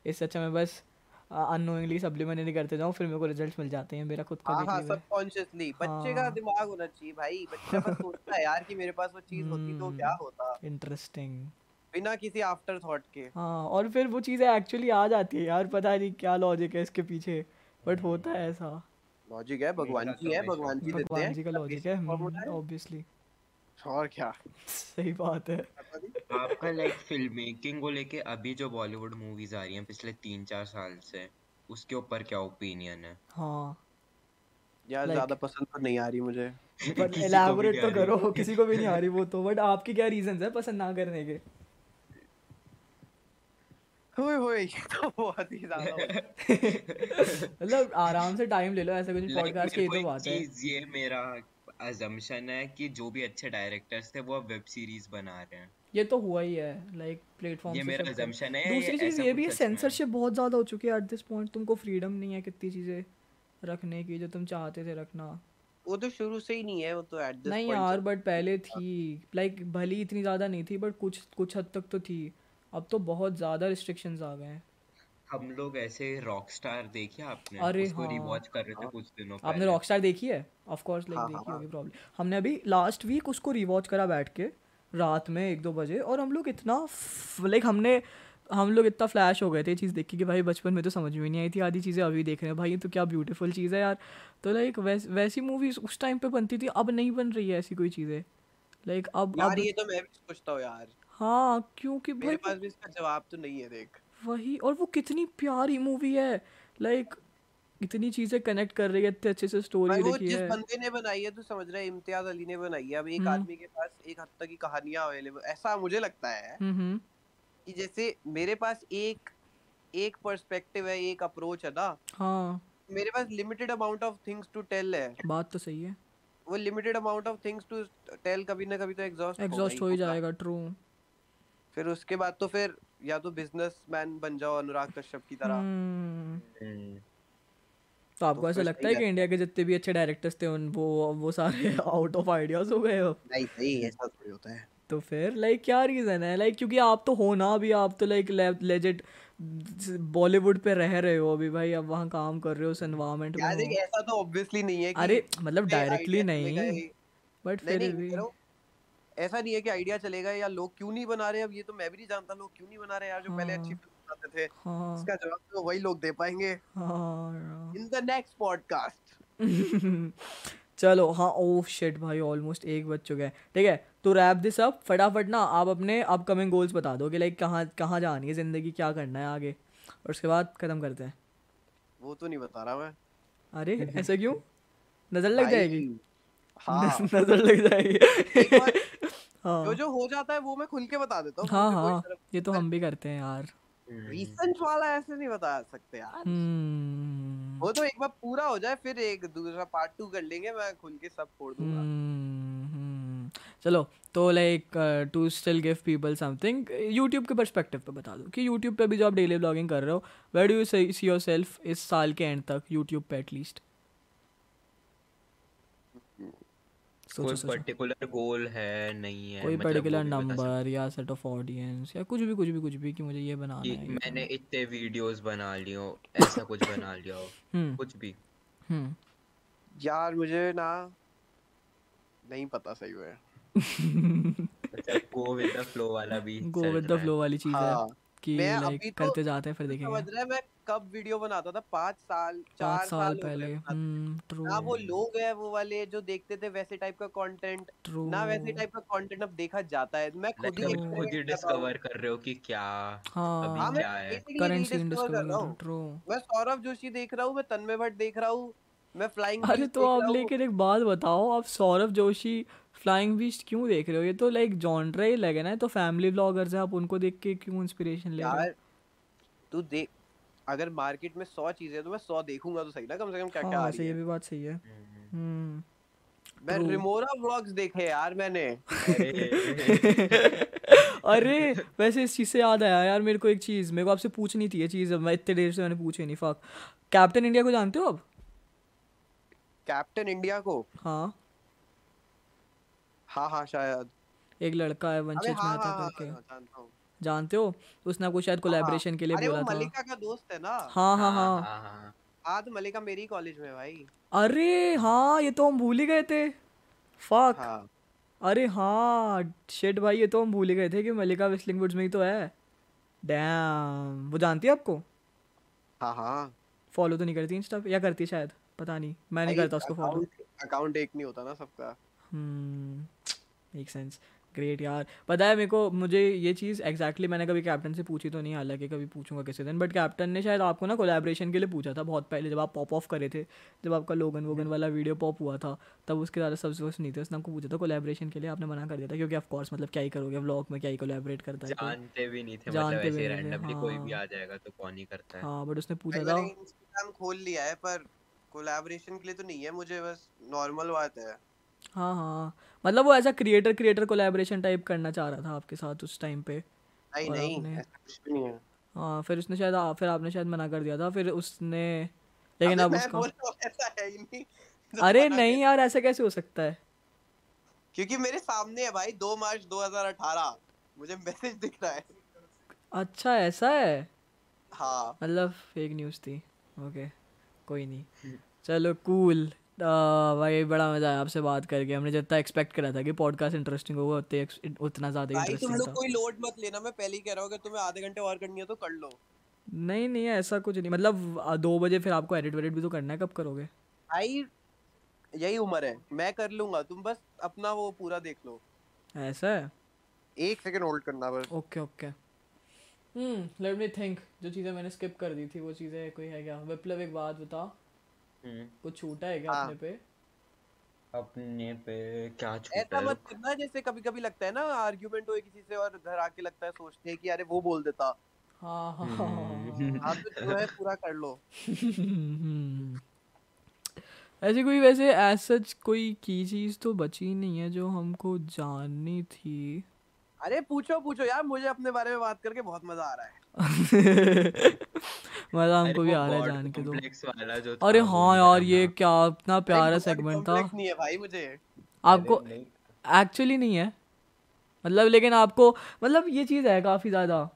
इससे अच्छा मैं बस अननोइंगली सप्लीमेंटरी करते जाऊँ फिर मेरे को रिजल्ट्स मिल जाते हैं मेरा खुद का भी हाँ सबकॉन्शियसली बच्चे का हाँ। दिमाग होना चाहिए भाई बच्चा बस सोचता है यार कि मेरे पास वो चीज़ होती तो क्या हम्म, होता? इंटरेस्टिंग बिना किसी आफ्टर थॉट के। हाँ और फिर वो चीज़ें एक्चुअली आ जाती है यार पता नहीं क्या लॉजिक है इसके पीछे बट होता है ऐसा। लॉजिक है भगवान जी है भगवान जी देते हैं। भगवान जी का लॉजिक है ऑब्वियसली हम्म, और क्या? सही बात है। आपका लाइक फ़िल्म मेकिंग को लेके अभी जो बॉलीवुड मूवीज़ आ रही हैं पिछले तीन चार साल से उसके ऊपर क्या ओपिनियन है? हाँ। यार like, ज़्यादा पसंद तो नहीं आ रही मुझे। बट एलैबोरेट <laughs> तो करो किसी को भी नहीं आ रही वो तो बट आपकी क्या रीजंस है पसंद ना करने के? बहुत ही ज़्यादा <laughs> मतलब आराम से टाइम ले लो ऐसा कुछ पॉडकास्ट की तो बात है। ये मेरा अजम्पशन है कि जो भी अच्छे डायरेक्टर्स थे वो अब वेब सीरीज़ बना रहे हैं। ये तो हुआ ही है लाइक प्लेटफॉर्म ये मेरा अजम्पशन है दूसरी चीज़ ये भी है सेंसरशिप बहुत ज़्यादा हो चुकी है एट दिस पॉइंट तुमको फ्रीडम नहीं है कितनी चीज़ें रखने की जो तुम चाहते थे रखना। वो तो शुरू से ही नहीं है वो तो एट दिस नहीं यार बट पहले थी लाइक भली इतनी ज़्यादा नहीं थी बट कुछ कुछ हद तक तो थी। अब तो बहुत ज़्यादा रिस्ट्रिक्शंस आ गए हैं। हम लोग ऐसे रॉकस्टार देखिए आपने? अरे उसको हाँ, रिवॉच कर रहे थे हाँ, कुछ दिनों पहले। आपने रॉकस्टार देखी है? ऑफ़ कोर्स लाइक देखी होगी प्रॉब्लम हमने अभी लास्ट वीक उसको रिवॉच करा बैठ के रात में एक दो बजे और हम लोग इतना लाइक हमने हम लोग इतना फ्लैश हो गए थे चीज़ देखी कि भाई बचपन में तो समझ में नहीं आई थी आधी चीज़ें अभी देख रहे हैं। भाई तो क्या ब्यूटीफुल चीज़ है यार। तो लाइक वैस, वैसी मूवीज़ उस टाइम पे बनती थी अब नहीं बन रही है ऐसी कोई चीज़ें। लाइक अब यार अब ये तो मैं भी सोचता हूँ यार। हाँ क्योंकि मेरे पास भी इसका जवाब तो नहीं है देख। वही और वो कितनी प्यारी मूवी है। लाइक इतनी चीज़ें कनेक्ट कर रही है इतने अच्छे से स्टोरी लिखी है। जिस बंदे ने बनाई है तू समझ रहा है इम्तियाज़ अली ने बनाई है। अब एक हम्म। आदमी के पास एक हद तक की कहानियाँ अवेलेबल ऐसा मुझे लगता है हम्म, हम्म। कि जैसे मेरे पास एक एक पर्सपेक्टिव है एक अप्रोच है ना हाँ। मेरे पास limited amount of things to tell है। बात तो सही है। वो limited amount of things to tell कभी ना कभी तो एग्जॉस्ट एग्जॉस्ट हो ही जाएगा ट्रू फिर उसके बाद तो फिर या तो बिजनेसमैन बन जाओ अनुराग कश्यप की तरह। हम्म। तो आपको तो ऐसा लगता है कि इंडिया के जितने भी अच्छे डायरेक्टर्स थे उन वो वो सारे आउट ऑफ़ आइडियाज़ हो गए हो नहीं नहीं ऐसा थोड़ी होता है। तो फिर लाइक क्या रीज़न है? लाइक क्योंकि आप तो हो ना अभी आप तो लाइक लेजेंड बॉलीवुड पे रह रहे हो अभी भाई अब वहाँ काम कर रहे हो उस एनवायरनमेंट में ऐसा तो ऑब्वियसली नहीं है अरे मतलब डायरेक्टली नहीं बट फिर भी ऐसा नहीं है कि आइडिया चलेगा या लोग क्यों नहीं बना रहे अब ये तो मैं भी नहीं जानता लोग क्यों नहीं बना रहे यार जो पहले अच्छी फ़िल्म हाँ। बनाते थे। हाँ। इसका जवाब तो वही लोग दे पाएँगे। इन द नेक्स्ट पॉडकास्ट चलो हाँ ओह शिट भाई ऑलमोस्ट एक बज चुका है। ठीक है तो रैप दिस अप फटाफट ना आप अपने अपकमिंग गोल्स बता दो कि लाइक कहाँ कहाँ जानी है ज़िंदगी क्या करना है आगे? और उसके बाद ख़त्म करते हैं। वो तो नहीं बता रहा मैं। अरे ऐसा क्यों? नज़र <laughs> लग जाएगी। हाँ। नज़र लग जाएगी। हाँ। जो जो हो जाता है वो मैं खुल के बता देता हूँ हाँ हाँ। ये तो हम भी करते हैं यार। रीसेंट वाला ऐसे नहीं बता सकते यार। hmm. वो तो एक बार पूरा हो जाए फिर एक दूसरा पार्ट टू कर लेंगे मैं खुल के सब फोड़ दूँगा। hmm. चलो तो like to still give people something YouTube के पर्सपेक्टिव पे बता दो कि यूट्यूब पे भी जो आप डेली ब्लॉगिंग कर रहे हो where do you see yourself इस साल के एंड तक यूट्यूब पे एटलीस्ट कोई पर्टिकुलर गोल है नहीं है कोई पर्टिकुलर मतलब नंबर या सेट ऑफ़ ऑडियंस या कुछ भी कुछ भी कुछ भी कि मुझे ये बनाना है मैंने इतने वीडियोस बना लियो <laughs> ऐसा कुछ बना लिया हो हम्म। कुछ भी। हम्म। यार मुझे ना नहीं पता सही है गो विद द फ्लो वाला भी गो विद द फ्लो वाली चीज़ है। हाँ। कि लाइक तो करते जाते हैं फिर देखेंगे। समझ रहा है मैं कब वीडियो बनाता था पाँच साल चार साल, साल पहले। हम्म, ना वो लोग है वो वाले जो देखते थे वैसे टाइप का कंटेंट ना वैसे टाइप का कंटेंट अब देखा जाता है। मैं खुद ही खुद ही डिस्कवर कर रहे हो कि क्या हाँ, अभी हाँ, क्या है। करंट सीन डिस्कवर कर रहा हूँ। मैं सौरभ जोशी देख रहा हूँ मैं तन्मय भट्ट देख रहा हूँ। मैं फ्लाइंग अरे तो आप लेकिन एक बात बताओ आप सौरभ जोशी फ्लाइंग बीस्ट क्यों देख रहे हो? ये तो लाइक जॉनरा ही लगे ना तो फैमिली ब्लॉगर्स हैं आप उनको देख के क्यों इंस्पिरेशन ले रहे हो? तू देख अगर मार्केट में सौ चीज़ें हैं तो मैं सौ देखूँगा तो सही ना कम से कम क्या क्या हाँ, आ रही है ये भी बात सही है। हम्म। मैं रिमोरा व्लॉग्स देखे यार मैंने। <laughs> अरे <laughs> वैसे इस चीज़ से याद आया यार मेरे को एक चीज़ मेरे को आपसे पूछनी थी ये चीज़ मैं इतने देर से मैंने पूछी नहीं फक कैप्टन इंडिया को जानते हो अब कैप्टन इंडिया को? हाँ। हाँ हाँ शायद। एक लड़का है वंशित हाँ, मेहता हाँ, करके। हाँ, जानते हो। उसने आपको शायद कोलैबोरेशन के लिए बोला था। मलिका का दोस्त है ना? हाँ हाँ हाँ। आज मलिका मेरी कॉलेज में भाई। अरे हाँ ये तो हम भूल ही गए थे। फक अरे हाँ शेट भाई ये तो हम भूल ही गए थे कि मलिका विस्लिंग वुड्स में ही तो है। डैम वो जानती है आपको? हाँ हाँ। फॉलो तो नहीं करती इंस्टा या करती शायद? पता नहीं मैं नहीं करता उसको फॉलो अकाउंट एक नहीं होता ना सबका। मेक सेंस ग्रेट यार। पता है मेरे को मुझे ये चीज़ एक्जैक्टली exactly मैंने कभी कैप्टन से पूछी तो नहीं हालाँकि कभी पूछूँगा किसी दिन बट कैप्टन ने शायद आपको ना कोलैबोरेशन के लिए पूछा था बहुत पहले जब आप पॉप ऑफ़ करे थे जब आपका लोगन वोगन वाला वीडियो पॉप हुआ था तब उसके ज़्यादा सब्सक्राइबर्स नहीं थे उसने आपको पूछा था कोलैबोरेशन के लिए आपने मना कर दिया था क्योंकि ऑफकोर्स मतलब क्या ही करोगे व्लॉग में क्या ही कोलेबरेट करता है जानते भी नहीं थे जानते भी नहीं कोई भी आ जाएगा तो कौन ही करता है। हाँ बट उसने पूछा था। खोल लिया है पर कोलैबोरेशन के लिए तो नहीं है मुझे बस नॉर्मल बात है। हाँ हाँ। मतलब वो ऐसा क्रिएटर क्रिएटर कोलैबोरेशन टाइप करना चाह रहा था आपके साथ उस टाइम पे। नहीं नहीं ऐसा कुछ भी नहीं है। हाँ फिर उसने शायद आ, फिर आपने शायद मना कर दिया था फिर उसने लेकिन अब उसका ऐसा है ही नहीं। अरे नहीं यार ऐसा कैसे हो सकता है? क्योंकि मेरे सामने है भाई दो मार्च 2018 मुझे मैसेज दिख रहा है। अच्छा ऐसा है? हाँ। मतलब फेक न्यूज़ थी। ओके कोई नहीं। हम्म। चलो कूल भाई बड़ा मज़ा आया आपसे बात करके। हमने जितना एक्सपेक्ट करा था कि पॉडकास्ट इंटरेस्टिंग होगा उतने उतना ज़्यादा इंटरेस्टिंग तुम लोग कोई लोड मत लेना। मैं पहले ही कह रहा हूँ कि तुम्हें आधे घंटे और करनी है तो कर लो। नहीं नहीं ऐसा कुछ नहीं। मतलब दो बजे फिर आपको एडिट वेडिट भी तो करना है कब करोगे? भाई यही उम्र है। मैं कर लूँगा। तुम बस अपना वो पूरा देख लो। ऐसा है? एक सेकंड होल्ड करना बस। Okay okay. Let me think जो चीज़ें मैंने स्किप कर दी थी वो चीज़ें कोई है क्या? विप्लव एक बात बता। हम्म। कुछ छूटा है क्या हाँ। अपने पे? अपने पे क्या छूटा ऐसा मत करना जैसे कभी कभी लगता है ना आर्ग्यूमेंट हो किसी से और घर आके लगता है सोचते हैं कि अरे वो बोल देता। हाँ हाँ। हाँ, हम्म। हाँ तो जो है पूरा कर लो। ऐसी कोई वैसे एज सच कोई की चीज़ तो बची नहीं है जो हमको जाननी थी? अरे पूछो पूछो यार मुझे अपने बारे में बात करके बहुत मज़ा आ रहा है। <laughs> मज़ा हमको भी आ रहा है जान के तो। अरे हाँ यार ये क्या इतना प्यारा सेगमेंट था। नहीं है भाई मुझे। आपको एक्चुअली नहीं। है। मतलब लेकिन आपको मतलब ये चीज़ है काफ़ी ज़्यादा।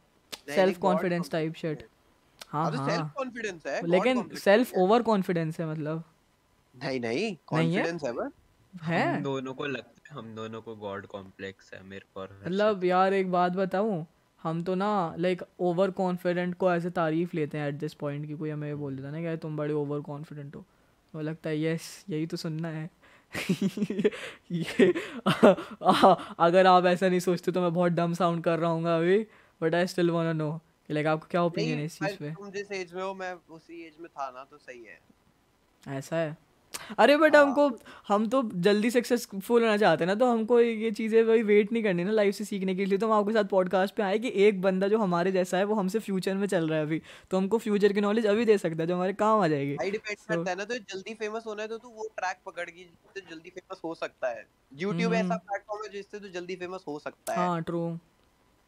सेल्फ कॉन्फिडेंस टाइप शिट हाँ। हाँ सेल्फ कॉन्फिडेंस है। लेकिन सेल्फ ओवर कॉन्फिडेंस है मतलब। नहीं नहीं कॉन्फिडेंस है? है दोनों को लगता है हम दोनों को गॉड कॉम्प्लेक्स है मेरे पर मतलब यार एक बात बताऊँ हम तो ना लाइक ओवर कॉन्फिडेंट को ऐसे तारीफ़ लेते हैं एट दिस पॉइंट की कोई हमें बोल देता ना क्या तुम बड़े ओवर कॉन्फिडेंट हो। तो लगता है यस यही तो सुनना है। <laughs> ये अगर आप ऐसा नहीं सोचते तो मैं बहुत डम साउंड कर रहा हूँ अभी but I still want to know like आपको क्या ओपिनियन है इस चीज़ पे? तुम जिस एज में हो मैं उसी एज में था ना तो सही है। ऐसा है? अरे बट हमको हम तो जल्दी सक्सेसफुल होना चाहते हैं ना तो हमको ये चीज़ें वही वेट नहीं करनी ना लाइफ से सीखने के लिए। तो हम आपके साथ पॉडकास्ट पे आए कि एक बंदा जो हमारे जैसा है वो हमसे फ्यूचर में चल रहा है अभी। तो हमको फ्यूचर की नॉलेज अभी दे सकता है जो हमारे काम आ जाएगी। भाई डिपेंड so, करता है ना तो जल्दी फ़ेमस होना है तो तू वो ट्रैक पकड़ के जिससे जल्दी फ़ेमस हो सकता है। यूट्यूब ऐसा प्लेटफॉर्म हम्म। है जिससे तू जल्दी फ़ेमस हो सकता है। हाँ ट्रू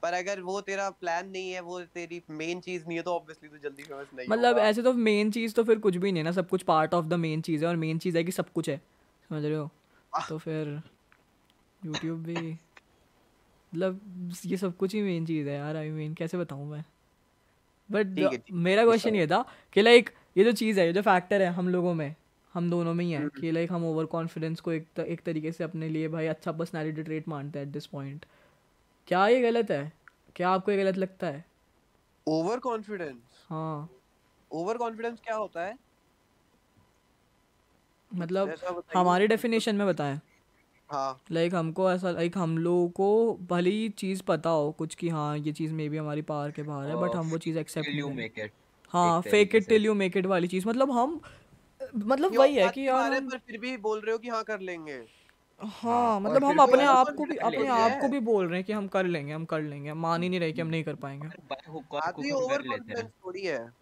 पर अगर वो तेरा प्लान नहीं है वो तेरी मेन चीज़ नहीं है तो ऑब्वियसली तो जल्दी फ़ेमस नहीं मतलब ऐसे तो मेन चीज़ तो फिर कुछ भी नहीं है ना सब कुछ पार्ट ऑफ़ द मेन चीज़ है और मेन चीज़ है कि सब कुछ है। समझ रहे हो? तो फिर यूट्यूब भी मतलब ये सब कुछ ही मेन चीज़ है यार आई मीन कैसे बताऊँ मैं? बट मेरा क्वेश्चन ये था कि लाइक ये जो चीज़ है ये जो फैक्टर है हम लोगों में हम दोनों में ही है हम्म। कि लाइक हम ओवर कॉन्फिडेंस को एक एक तरीके से अपने लिए भाई अच्छा पर्सनैलिटी ट्रेट मानते हैं एट दिस पॉइंट क्या ये गलत है? क्या आपको ये गलत लगता है? ओवर कॉन्फिडेंस हाँ। ओवर कॉन्फिडेंस क्या होता है? मतलब हमारी डेफिनेशन में बताएँ। हाँ। लाइक हमको ऐसा लाइक हम लोगों को भले ही चीज़ पता हो कुछ कि हाँ ये चीज़ मे भी हमारी पावर के बाहर है बट हम वो चीज़ एक्सेप्ट नहीं हाँ fake it till you make it वाली चीज़। मतलब हम मतलब वही है कि यार पर फिर भी बोल रहे हो कि हाँ कर लेंगे। हाँ मतलब हम अपने आप को भी अपने आप को भी बोल रहे हैं कि हम कर लेंगे हम कर लेंगे हम मान ही नहीं रहे कि हम नहीं कर पाएँगे। थोड़ी है।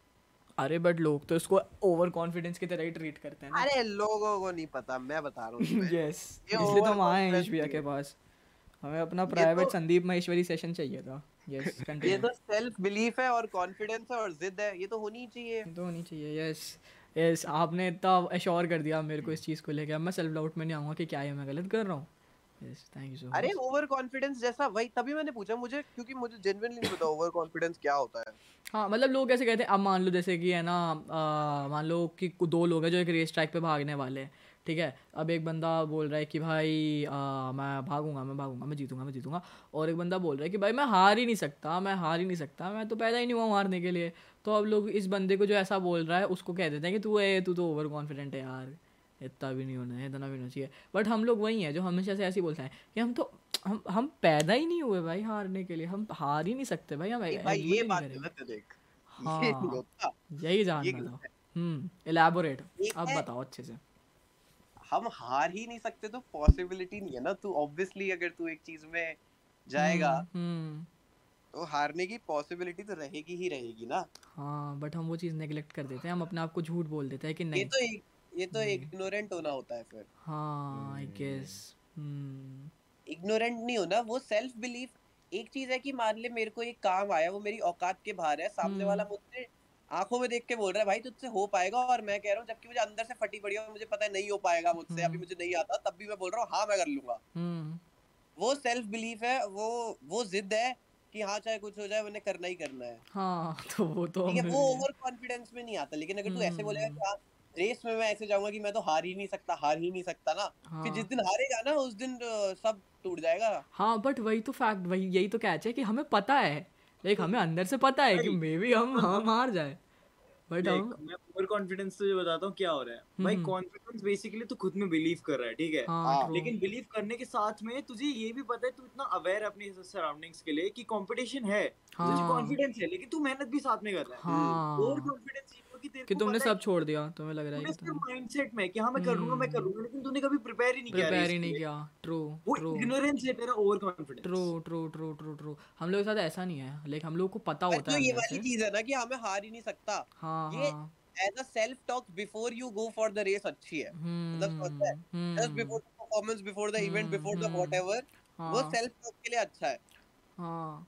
अरे बट लोग तो इसको ओवर कॉन्फिडेंस की तरह ही ट्रीट करते हैं अरे लोगों को नहीं पता मैं बता रहा हूँ <laughs> यस इसलिए तो हम आए हैं भैया के पास। हमें अपना प्राइवेट तो, संदीप महेश्वरी सेशन चाहिए था। यस <laughs> ये तो सेल्फ बिलीफ है और कॉन्फिडेंस है और जिद है ये तो होनी चाहिए। तो होनी चाहिए यस यस आपने इतना अश्योर कर दिया मेरे को इस चीज़ को लेके। अब मैं सेल्फ डाउट में नहीं आऊँगा कि क्या है मैं गलत कर रहा हूँ। थैंक अरे ओवर कॉन्फिडेंस जैसा वही तभी मैंने पूछा मुझे क्योंकि मुझे जेन्युइनली नहीं पता ओवर कॉन्फिडेंस क्या होता है। हाँ मतलब लोग ऐसे कहते हैं अब मान लो जैसे कि है ना मान लो कि दो लोग हैं जो एक रेस ट्रैक पे भागने वाले हैं ठीक है? अब एक बंदा बोल रहा है कि भाई आ, मैं भागूँगा मैं भागूँगा मैं जीतूँगा मैं जीतूँगा। और एक बंदा बोल रहा है कि भाई मैं हार ही नहीं सकता मैं हार ही नहीं सकता मैं तो पैदा ही नहीं हुआ मारने के लिए। तो अब लोग इस बंदे को जो ऐसा बोल रहा है उसको कह देते हैं कि तू है तू तो ओवर कॉन्फिडेंट है यार। इतना भी नहीं होना है इतना भी होना चाहिए। बट हम लोग वही हैं जो हमेशा से ऐसे ही बोलते हैं कि हम तो हम हम पैदा ही नहीं हुए भाई हारने के लिए। हम हार ही नहीं सकते भाई हम भाई ये बात गलत है देख। हाँ। यही जानना था। हम्म एलैबोरेट अब बताओ अच्छे से। हम हार ही नहीं सकते तो पॉसिबिलिटी नहीं है ना? तू ऑब्वियसली अगर तू एक चीज़ में जाएगा हम्म, हम्म। तो हारने की पॉसिबिलिटी तो रहेगी ही रहेगी ना? हाँ बट हम वो चीज़ नेग्लेक्ट कर देते हैं हम अपने आप को झूठ बोल देते हैं कि नहीं। ये तो एक ये तो इग्नोरेंट होना होता है फिर। हाँ आई गेस इग्नोरेंट नहीं होना वो सेल्फ बिलीफ एक चीज़ है कि मान ले मेरे को एक काम आया वो मेरी औकात के बाहर है सामने हम्म। वाला मुझसे आँखों में देख के बोल रहा है भाई तुझसे हो पाएगा और मैं कह रहा हूँ जबकि मुझे अंदर से फटी पड़ी है मुझे पता है नहीं हो पाएगा मुझसे अभी हम्म। मुझे नहीं आता तब भी मैं बोल रहा हूँ हाँ मैं कर लूँगा। हम्म। वो सेल्फ बिलीफ है वो वो जिद है कि हाँ चाहे कुछ हो जाए मैंने करना ही करना है। हाँ तो वो तो ठीक है वो ओवर कॉन्फिडेंस में नहीं आता लेकिन अगर तू ऐसे बोलेगा कि हाँ रेस में मैं ऐसे जाऊँगा कि मैं तो हार ही नहीं सकता हार ही नहीं सकता ना हाँ. फिर जिस दिन हारेगा ना उस दिन सब टूट जाएगा। हाँ बट वही तो फैक्ट वही यही तो कैच है कि हमें पता है। लाइक हमें अंदर से पता है कि मे बी हम हम हार जाए। बट हम मैं ओवर कॉन्फिडेंस तुझे बताता हूँ क्या हो रहा है। भाई कॉन्फिडेंस हम्म। बेसिकली तू खुद में बिलीव कर रहा है ठीक है? हाँ, लेकिन बिलीव करने के साथ में तुझे ये भी पता है तू इतना अवेयर है अपनी सराउंडिंग्स के लिए कि कंपटीशन है। हाँ, तुझे कॉन्फिडेंस है लेकिन तू मेहनत भी साथ में कर रहा है। हाँ, ओवर कॉन्फिडेंस कि कि तुमने सब छोड़ दिया तुम्हें लग रहा है कि माइंडसेट में कि हाँ मैं कर लूँगा मैं कर लूँगा लेकिन तूने कभी प्रिपेयर ही नहीं किया प्रिपेयर ही नहीं किया। ट्रू ट्रू इग्नोरेंस है तेरा overconfidence true true true true true हम लोग के साथ ऐसा नहीं है। लाइक हम लोग को पता होता है ये वाली चीज़ है ना कि हमें हार ही नहीं सकता। हाँ ये as a self talk before you go for the race अच्छी है। मतलब है just before the performance before the event before the whatever वो सेल्फ टॉक के लिए अच्छा है। हाँ।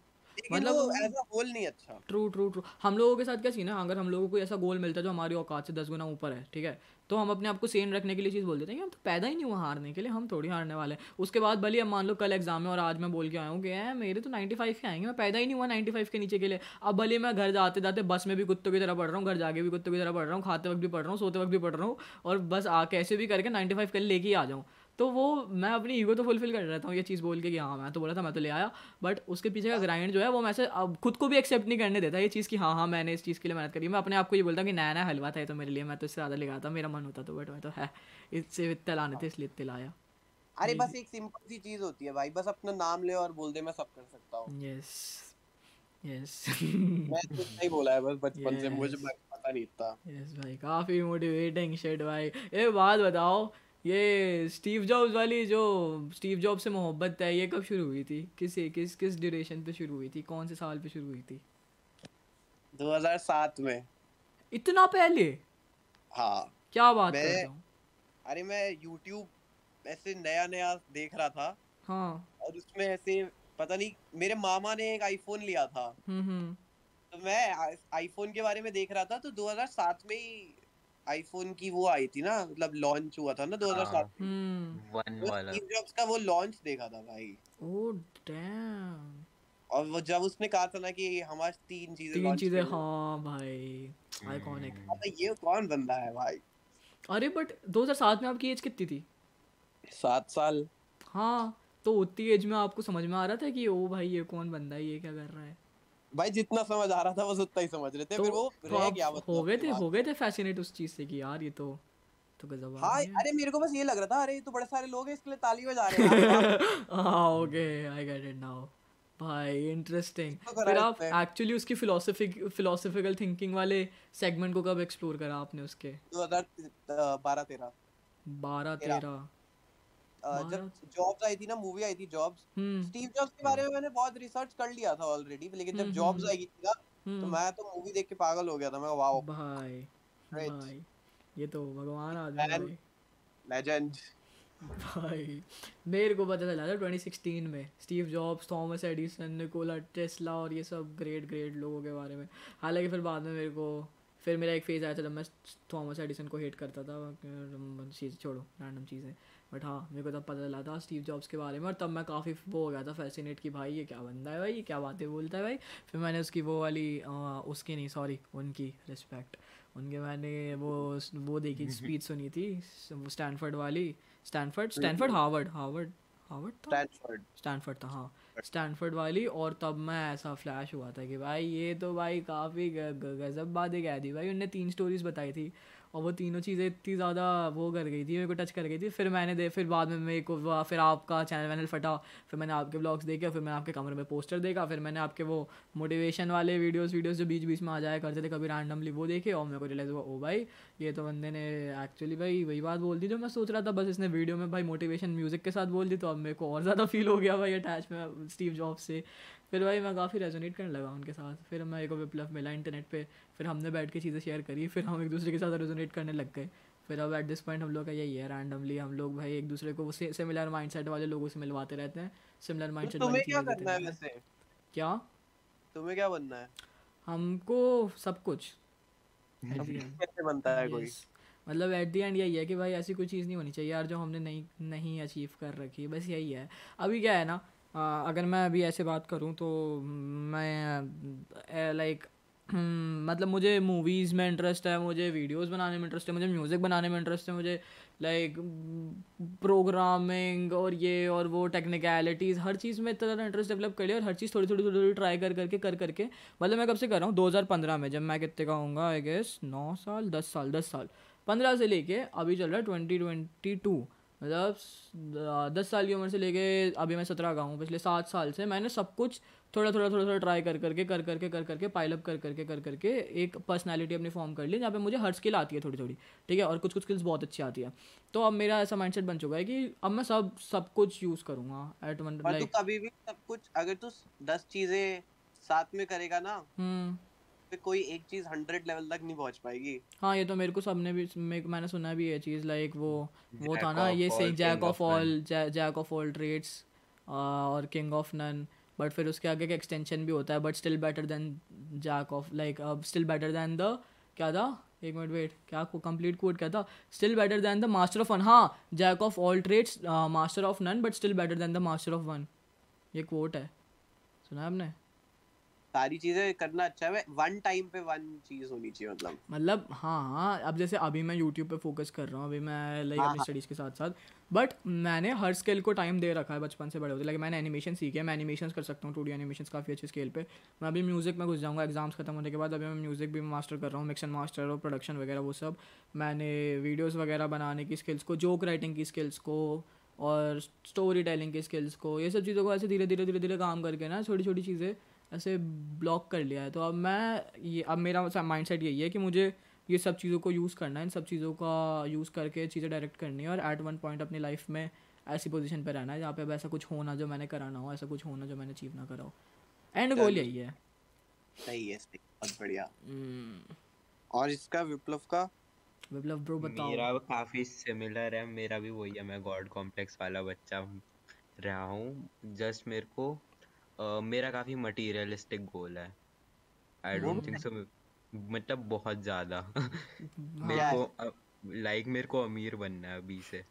मतलब एज अ होल नहीं अच्छा। ट्रू ट्रू ट्रू हम लोगों के साथ क्या सीन है? अगर हम लोगों को ऐसा गोल मिलता है जो हमारी औकात से दस गुना ऊपर है ठीक है? तो हम अपने आप को सेन रखने के लिए चीज़ बोल देते हैं कि हम तो पैदा ही नहीं हुआ हारने के लिए हम थोड़ी हारने वाले हैं। उसके बाद भले अब मान लो कल एग्ज़ाम में और आज मैं बोल के आया हूँ कि है मेरे तो नाइन्टी फाइव के आएँगे मैं पैदा ही नहीं हुआ नाइन्टी फाइव के नीचे के लिए। अब भले मैं घर जाते जाते बस में भी कुत्तों की तरह पढ़ रहा हूँ घर जाके भी कुत्तों की तरह पढ़ रहा हूँ खाते वक्त भी पढ़ रहा हूँ सोते वक्त भी पढ़ रहा हूँ और बस आ कैसे भी करके नाइन्टी फाइव के लिए लेके ही आ जाऊँ। तो वो मैं अपनी ईगो तो फुलफिल कर रहता हूँ ये चीज़ बोल के कि हाँ मैं तो बोला था मैं तो ले आया बट उसके पीछे का ग्राइंड जो है वो मैं से अब खुद को भी एक्सेप्ट नहीं करने देता ये चीज़ कि हाँ हाँ मैंने इस चीज़ के लिए मेहनत करी। मैं अपने आप को ये बोलता हूँ कि नया नया हलवा था तो मेरे लिए मैं तो इससे ज़्यादा लेगा था मेरा मन होता तो बट मैं तो है इससे इतने लाने थे इसलिए इतने लाया। अरे बस एक सिंपल सी चीज़ होती है भाई बस अपना नाम ले और बोल दे मैं सब कर सकता हूँ। यस यस मैं तो नहीं बोला है बस बचपन से मुझे पता नहीं था। यस भाई काफ़ी मोटिवेटिंग शिट भाई। ये बात बताओ ये स्टीव जॉब्स वाली जो स्टीव जॉब से मोहब्बत है ये कब शुरू हुई थी? किस किस किस ड्यूरेशन पे शुरू हुई थी? कौन से साल पे शुरू हुई थी? 2007 में। इतना पहले? हाँ। क्या बात कर रहा हूँ? अरे मैं YouTube ऐसे नया नया देख रहा था। हाँ। और उसमें ऐसे पता नहीं मेरे मामा ने एक आईफोन लिया था। हम्म, हम्म। तो मैं आईफोन के बारे में देख रहा था तो 2007 में ही आईफोन की वो आई थी ना मतलब लॉन्च हुआ था ना 2007 हाँ। में। वन वाला। जॉब्स का वो लॉन्च देखा था भाई। ओह डैम और वो जब उसने कहा था ना कि हमारे तीन चीज़ें तीन चीज़ें हाँ भाई आइकॉनिक हम्म। ये कौन बंदा है भाई? अरे बट 2007 में आपकी एज कितनी थी? सात साल। हाँ तो उतनी एज में आपको समझ में आ रहा था कि ओ भाई ये कौन बंदा है ये क्या कर रहा है? भाई जितना समझ आ रहा था बस उतना ही समझ रहे थे। तो, फिर वो तो रह गया हो गए थे हो गए थे फैसिनेट उस चीज़ से कि यार ये तो तो गजब हाँ अरे मेरे को बस ये लग रहा था अरे ये तो बड़े सारे लोग हैं इसके लिए ताली बजा रहे हैं। <laughs> हाँ okay I get it now भाई इंटरेस्टिंग तो फिर आप एक्चुअली उसकी फिलोसफिक फिलोसफिकल थिंकिंग वाले सेगमेंट को कब एक्सप्लोर करा आपने उसके? 2012 13 12 13 जब जॉब्स आई थी ना मूवी आई थी जॉब्स स्टीव जॉब्स के बारे में मैंने बहुत रिसर्च कर लिया था ऑलरेडी लेकिन जब जॉब्स हम्म, हम्म, आई थी ना तो। मैं तो मूवी देख के पागल हो गया था मैं वाओ भाई भाई ये तो भगवान आदमी है लेजेंड भाई। मेरे को पता चला था 2016 में Steve Jobs Thomas Edison Nikola Tesla और ये सब ग्रेट ग्रेट लोगों के बारे में। हालाँकि फिर बाद में मेरे को फिर मेरा एक फ़ेज़ आया था जब मैं थॉमस एडिसन को हेट करता था चीज़ छोड़ो रैंडम चीज़ें। बट हाँ मेरे को तब पता चला था स्टीव जॉब्स के बारे में और तब मैं काफ़ी वो हो गया था फैसिनेट कि भाई ये क्या बंदा है भाई ये क्या बातें बोलता है भाई। फिर मैंने उसकी वो वाली आ, उसकी नहीं सॉरी उनकी रिस्पेक्ट उनके मैंने वो वो देखी <laughs> स्पीच सुनी थी स्टैनफर्ड वाली। Stanford Stanford Harvard Harvard Harvard था? स्टैनफर्ड था हाँ। स्टैनफर्ड वाली और तब मैं ऐसा फ्लैश हुआ था कि भाई ये तो भाई काफ़ी गजब बातें कह दी। भाई उनने तीन स्टोरीज बताई थी। और वो तीनों चीज़ें इतनी ज़्यादा वो कर गई थी, मेरे को टच कर गई थी। फिर मैंने दे, फिर बाद में मेरे को फिर आपका चैनल वैनल फटा, फिर मैंने आपके ब्लॉग्स देखे, फिर मैंने आपके कमरे में पोस्टर देखा, फिर मैंने आपके वो मोटिवेशन वाले वीडियोस वीडियोस जो बीच बीच में आ जाया करते थे, कभी रैंडमली वो देखे और मेरे को रियलाइज़ हुआ, ओ भाई, ये तो बंदे ने एक्चुअली भाई वही बात बोल दी जो मैं सोच रहा था। बस इसने वीडियो में भाई मोटिवेशन म्यूज़िक के साथ बोल दी तो अब मेरे को और ज़्यादा फील हो गया भाई अटैच में स्टीव जॉब से। फिर भाई मैं काफ़ी रेजोनेट करने लगा उनके साथ। फिर मेरे को विप्लव मिला इंटरनेट पे फिर हमने बैठ के चीज़ें शेयर करी फिर हम एक दूसरे के साथ रेजोनेट करने लग गए। फिर अब एट दिस पॉइंट हम लोग का यही है रैंडमली हम लोग भाई एक दूसरे को सिमिलर माइंडसेट वाले लोगों से मिलवाते रहते हैं सिमिलर माइंडसेट वाली चीज़ें करना है वैसे? क्या? तुम्हें क्या बनना है? हमको सब कुछ। <laughs> कैसे बनता है कोई? मतलब एट दी एंड यही है कि भाई ऐसी कोई चीज़ नहीं होनी चाहिए यार जो हमने नहीं नहीं अचीव कर रखी है बस यही है। अभी क्या है ना अगर मैं अभी ऐसे बात करूँ तो मैं लाइक <clears throat> मतलब मुझे मूवीज़ में इंटरेस्ट है, मुझे वीडियोस बनाने में इंटरेस्ट है, मुझे म्यूज़िक बनाने में इंटरेस्ट है, मुझे लाइक प्रोग्रामिंग और ये और वो टेक्निकलिटीज़ हर चीज़ में इतना ज़्यादा इंटरेस्ट डेवलप कर लिया और हर चीज़ थोड़ी थोड़ी थोड़ी थोड़ी ट्राई कर करके कर करके मतलब मैं कब से कर रहा हूँ? 2015 में, जब मैं कितने का आई गेस नौ साल, दस साल दस साल, पंद्रह से लेके अभी चल रहा है ट्वेंटी ट्वेंटी टू मतलब दस साल की उम्र से लेके अभी मैं सत्रह का हूँ पिछले सात साल से मैंने सब कुछ थोड़ा थोड़ा थोड़ा थोड़ा ट्राई कर करके कर करके कर करके पाइलअप कर करके कर करके एक पर्सनैलिटी अपनी फॉर्म कर ली जहाँ पे मुझे हर स्किल आती है थोड़ी थोड़ी ठीक है? और कुछ कुछ स्किल्स बहुत अच्छी आती है। तो अब मेरा ऐसा माइंडसेट बन चुका है कि अब मैं सब सब कुछ यूज़ करूँगा एट वन लाइक कभी भी सब कुछ अगर तू दस चीज़ें साथ में करेगा ना हम्म। पे कोई एक चीज़ हंड्रेड लेवल तक नहीं पहुँच पाएगी। हाँ ये तो मेरे को सबने भी मैंने सुना भी ये चीज़ लाइक वो वो था ना ये से jack of all jack of all trades और किंग ऑफ़ नन बट फिर उसके आगे का एक्सटेंशन भी होता है but still better than jack of like still better than the क्या था? एक मिनट वेट क्या कंप्लीट कोड क्या था? Still better than the master of one हाँ jack of all trades master of none but still better than the master of one ये coat है। सुना है आपने? सारी चीज़ें करना अच्छा है। वन टाइम पे वन चीज़ होनी चाहिए मतलब। मतलब हाँ हाँ अब जैसे अभी मैं यूट्यूब पे फोकस कर रहा हूँ अभी मैं लाइक अपनी स्टडीज़ हाँ, हाँ। के साथ साथ बट मैंने हर स्किल को टाइम दे रखा है बचपन से बड़े होते। लाइक मैंने एनिमेशन सीखे मैं एनिमेशन कर सकता हूँ टू डी एनिमेशन काफ़ी अच्छे स्केल पे। मैं अभी म्यूज़िक में घुस जाऊँगा एग्ज़ाम्स खत्म होने के बाद अभी मैं म्यूज़िक भी मास्टर कर रहा हूँ मिक्सन मास्टर और प्रोडक्शन वगैरह वो सब। मैंने वीडियोज़ वगैरह बनाने की स्किल्स को जोक राइटिंग की स्किल्स को और स्टोरी टेलिंग की स्किल्स को ये सब चीज़ों को ऐसे धीरे धीरे धीरे धीरे काम करके ना छोटी छोटी चीज़ें ऐसे ब्लॉक कर लिया है। तो अब मैं ये अब मेरा माइंड सेट यही है कि मुझे ये सब चीज़ों को यूज़ करना है इन सब चीज़ों का यूज़ करके चीज़ें डायरेक्ट करनी है और एट वन पॉइंट अपनी लाइफ में ऐसी पोजीशन पे रहना है जहाँ पे अब ऐसा कुछ होना जो मैंने कराना हो ऐसा कुछ होना जो मैंने अचीव ना करा हो। एंड गोल यही है। सही है बहुत बढ़िया। हम्म। और इसका विप्लव का? विप्लव ब्रो बताओ। मेरा काफ़ी सिमिलर है मेरा भी वही है मैं गॉड कॉम्प्लेक्स वाला बच्चा रहा हूँ। जस्ट मेरे को uh, मेरा काफ़ी मटेरियलिस्टिक गोल है। आई डोंट थिंक सो मतलब बहुत ज़्यादा। <laughs> मेरे को लाइक मेरे को अमीर बनना है अभी से।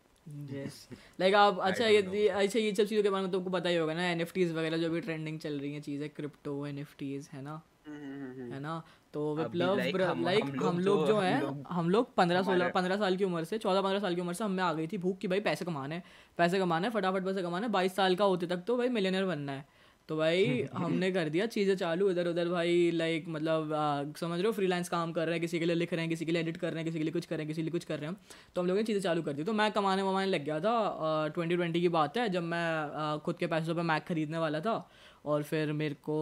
यस लाइक <laughs> आप अच्छा ये अच्छा ये सब चीज़ों के बारे में तुमको पता ही होगा ना एनएफटीज वगैरह जो भी ट्रेंडिंग चल रही हैं चीज़ें क्रिप्टो एनएफटीज है ना? हम्म, हम्म, हम्म, है ना? तो विप्लव लाइक हम लोग जो है हम लोग पंद्रह सोलह पंद्रह साल की उम्र से चौदह पंद्रह साल की उम्र से हमें आ गई थी भूख कि भाई पैसे कमाने पैसे कमाने फटाफट पैसे कमाने बाईस साल का होते तक तो भाई मिलेनियर बनना है। तो भाई हमने कर दिया चीज़ें चालू इधर उधर भाई लाइक मतलब आ, समझ रहे हो? फ्रीलांस काम कर रहे हैं किसी के लिए लिख रहे हैं किसी के लिए एडिट कर रहे हैं किसी के लिए कुछ कर रहे हैं किसी के लिए कुछ कर रहे हैं। तो हम लोगों ने चीज़ें चालू कर दी। तो मैं कमाने वमाने लग गया था ट्वेंटी ट्वेंटी की बात है जब मैं आ, खुद के पैसों पर मैक खरीदने वाला था। और फिर मेरे को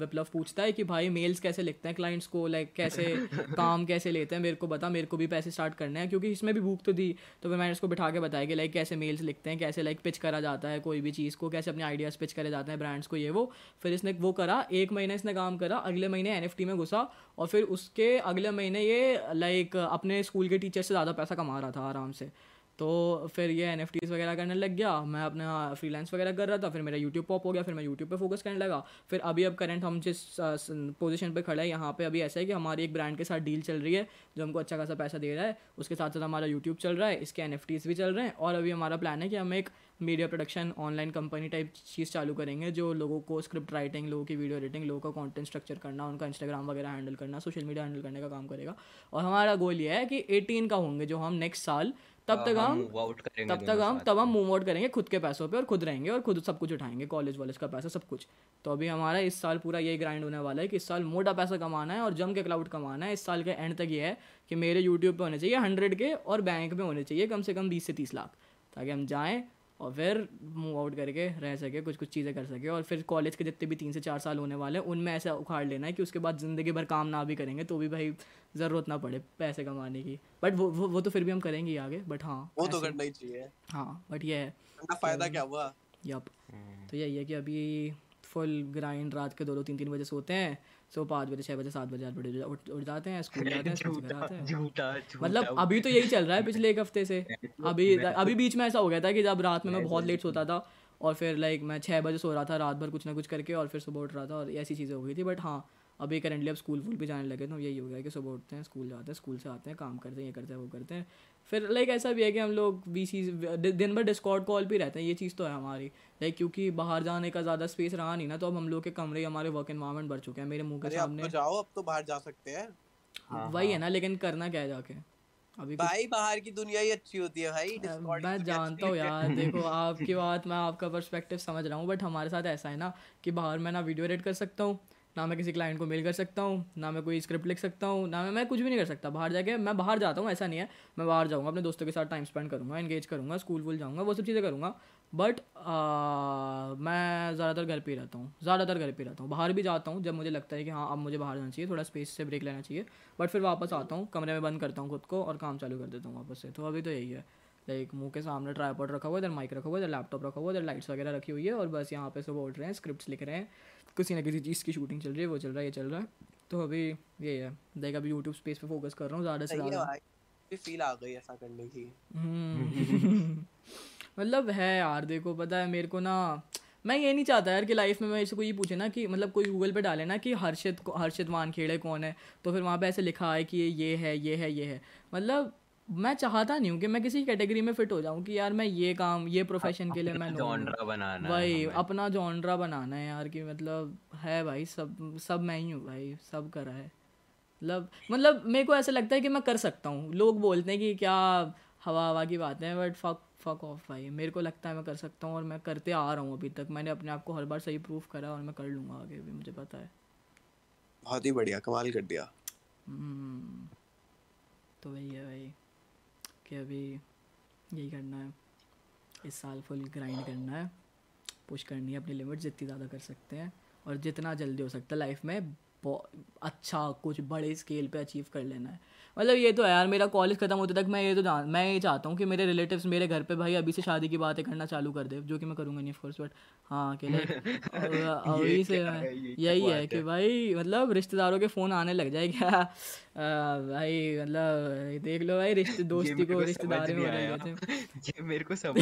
विप्लव पूछता है कि भाई मेल्स कैसे लिखते हैं क्लाइंट्स को लाइक कैसे <laughs> काम कैसे लेते हैं मेरे को बता मेरे को भी पैसे स्टार्ट करने हैं क्योंकि इसमें भी भूख तो दी तो फिर मैंने इसको बिठा के बताया कि लाइक कैसे मेल्स लिखते हैं कैसे लाइक पिच करा जाता है कोई भी चीज़ को कैसे अपने आइडियाज़ पिच करे जाते हैं ब्रांड्स को ये वो। फिर इसने वो करा एक महीने इसने काम करा अगले महीने एनएफटी में घुसा और फिर उसके अगले महीने ये लाइक अपने स्कूल के टीचर से ज़्यादा पैसा कमा रहा था आराम से। तो फिर ये एन वगैरह करने लग गया। मैं अपना फ्रीलांस वगैरह कर रहा था, फिर मेरा यूट्यूब पॉप हो गया, फिर मैं यूट्यूब पे फोकस करने लगा। फिर अभी अब करंट हम जिस पोजीशन पे खड़े हैं, यहाँ पे अभी ऐसा है कि हमारी एक ब्रांड के साथ डील चल रही है, जो हमको अच्छा खासा पैसा दे रहा है। उसके साथ साथ हमारा यूट्यूब चल रहा है, इसके एन भी चल रहे हैं। और अभी हमारा प्लान है कि हम एक media production online company type चीज़ चालू करेंगे, जो लोगों को स्क्रिप्ट राइटिंग लोगों की वीडियो एडिटिंग लोगों का कंटेंट स्ट्रक्चर करना, उनका इंस्टाग्राम वगैरह हैंडल करना सोशल मीडिया हैंडल करने का काम करेगा। और हमारा गोल ये है कि एटीन का होंगे, जो हम नेक्स्ट साल तब तक हम तब तक हम तब हम मूव आउट करेंगे खुद के पैसों पे और खुद रहेंगे और खुद सब कुछ उठाएँगे कॉलेज वॉलेज का पैसा सब कुछ। तो अभी हमारा इस साल पूरा यही ग्राइंड होने वाला है कि इस साल मोटा पैसा कमाना है और जम के क्लाउड कमाना है। इस साल के एंड तक ये है कि मेरे यूट्यूब पे होने चाहिए हंड्रेड के और बैंक में होने चाहिए कम से कम बीस से तीस लाख ताकि हम जाएँ और फिर मूव आउट करके रह सके कुछ कुछ चीज़ें कर सके। और फिर कॉलेज के जितने भी तीन से चार साल होने वाले हैं उनमें ऐसा उखाड़ लेना है कि उसके बाद ज़िंदगी भर काम ना भी करेंगे तो भी भाई ज़रूरत ना पड़े पैसे कमाने की। बट वो वो, वो तो फिर भी हम करेंगे आगे बट हाँ वो तो करना ही चाहिए। हाँ बट ये है। फ़ायदा क्या हुआ? यप तो यही है कि अभी फुल ग्राइंड रात के दो दो तीन तीन बजे सोते हैं। सो पाँच बजे छः बजे सात बजे आठ बजे उठ उठ जाते हैं स्कूल जाते हैं स्कूल जाते हैं। मतलब अभी तो यही चल रहा है पिछले एक हफ़्ते से। <laughs> अभी अभी बीच में ऐसा हो गया था कि जब रात में मैं बहुत लेट सोता था और फिर लाइक मैं छः बजे सो रहा था रात भर कुछ ना कुछ करके और फिर सुबह उठ रहा था और ऐसी चीज़ें हो गई थी। बट हाँ अभी करेंटली अब स्कूल वूल भी जाने लगे तो यही हो गया कि सुबह उठते हैं स्कूल जाते हैं स्कूल से आते हैं काम करते हैं ये करते हैं वो करते हैं। फिर लाइक ऐसा भी है कि हम लोग बी सी दिन भर डिस्कॉर्ड कॉल भी रहते हैं ये चीज़ तो है हमारी लाइक क्योंकि बाहर जाने का ज़्यादा स्पेस रहा नहीं ना तो अब हम लोग के कमरे हमारे वर्क एनवायरमेंट बढ़ चुके हैं मेरे मुँह के सामने तो जाओ अब तो बाहर जा सकते हैं हाँ, वही हाँ. है हाँ। ना लेकिन करना क्या है जाके अभी भाई बाहर की दुनिया ही अच्छी होती है भाई मैं जानता हूँ यार देखो <laughs> आपकी बात मैं आपका पर्सपेक्टिव समझ रहा हूँ बट हमारे साथ ऐसा है ना कि बाहर मैं ना वीडियो एडिट कर सकता हूँ ना मैं किसी क्लाइंट को मेल कर सकता हूँ, ना मैं कोई स्क्रिप्ट लिख सकता हूँ, ना मैं मैं कुछ भी नहीं कर सकता। बाहर जाके मैं बाहर जाता हूँ, ऐसा नहीं है। मैं बाहर जाऊँगा, अपने दोस्तों के साथ टाइम स्पेंड करूँगा एंगेज करूँगा स्कूल वूल जाऊँगा, वो सब चीज़ें करूँगा। बट मैं ज़्यादातर घर पर ही रहता हूँ, ज़्यादातर घर पे रहता हूँ। बाहर भी जाता हूँ जब मुझे लगता है कि हाँ अब मुझे बाहर जाना चाहिए, थोड़ा स्पेस से ब्रेक लेना चाहिए। बट फिर वापस आता हूँ, कमरे में बंद करता हूँ खुद को और काम चालू कर देता हूँ वापस से। तो अभी तो यही है। लाइक मुँह के सामने ट्राईपॉड रखा हुआ है, इधर माइक रखा हुआ है, इधर लैपटॉप रखा हुआ है, इधर लाइट्स वगैरह रखी हुई है और बस यहाँ पे सब बोल रहे हैं स्क्रिप्ट लिख रहे हैं। किसी ना किसी चीज़ की शूटिंग चल रही है वो चल रहा है ये चल रहा है। तो अभी ये है देख अभी यूट्यूब स्पेस पे फोकस कर रहा हूँ ज़्यादा से ज़्यादा। फील आ गई ऐसा करने की। हम्म। <laughs> मतलब है यार देखो पता है मेरे को ना मैं ये नहीं चाहता यार कि लाइफ में मैं ऐसे कोई पूछे ना कि मतलब कोई गूगल पे डाले ना कि हर्षित हर्षित वानखेड़े कौन है? तो फिर वहाँ पे ऐसे लिखा है कि ये है ये है ये है। मतलब मैं चाहता नहीं हूँ कि मैं किसी कैटेगरी में फिट हो जाऊँ कि यार मैं ये काम ये प्रोफेशन के लिए मैं जॉनरा बनाना भाई अपना जॉनरा बनाना है यार कि मतलब है भाई सब सब मैं ही हूँ भाई सब करा है। मतलब मतलब मेरे को ऐसा लगता है कि मैं कर सकता हूँ। लोग बोलते हैं कि क्या हवा हवा की बातें हैं बट फक फक ऑफ़ भाई। मेरे को लगता है मैं कर सकता हूँ और मैं करते आ रहा हूँ अभी तक। मैंने अपने आप को हर बार सही प्रूफ करा और मैं कर लूँगा आगे भी मुझे पता है। बहुत ही बढ़िया कमाल कर दिया। हम्म, तो वही है भाई। कि अभी यही करना है। इस साल फुल ग्राइंड करना है। पुश करनी है, अपनी लिमिट जितनी ज़्यादा कर सकते हैं और जितना जल्दी हो सकता है लाइफ में अच्छा कुछ बड़े स्केल पे अचीव कर लेना है। मतलब ये तो है यार मेरा कॉलेज खत्म होते तक मैं ये तो जान मैं ये चाहता हूँ कि मेरे रिलेटिव्स मेरे घर पे भाई अभी से शादी की बातें करना चालू कर दे जो कि मैं करूँगा नहीं ऑफकोर्स बट हाँ कि <laughs> अभी से यही है कि भाई मतलब रिश्तेदारों के फ़ोन आने लग जाए क्या? <laughs> भाई मतलब देख लो भाई रिश्ते <laughs> दोस्ती को रिश्तेदारी में देते मेरे को समझ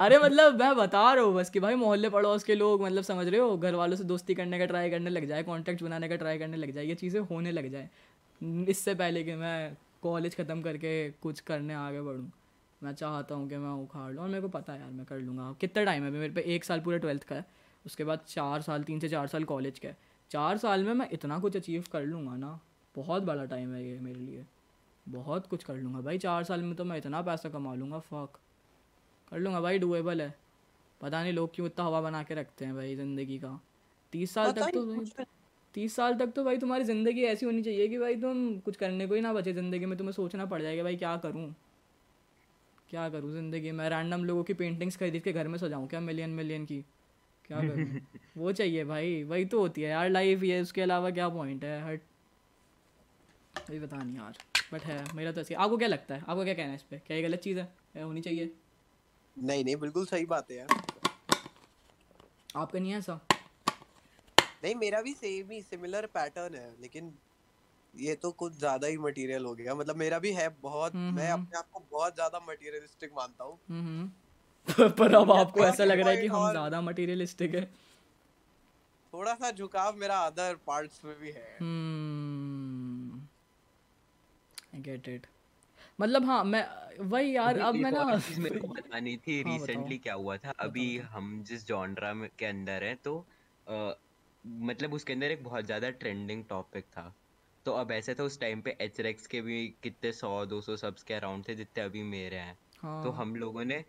अरे मतलब मैं बता रहा हूँ बस कि भाई मोहल्ले पड़ोस के लोग मतलब समझ रहे हो घर वालों से दोस्ती करने का ट्राई करने लग जाए कॉन्टेक्ट बनाने का ट्राई करने लग जाए ये चीज़ें होने लग जाए। इससे पहले कि मैं कॉलेज ख़त्म करके कुछ करने आगे बढ़ूँ मैं चाहता हूँ कि मैं उखाड़ लूँ। और मेरे को पता है यार मैं कर लूँगा। कितना टाइम है अभी मेरे पे? एक साल पूरे ट्वेल्थ का है। उसके बाद चार साल तीन से चार साल कॉलेज का है। चार साल में मैं इतना कुछ अचीव कर लूँगा ना बहुत बड़ा टाइम है ये मेरे लिए। बहुत कुछ कर लूँगा भाई। चार साल में तो मैं इतना पैसा कमा लूँगा फ़क कर लूँगा भाई डुएबल है। पता नहीं लोग क्यों इतना हवा बना के रखते हैं भाई ज़िंदगी का। तीस साल तक तो तीस साल तक तो भाई तुम्हारी ज़िंदगी ऐसी होनी चाहिए कि भाई तुम कुछ करने को ही ना बचे ज़िंदगी में तुम्हें सोचना पड़ जाएगा भाई क्या करूँ। क्या करूँ ज़िंदगी में? रैंडम लोगों की पेंटिंग्स खरीद के घर में सजाऊँ क्या? मिलियन मिलियन की। क्या करूँ? <laughs> वो चाहिए भाई वही तो होती है यार लाइफ ये उसके अलावा क्या पॉइंट है? हट अभी पता नहीं यार बट है मेरा तो ऐसे आपको क्या लगता है? आपको क्या कहना है इस पर क्या ये गलत चीज़ है? होनी चाहिए? नहीं नहीं बिल्कुल सही बात है यार। आपका नहीं है ऐसा? नहीं मेरा भी सेम ही सिमिलर पैटर्न है लेकिन ये तो कुछ ज़्यादा ही मटेरियल हो गया। मतलब मेरा भी है बहुत हम्म, मैं हम्म। अपने आप को बहुत ज़्यादा मटेरियलिस्टिक मानता हूँ। हम्म, <laughs> पर अब आपको ऐसा लग रहा है कि हम ज़्यादा मटेरियलिस्टिक है। थोड़ा सा झुकाव मेरा अदर पार्ट्स में भी है। आई गेट इट मतलब हाँ मैं वही यार अब मैं ना मेरे को <laughs> बतानी थी रिसेंटली हाँ, क्या हुआ था? अभी हम जिस जॉनरा में के अंदर हैं तो मतलब उसके अंदर एक बहुत ज़्यादा ट्रेंडिंग टॉपिक था। तो अब ऐसे तो उस टाइम पे एच के भी कितने सौ दो सौ सब्स के अराउंड थे जितने अभी मेरे हैं। तो हाँ. तो हम लोगों ने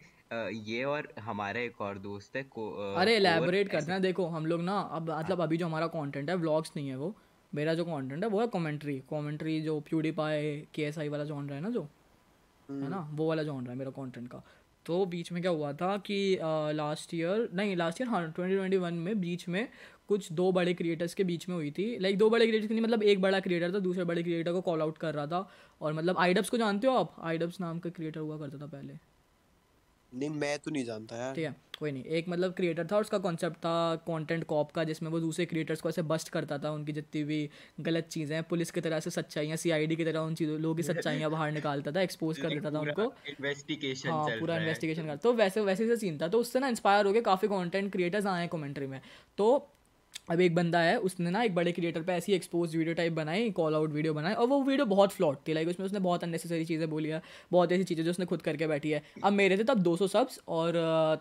ये और हमारा एक और दोस्त है को अरे एलैबोरेट करते हैं। देखो हम लोग ना अब मतलब हाँ। अभी जो हमारा कंटेंट है व्लॉग्स नहीं है वो। मेरा जो कंटेंट है वो है कमेंट्री कमेंट्री जो प्यूडीपाई के एस आई वाला जॉनर है ना जो है ना? हम्म। वो वाला जॉनर है मेरा कंटेंट का। तो बीच में क्या हुआ था कि लास्ट ईयर नहीं लास्ट ईयर हाँ ट्वेंटी ट्वेंटी वन में बीच में कुछ दो बड़े क्रिएटर्स के बीच में हुई थी। लाइक दो बड़े क्रिएटर्स नहीं मतलब एक बड़ा क्रिएटर था दूसरे बड़े क्रिएटर को कॉल आउट कर रहा था। और मतलब आईडब्स को जानते हो आप? आईडब्स नाम का क्रिएटर हुआ करता था पहले। नहीं मैं तो नहीं जानता यार। ठीक है कोई नहीं। एक मतलब क्रिएटर था उसका कॉन्सेप्ट था कंटेंट कॉप का जिसमें वो दूसरे क्रिएटर्स को ऐसे बस्ट करता था उनकी जितनी भी गलत चीज़ें हैं पुलिस की तरह से सच्चाइयाँ सीआईडी की तरह उन चीज़ों लोगों की सच्चाइयाँ बाहर निकालता था एक्सपोज कर देता था उनको। इन्वेस्टिगेशन हाँ पूरा इन्वेस्टिगेशन कर तो वैसे वैसे से सीन था। तो उससे ना इंस्पायर हो गए काफ़ी कॉन्टेंट क्रिएटर्स आए हैं कॉमेंट्री में। तो अब एक बंदा है, उसने ना एक बड़े क्रिएटर पे ऐसी एक्सपोज वीडियो टाइप बनाई कॉल आउट वीडियो बनाई, और वो वीडियो बहुत फ्लॉट थी। लाइक उसमें उसने बहुत अननेसेसरी चीज़ें बोली है, बहुत ऐसी चीज़ें जो उसने खुद करके बैठी है। अब मेरे थे तब 200 सब्स और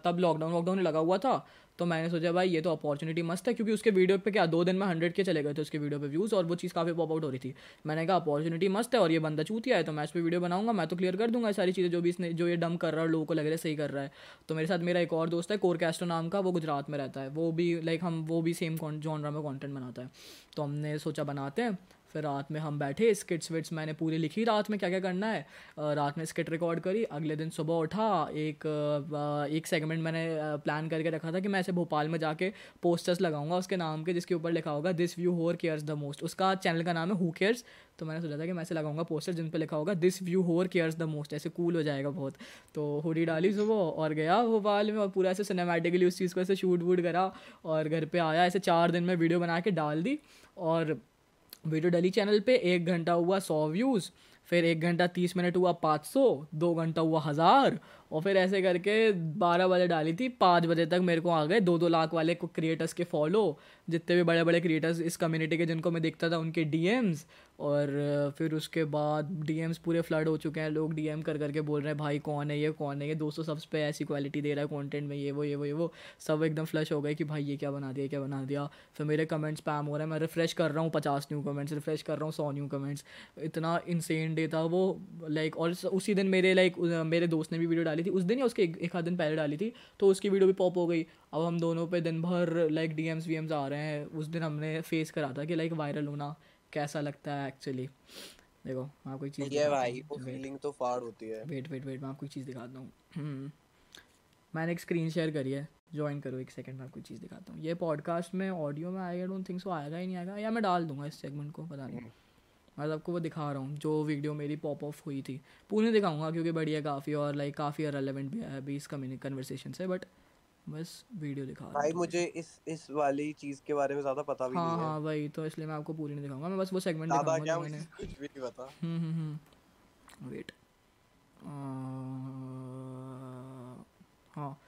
तब लॉकडाउन वॉकडाउन लगा हुआ था। तो मैंने सोचा, भाई, ये तो अपॉर्चुनिटी मस्त है, क्योंकि उसके वीडियो पे क्या, दो दिन में हंड्रेड के चले गए थे उसके वीडियो पे व्यूज़ और वो चीज़ काफ़ी पॉप आउट हो रही थी। मैंने कहा अपॉर्चुनिटी मस्त है और ये बंदा चूतिया है तो मैं इस पर वीडियो बनाऊँगा, मैं तो क्लियर कर दूँगा सारी चीज़ें जो भी इसने, जो ये डम कर रहा है लोगों को लग रहा है सही कर रहा है। तो मेरे साथ मेरा एक और दोस्त है कोर कैस्टो नाम का, वो गुजरात में रहता है। वो भी लाइक हम, वो भी सेम जॉनरा में कॉन्टेंट बनाता है। तो हमने सोचा, बनाते हैं। फिर रात में हम बैठे स्किट्स विट्स मैंने पूरी लिखी रात में क्या क्या करना है? रात में स्किट रिकॉर्ड करी, अगले दिन सुबह उठा, एक एक सेगमेंट मैंने प्लान करके रखा था कि मैं ऐसे भोपाल में जाके पोस्टर्स लगाऊँगा उसके नाम के, जिसके ऊपर लिखा होगा this view whore cares the most उसका चैनल का नाम है हु केयर्स तो मैंने सोचा था कि मैं ऐसे लगाऊँगा पोस्टर जिन पर लिखा होगा this view whore cares the most ऐसे कूल हो जाएगा बहुत। तो हुडी डाली सुबह और गया भोपाल में और पूरा ऐसे सिनेमेटिकली उस चीज़ को ऐसे शूट वूट करा और घर पर आया, ऐसे चार दिन में वीडियो बना के डाल दी और वीडियो डली चैनल पे, एक घंटा हुआ सौ व्यूज़, फिर एक घंटा तीस मिनट हुआ पाँच सौ, दो घंटा हुआ हज़ार, और फिर ऐसे करके बारह बजे डाली थी, पाँच बजे तक मेरे को आ गए, दो दो लाख वाले को क्रिएटर्स के फॉलो जितने भी बड़े बड़े क्रिएटर्स इस कम्युनिटी के जिनको मैं देखता था, उनके डीएम्स और फिर उसके बाद डीएम्स पूरे फ्लड हो चुके हैं। लोग डीएम कर, करके बोल रहे हैं, भाई, कौन है ये, कौन है ये? दोस्तों सब्स पे ऐसी क्वालिटी दे रहा है कंटेंट में, ये, वो ये वो ये, वो। सब एकदम फ्लश हो गए कि, भाई, ये क्या बना दिया क्या बना दिया? फिर मेरे कमेंट्स पैम हो रहे हैं। मैं रिफ्रेश कर रहा हूँ पचास न्यू कमेंट्स रिफ्रेश कर रहा हूँ सौ न्यू कमेंट्स इतना इंसेन डे था वो लाइक और उसी दिन मेरे लाइक मेरे दोस्त ने भी वीडियो डाली थी। उस दिन या उसके एक आध दिन पहले डाली थी तो उसकी वीडियो भी पॉप हो गई। अब हम दोनों पे दिन भर like DMs VMs आ रहे हैं। उस दिन हमने फेस करा था कि लाइक वायरल होना कैसा लगता है एक्चुअली देखो मैं आपको एक चीज़ ये भाई वो फीलिंग तो फाड़ होती है। वेट वेट वेट मैं आपको एक चीज़ दिखाता हूँ। <clears throat> मैंने एक स्क्रीन शेयर करी है। ज्वाइन करो एक सेकंड में आपको चीज़ दिखाता हूँ। ये पॉडकास्ट में ऑडियो में आएगा डोंट थिंक सो आएगा ही नहीं आएगा। या मैं डाल दूँगा इस सेगमेंट को पता नहीं। मैं आपको वो दिखा रहा हूँ जो वीडियो मेरी पॉप ऑफ़ हुई थी। पूरी दिखाऊँगा क्योंकि बढ़िया काफ़ी और लाइक काफ़ी रेलिवेंट भी है अभी इस कम्युनिक कन्वर्सेशन से बट बस वीडियो दिखा रहा भाई मुझे इस इस वाली चीज़ के बारे में ज़्यादा पता भी हाँ, नहीं है। हाँ भाई तो इसलिए मैं आपको पूरी नहीं दिखाऊँगा। मैं बस वो सेगमेंट दिखाऊँगा जो मैंने कुछ भी नहीं पता। हम्म हम्म हम्म। वेट हाँ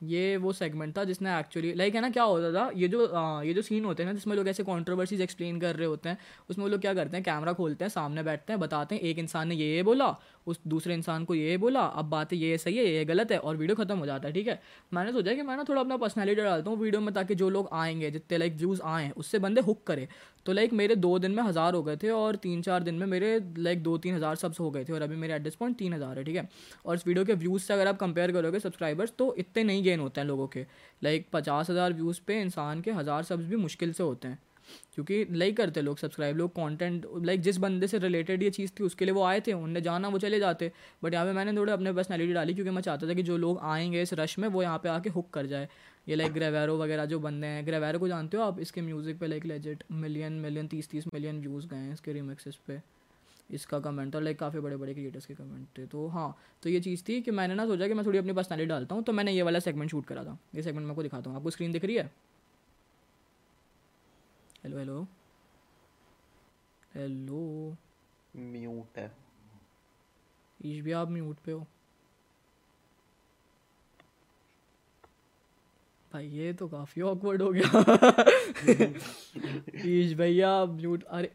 ये वो सेगमेंट था जिसने एक्चुअली लाइक है ना क्या होता था? ये जो आ, ये जो सीन होते हैं ना जिसमें लोग ऐसे कॉन्ट्रोवर्सीज एक्सप्लेन कर रहे होते हैं उसमें वो लोग क्या करते हैं? कैमरा खोलते हैं सामने बैठते हैं बताते हैं एक इंसान ने ये ये बोला उस दूसरे इंसान को ये बोला, अब बातें ये सही है, ये गलत है और वीडियो खत्म हो जाता है, ठीक है? मैंने सोचा कि मैं ना थोड़ा अपना पर्सनैलिटी डालता हूँ वीडियो में ताकि जो लोग आएँगे, जितने लाइक व्यूज़ आए, उससे बंदे हुक करे। तो लाइक मेरे दो दिन में हज़ार हो गए थे और तीन चार दिन में मेरे लाइक दो तीन हज़ार सब्स हो गए थे और अभी मेरे एट पॉइंट तीन हज़ार है, ठीक है? और इस वीडियो के व्यूज़ से अगर आप कंपेयर करोगे सब्सक्राइबर्स तो इतने नहीं गेन होते हैं लोगों के। लाइक पचास हज़ार व्यूज़ पे इंसान के हज़ार सब्स भी मुश्किल से होते हैं। क्योंकि लाइक करते लोग सब्सक्राइब लोग कंटेंट लाइक जिस बंदे से रिलेटेड ये चीज़ थी, उसके लिए वो आए थे, उनने जाना, वो चले जाते। बट यहाँ पे मैंने थोड़े अपने पर्सनैलिटी डाली क्योंकि मैं चाहता था कि जो लोग आएँगे इस रश में, वो यहाँ पे आके हुक कर जाए। ये लाइक ग्रेवेरो वगैरह जो बंदे हैं ग्रेवेरो को जानते हो आप? इसके म्यूज़िक पे लाइक लेजेट मिलियन मिलियन तीस तीस मिलियन व्यूज़ गए हैं इसके रिमिक्सेस पे। इसका कमेंट और लाइक काफ़ी बड़े बड़े क्रिएटर्स के कमेंट थे। तो हाँ तो ये चीज़ थी कि मैंने ना सोचा कि मैं थोड़ी अपनी पर्सनैलिटी डालता हूँ तो मैंने ये वाला सेगमेंट शूट करा था। ये सेगमेंट मैं आपको दिखाता हूँ। आपको स्क्रीन दिख रही है? हेलो हेलो हेलो म्यूट है। ईश भी आप म्यूट पे हो। भाई ये तो काफ़ी ऑकवर्ड हो गया। <laughs> ईश भैया आप म्यूट अरे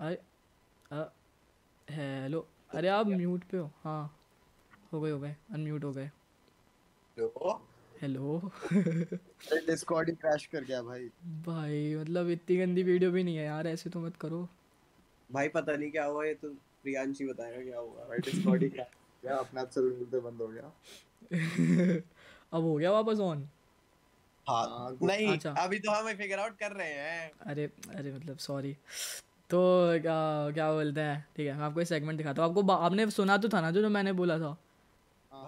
अरे हेलो अरे आप म्यूट पे हो। हाँ हो गए हो गए। अनम्यूट हो गए। हेलो डिस्कॉर्ड ही क्रैश कर गया भाई। भाई मतलब इतनी गंदी वीडियो भी नहीं है यार ऐसे तो मत करो। भाई पता नहीं क्या हुआ ये तो प्रियांशी बताएगा क्या हुआ। भाई डिस्कॉर्ड ही क्रैश गया अपना से मिलते बंद हो गया। <laughs> अब हो गया वापस ऑन हाँ, हाँ नहीं अच्छा। अभी तो हम फिगर आउट कर रहे हैं। अरे अरे मतलब सॉरी तो क्या क्या बोलते हैं? ठीक है मैं आपको एक सेगमेंट दिखाता हूँ। आपको आपने सुना तो था ना जो जो मैंने बोला था?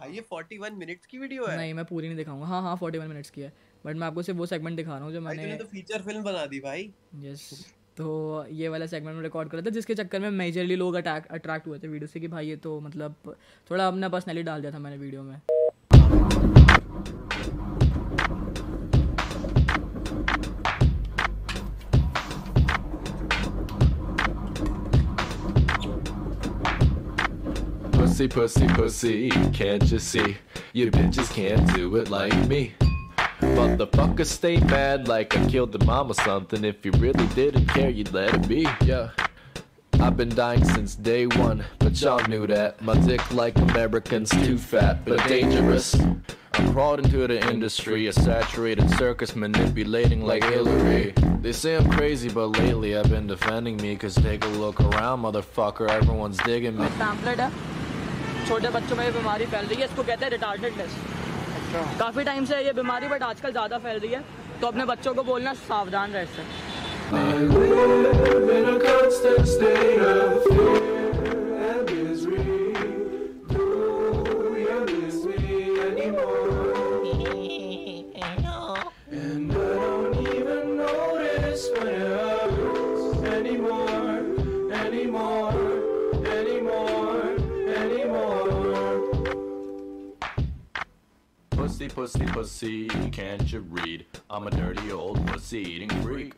भाई ये 41 मिनट्स की वीडियो है। नहीं मैं पूरी नहीं दिखाऊँगा। हाँ हाँ 41 मिनट्स की है। बट मैं आपको सिर्फ़ वो सेगमेंट दिखा रहा हूँ जो मैंने तो फीचर फ़िल्म बना दी भाई। यस तो ये वाला सेगमेंट में रिकॉर्ड करा था जिसके चक्कर में मेजरली लोग अटैक अट्रैक्ट हुए थे वीडियो से कि भाई ये तो मतलब थोड़ा अपना पर्सनैलिटी डाल दिया था मैंने वीडियो में। Pussy, pussy, pussy, can't you see? You bitches can't do it like me. Motherfucker, stay mad like I killed the mom or something. If you really didn't care, you'd let it be. Yeah. I've been dying since day one, but y'all knew that. My dick, like Americans, too fat, but dangerous. I crawled into the industry, a saturated circus manipulating like Hillary. They say I'm crazy, but lately I've been defending me, cause take a look around, motherfucker, everyone's digging me. छोटे बच्चों में ये बीमारी फैल रही है इसको कहते हैं रिटार्डेडनेस काफ़ी टाइम से ये बीमारी बट आजकल ज़्यादा फैल रही है तो अपने बच्चों को बोलना सावधान रह इससे pussy, pussy, pussy, can't you read? I'm a dirty old pussy eating freak.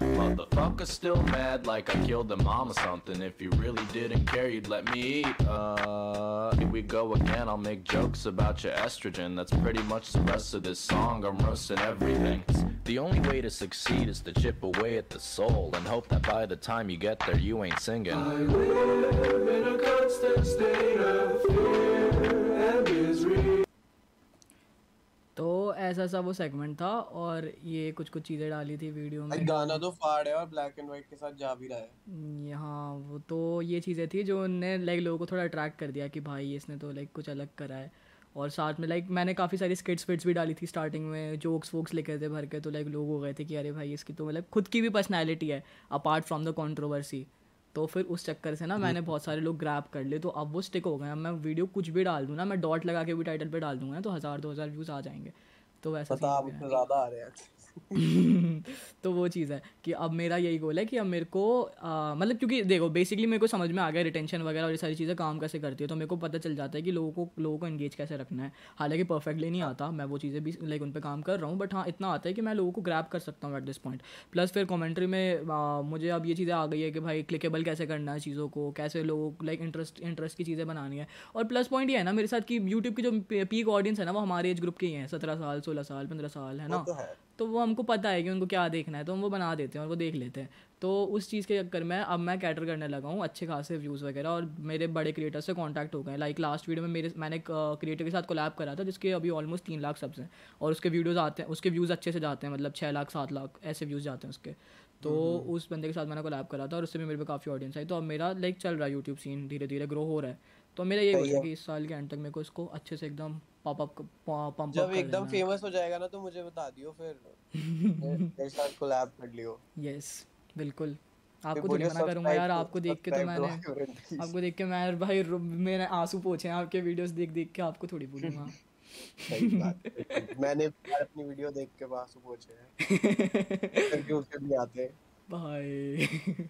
Motherfucker still mad like I killed a mom or something. If you really didn't care, you'd let me eat. Uh, we we go again. I'll make jokes about your estrogen. That's pretty much the rest of this song. I'm roasting everything. The only way to succeed is to chip away at the soul and hope that by the time you get there, you ain't singing. I live in a constant state of fear ऐसा सा वो segment था और ये कुछ कुछ चीज़ें डाली थी वीडियो में। गाना तो फाड़ है और ब्लैक एंड वाइट के साथ जा भी रहा है। यहाँ वो तो ये चीज़ें थी जो उनने लाइक लोगों को थोड़ा अट्रैक्ट कर दिया कि भाई इसने तो लाइक कुछ अलग करा है। और साथ में लाइक मैंने काफ़ी सारी स्किट्स फिट्स भी डाली थी स्टार्टिंग में जोक्स वोक्स लिखे थे भर के तो लाइक लोग हो गए थे कि अरे भाई इसकी तो मतलब खुद की भी पर्सनैलिटी है अपार्ट फ्रॉम द कॉन्ट्रोवर्सी तो फिर उस चक्कर से ना मैंने बहुत सारे लोग ग्रैप कर लिए तो अब वो स्टिक हो गए मैं वीडियो कुछ भी डाल दूँ ना मैं डॉट लगा के भी टाइटल पे डाल दूँगा तो हज़ार दो हज़ार व्यूज़ आ जाएँगे। तो वैसा पता आप उतना ज़्यादा आ रहे हैं। <laughs> तो वो चीज़ है कि अब मेरा यही गोल है कि अब मेरे को मतलब क्योंकि देखो बेसिकली मेरे को समझ में आ गया रिटेंशन वगैरह और ये सारी चीज़ें काम कैसे करती है तो मेरे को पता चल जाता है कि लोगों को लोगों को इंगेज कैसे रखना है। हालाँकि परफेक्टली नहीं आता मैं वो चीज़ें भी लाइक उन पर काम कर रहा हूँ बट हाँ इतना आता है कि मैं लोगों को ग्रैप कर सकता हूँ एट दिस पॉइंट प्लस फिर कॉमेंट्री में आ, मुझे अब ये चीज़ें आ गई है कि भाई क्लिकेबल कैसे करना है चीज़ों को कैसे लोगों को लाइक इंटरेस्ट इंटरेस्ट की चीज़ें बनानी है। और प्लस पॉइंट ये है ना मेरे साथ कि यूट्यूब की जो पीक ऑडियंस है ना वो हमारे एज ग्रुप के ही हैं सत्रह साल सोलह साल पंद्रह साल है ना? तो वो हमको पता है कि उनको क्या देखना है तो हम वो बना देते हैं और वो देख लेते हैं। तो उस चीज़ के चक्कर में अब मैं कैटर करने लगा हूँ अच्छे खासे व्यूज़ वगैरह और मेरे बड़े क्रिएटर से कॉन्टैक्ट हो गए लाइक लास्ट वीडियो में मेरे मैंने एक क्रिएटर के साथ कोलैब करा था जिसके अभी ऑलमोस्ट तीन लाख सब्स हैं और उसके वीडियोज़ आते हैं उसके व्यूज़ अच्छे से जाते हैं मतलब छः लाख सात लाख ऐसे व्यूज़ जाते हैं उसके। तो। उस बंदे के साथ मैंने कोलैब करा था और उससे भी मेरे पे काफ़ी ऑडियंस आई। तो अब मेरा लाइक चल रहा है यूट्यूब सीन धीरे धीरे ग्रो हो रहा है। तो मेरा ये है कि इस साल के एंड तक मेरे को इसको अच्छे से एकदम पॉप अप पंप अप जब एकदम फ़ेमस हो जाएगा ना तो मुझे बता दियो फिर। मेरे <laughs> साथ कोलैब कर लियो। यस बिल्कुल। आपको तो मना करूँगा यार आपको देख के तो मैंने आपको देख के मैं भाई मेरे आँसू पोछे हैं आपके वीडियोस देख देख के आपको थोड़ी बोलूँगा। मैंने अपनी वीडियो देख के आँसू पोछे हैं। क्यों उसके भी आते <laughs> भाई। <laughs>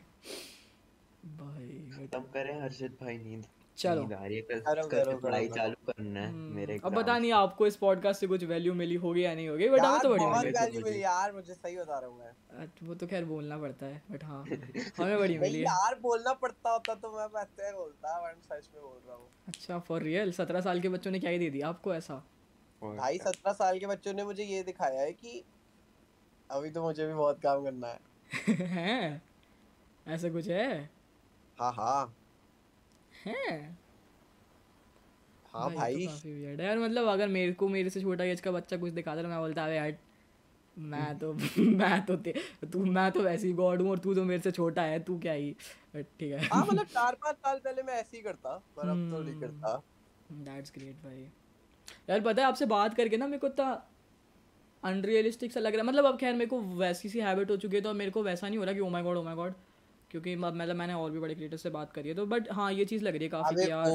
भाई खत्म करें हर्षित भाई नींद। चलो पढ़ाई चालू करना है हम्म, मेरे अब पता नहीं आपको इस पॉडकास्ट से कुछ वैल्यू मिली होगी या नहीं होगी बट हमें तो बड़ी वैल्यू मिली। <laughs> यार मुझे सही बता रहा हूँ मैं। वो तो खैर बोलना पड़ता है बट हाँ हमें बड़ी मिली यार बोलना पड़ता होता तो मैं ऐसे बोलता मैं सच में बोल रहा हूँ। अच्छा फॉर रियल 17 साल के बच्चों ने क्या ही दे दिया आपको ऐसा? भाई 17 साल के बच्चों ने मुझे ये दिखाया है कि अभी तो मुझे भी बहुत काम करना है। <laughs> हैं? ऐसा कुछ है? हाँ हाँ। हैं? हाँ भाई, तो काफ़ी वियर्ड है यार मतलब अगर मेरे को मेरे से छोटा एज का बच्चा कुछ दिखाता तो मैं बोलता है यार मैं तो <laughs> मैं तो तू मैं तो वैसे ही गॉड हूँ और तू तो मेरे से छोटा है तू क्या ही ठीक है. हाँ <laughs> मतलब चार पाँच साल पहले मैं ऐसे ही करता पर अब तो नहीं करता। दैट्स ग्रेट भाई। यार पता है आपसे बात करके ना मेरे को इतना अनरियलिस्टिक सा लग रहा है मतलब अब खैर मेरे को वैसी सी हैबिट हो चुकी है तो मेरे को वैसा नहीं हो रहा कि oh my god oh my god क्योंकि मतलब मैंने और भी बड़े क्रिएटर से बात करी है तो बट हाँ ये चीज़ लग रही है काफ़ी यार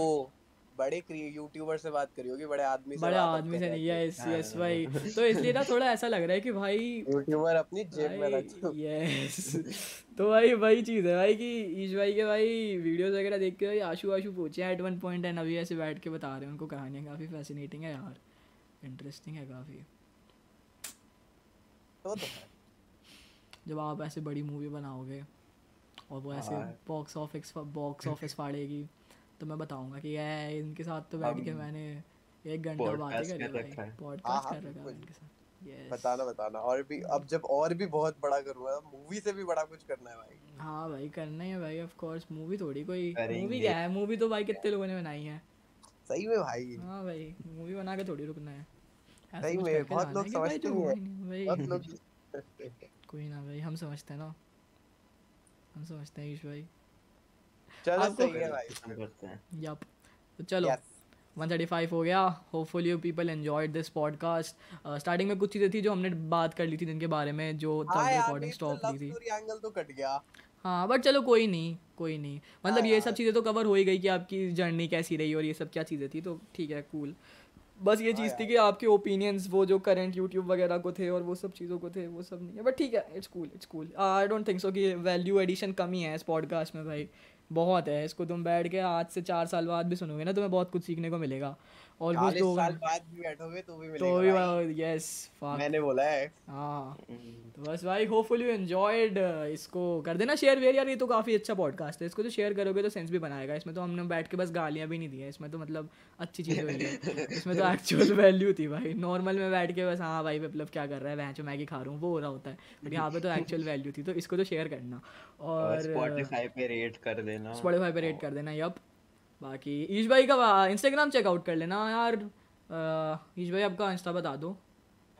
बड़े यूट्यूबर से बात करी होगी बड़े आदमी से बड़े आदमी से नहीं यस यस भाई। तो इसलिए ना थोड़ा ऐसा लग रहा है कि भाई यूट्यूबर अपनी जेब में रख। यस तो भाई वही चीज़ है भाई कि ईश भाई के भाई वीडियोस वगैरह देख के भाई आशु आशु पूछे हैं एट वन पॉइंट एंड अभी ऐसे बैठ के बता रहे हैं उनको कहानियाँ काफ़ी फैसिनेटिंग है यार। इंटरेस्टिंग है काफ़ी। तो जब आप ऐसे बड़ी मूवी बनाओगे। और वो ऐसे बॉक्स ऑफ़िस बॉक्स ऑफ़िस फाड़ेगी। तो मैं बताऊँगा कि ये इनके साथ तो बैठ के मैंने एक घंटा बातें करी भाई। पॉडकास्ट हाँ, हाँ, कर रखा है इनके साथ। Yes. बताना बताना। और भी अब जब और भी बहुत बड़ा करूँगा मूवी से भी बड़ा कुछ करना है भाई। हाँ भाई करना ही है भाई ऑफ़ कोर्स मूवी थोड़ी कोई। मूवी क्या है? मूवी तो भाई कितने लोगों ने बनाई है? सही में भाई। हाँ भाई मूवी बना के थोड़ी रुकना है। सही में बहुत लोग <laughs> समझते हैं। बहुत लोग कोई ना भाई हम समझते हैं ना। हम समझते हैं ईश भाई। चलो सही है भाई। यप तो चलो yes. 135 हो गया। Hopefully you people enjoyed this podcast starting में कुछ चीज़ें थी जो हमने बात कर ली थी जिनके बारे में जो तब रिकॉर्डिंग स्टॉप की थी। एंगल तो कट गया। हाँ बट चलो कोई नहीं कोई नहीं। मतलब हाँ, ये सब चीज़ें तो कवर हो ही गई कि आपकी जर्नी कैसी रही और ये सब क्या चीज़ें थी तो ठीक है कूल बस ये चीज़ हाँ थी कि आपके ओपिनियंस वो जो करंट यूट्यूब वगैरह को थे और वो सब चीज़ों को थे वो सब नहीं है। बट ठीक है it's cool it's cool I don't think so कि वैल्यू एडिशन कम ही है इस पॉडकास्ट में भाई। बहुत है इसको तुम बैठ के आज से चार साल बाद भी सुनोगे ना तुम्हें बहुत कुछ सीखने को मिलेगा। ऑलमोस्ट दो साल बाद भी बैठोगे तो भी मिलेगा तो भी यस फक मैंने बोला है। हाँ। तो बस भाई होपफुली यू एंजॉयड इसको कर देना शेयर वेयर। यार ये तो काफ़ी अच्छा पॉडकास्ट है। इसको तो शेयर करोगे तो सेंस भी बनाएगा। इसमें तो हमने बैठ के बस गालियाँ भी नहीं दी है। इसमें तो मतलब अच्छी चीज़ें हुई है। <laughs> इसमें तो एक्चुअल वैल्यू थी भाई। नॉर्मल में बैठ के बस हाँ भाई मतलब क्या कर रहा है? वह मैगी खा रहा हूँ वो हो रहा होता है। बट यहाँ पे तो एक्चुअल वैल्यू <laughs> थी। तो इसको तो शेयर करना। और स्पॉटिफाई पे रेट कर देना। स्पॉटिफाई पे रेट कर देना यप बाकी ईश भाई का इंस्टाग्राम चेकआउट कर लेना यार। ईश भाई आपका इंस्टा बता दो।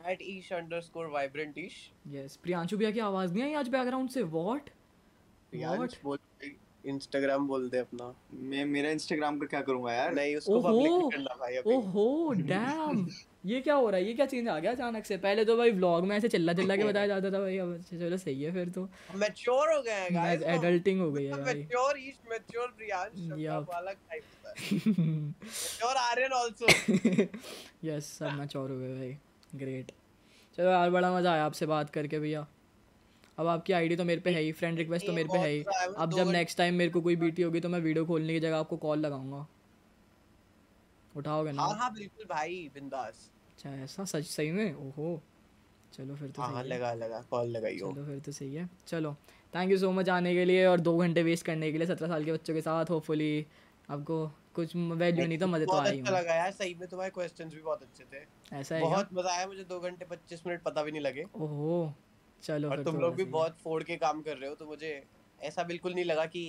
At ish underscore vibrant ish. Yes Priyanshu भैया की आवाज़ नहीं आई आज बैकग्राउंड से? वॉट वॉट बोल इंस्टाग्राम बोल दे अपना। मैं मेरा इंस्टाग्राम का क्या करूँगा यार? नहीं उसको पब्लिक करना भाई अभी। ओहो डैम <laughs> ये क्या हो रहा है? ये क्या चेंज आ गया अचानक से? पहले तो भाई व्लॉग में ऐसे चिल्ला चिल्ला के <laughs> बताया जाता था भाई अब चलो सही है फिर तो। मैच्योर हो गए हैं गाइस एडल्टिंग हो गई है भाई। मैच्योर ईश मैच्योर प्रियांश अलग टाइप का मैच्योर आर्यन आल्सो यस सब मैच्योर हो गए भाई। ग्रेट चलो यार बड़ा मज़ा आया आपसे बात करके भैया। अब आपकी आईडी तो मेरे पे है ही फ्रेंड रिक्वेस्ट तो मेरे पे है ही। अब जब नेक्स्ट टाइम मेरे को कोई बीटी होगी तो मैं वीडियो खोलने की जगह आपको कॉल लगाऊँगा। उठाओगे ना? हाँ हाँ बिल्कुल भाई बिंदास। अच्छा ऐसा? सच सही में? ओहो। चलो फिर तो हाँ लगा लगा कॉल लगाइयो चलो फिर तो सही है। चलो थैंक यू सो मच आने के लिए और दो घंटे वेस्ट करने के लिए सत्रह साल के बच्चों के साथ होपफुली आपको कुछ वैल्यू नहीं तो मज़े तो आई अच्छा लगा यार सही में तुम्हारे क्वेश्चंस भी बहुत अच्छे थे। ऐसा है बहुत मज़ा आया मुझे दो घंटे पच्चीस मिनट पता भी नहीं लगे। ओहो चलो और तुम तो लोग भी बहुत फोड़ के काम कर रहे हो तो मुझे ऐसा बिल्कुल नहीं लगा कि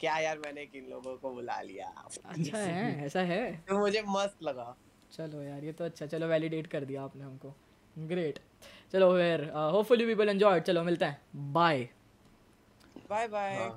क्या यार मैंने किन लोगों को बुला लिया? अच्छा है ऐसा है? तो मुझे मस्त लगा। चलो यार ये तो अच्छा चलो वैलिडेट कर दिया आपने हमको। ग्रेट चलो फिर होपफुली पीपल एंजॉय चलो मिलते हैं. Bye bye bye